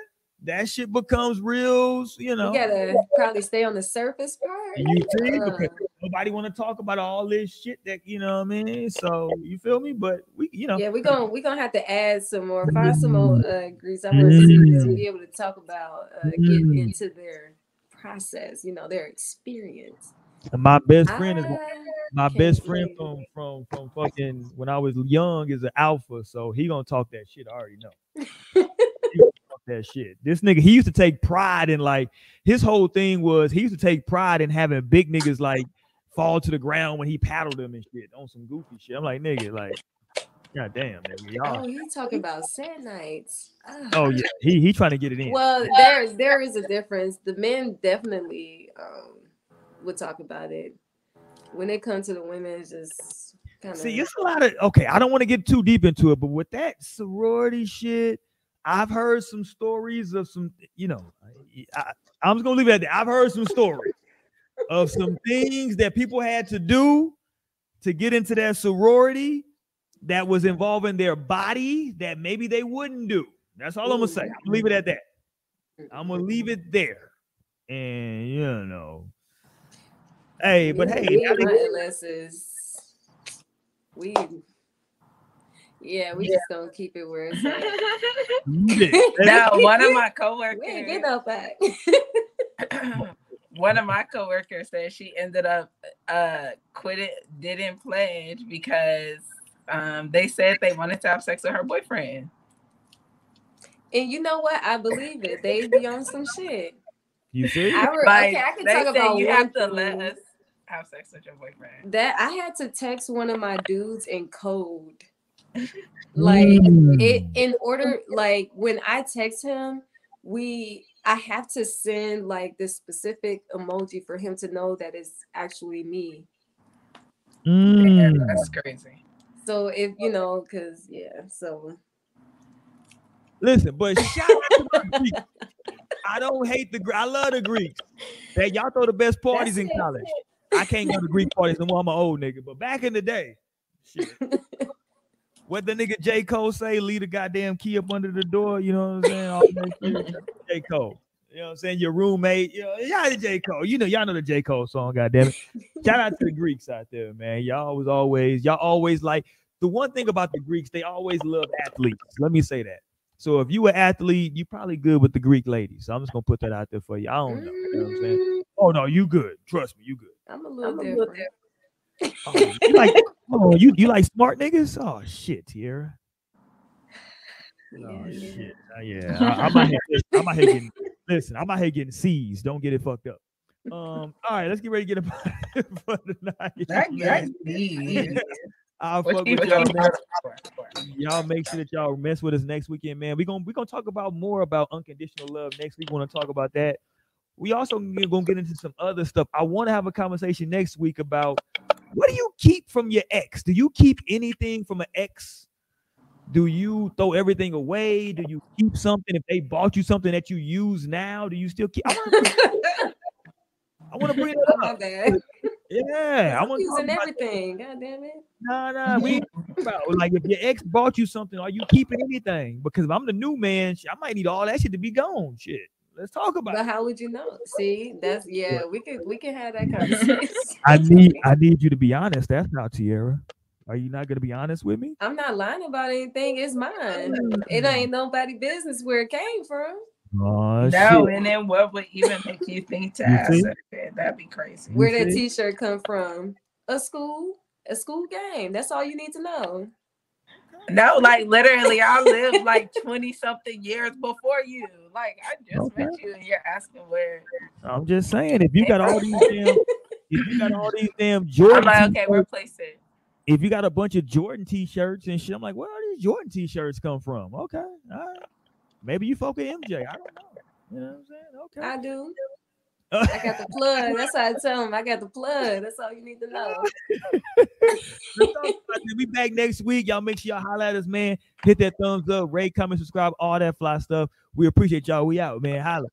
That shit becomes real. You know, We gotta probably stay on the surface part. you see, Uh, because nobody want to talk about all this shit that you know what I mean. So you feel me? But we, you know, Yeah, we're gonna we're gonna have to add some more, find some more uh grease. I want to be able to talk about uh, get Mm. into their process, you know, their experience. my best friend is my best friend from from from fucking when I was young is an alpha, so he gonna talk that shit. I already know. He gonna talk that shit. This nigga, he used to take pride in like his whole thing was he used to take pride in having big niggas like fall to the ground when he paddled them and shit on some goofy shit. I'm like, nigga, like, god damn, nigga, y'all. Oh, you talking about sad nights? Ah. Oh yeah, he he trying to get it in. Well, there there is a difference. The men definitely um would talk about it. When it comes to the women, it's just kind of See, it's a lot of okay. I don't want to get too deep into it, but with that sorority shit, I've heard some stories of some, you know, I, I'm just gonna leave it at that. I've heard some stories of some things that people had to do to get into that sorority that was involving their body that maybe they wouldn't do. That's all I'm gonna say. I'm gonna leave it at that. I'm gonna leave it there. And you know, hey, but hey, we I think- unless it's we Yeah, we just gonna keep it where it's at. no, one of my coworkers. We ain't get no back. one of my coworkers said she ended up uh quit it, didn't pledge because um they said they wanted to have sex with her boyfriend. and you know what? I believe it. They be on some shit. You see? I re- Like okay, I can they talk about you have to let us have sex with your boyfriend. that I had to text one of my dudes in code. Like Mm. it in order like when I text him, we I have to send like this specific emoji for him to know that it's actually me. Yeah, Mm. that's crazy. So if you know, cause yeah, so Listen, but shout out to the Greeks. I don't hate the Gre- I love the Greeks. Hey, y'all throw the best parties That's in it. college. I can't go to Greek parties no more. I'm an old nigga. But back in the day, shit. what the nigga J. Cole say, leave the goddamn key up under the door. You know what I'm saying? All that shit. J. Cole. You know what I'm saying? Your roommate. You know, y'all the J. Cole. You know, y'all know the J. Cole song, goddamn it. Shout out to the Greeks out there, man. Y'all was always, y'all always like the one thing about the Greeks, they always love athletes. Let me say that. So if you an athlete, you probably good with the Greek ladies. So I'm just gonna put that out there for you. I don't know. You know what I'm saying? mm, Oh no, you good. Trust me, you good. I'm a little I'm a little different. Oh, you like oh you you like smart niggas? Oh shit, Tierra. Oh Yeah. shit. Uh, yeah. I, I'm out here. I'm out here getting listen, I'm out here getting C's. Don't get it fucked up. Um, all right, let's get ready to get up for the night. That man. guy I'll fuck you with y'all, Y'all make sure that y'all mess with us next weekend, man. We're gonna we're gonna talk about more about unconditional love next week. We want to talk about that. We also gonna get into some other stuff. I want to have a conversation next week about what do you keep from your ex? Do you keep anything from an ex? Do you throw everything away? Do you keep something if they bought you something that you use now? Do you still keep? I want to bring it up. Yeah, I want to using everything. God damn it. Nah, nah, we like if your ex bought you something, are you keeping anything? Because if I'm the new man, I might need all that shit to be gone. Shit, let's talk about. But it. how would you know? See, that's yeah, we could we can have that conversation. I need, I need you to be honest. That's not Tierra. Are you not gonna be honest with me? I'm not lying about anything. It's mine. It mm. ain't nobody business where it came from. Oh No, shit! and then what would even make you think to You ask see? that? That'd be crazy. Where that t-shirt come from? A school, a school game. That's all you need to know. No, like literally, I lived like 20 something years before you. Like, I just met you and you're asking where. I'm just saying, if you got all these damn, if you got all these damn I'm Jordan, like, okay, t-shirts, replace it. if you got a bunch of Jordan t-shirts and shit, I'm like, where are these Jordan t-shirts come from? Okay, all right. Maybe you fuck with MJ. I don't know. You know what I'm saying? Okay. I do. I got the plug. That's how I tell them. I got the plug. That's all you need to know. We back next week. Y'all make sure y'all holler at us, man. Hit that thumbs up, rate, comment, subscribe, all that fly stuff. We appreciate y'all. We out, man. Holla.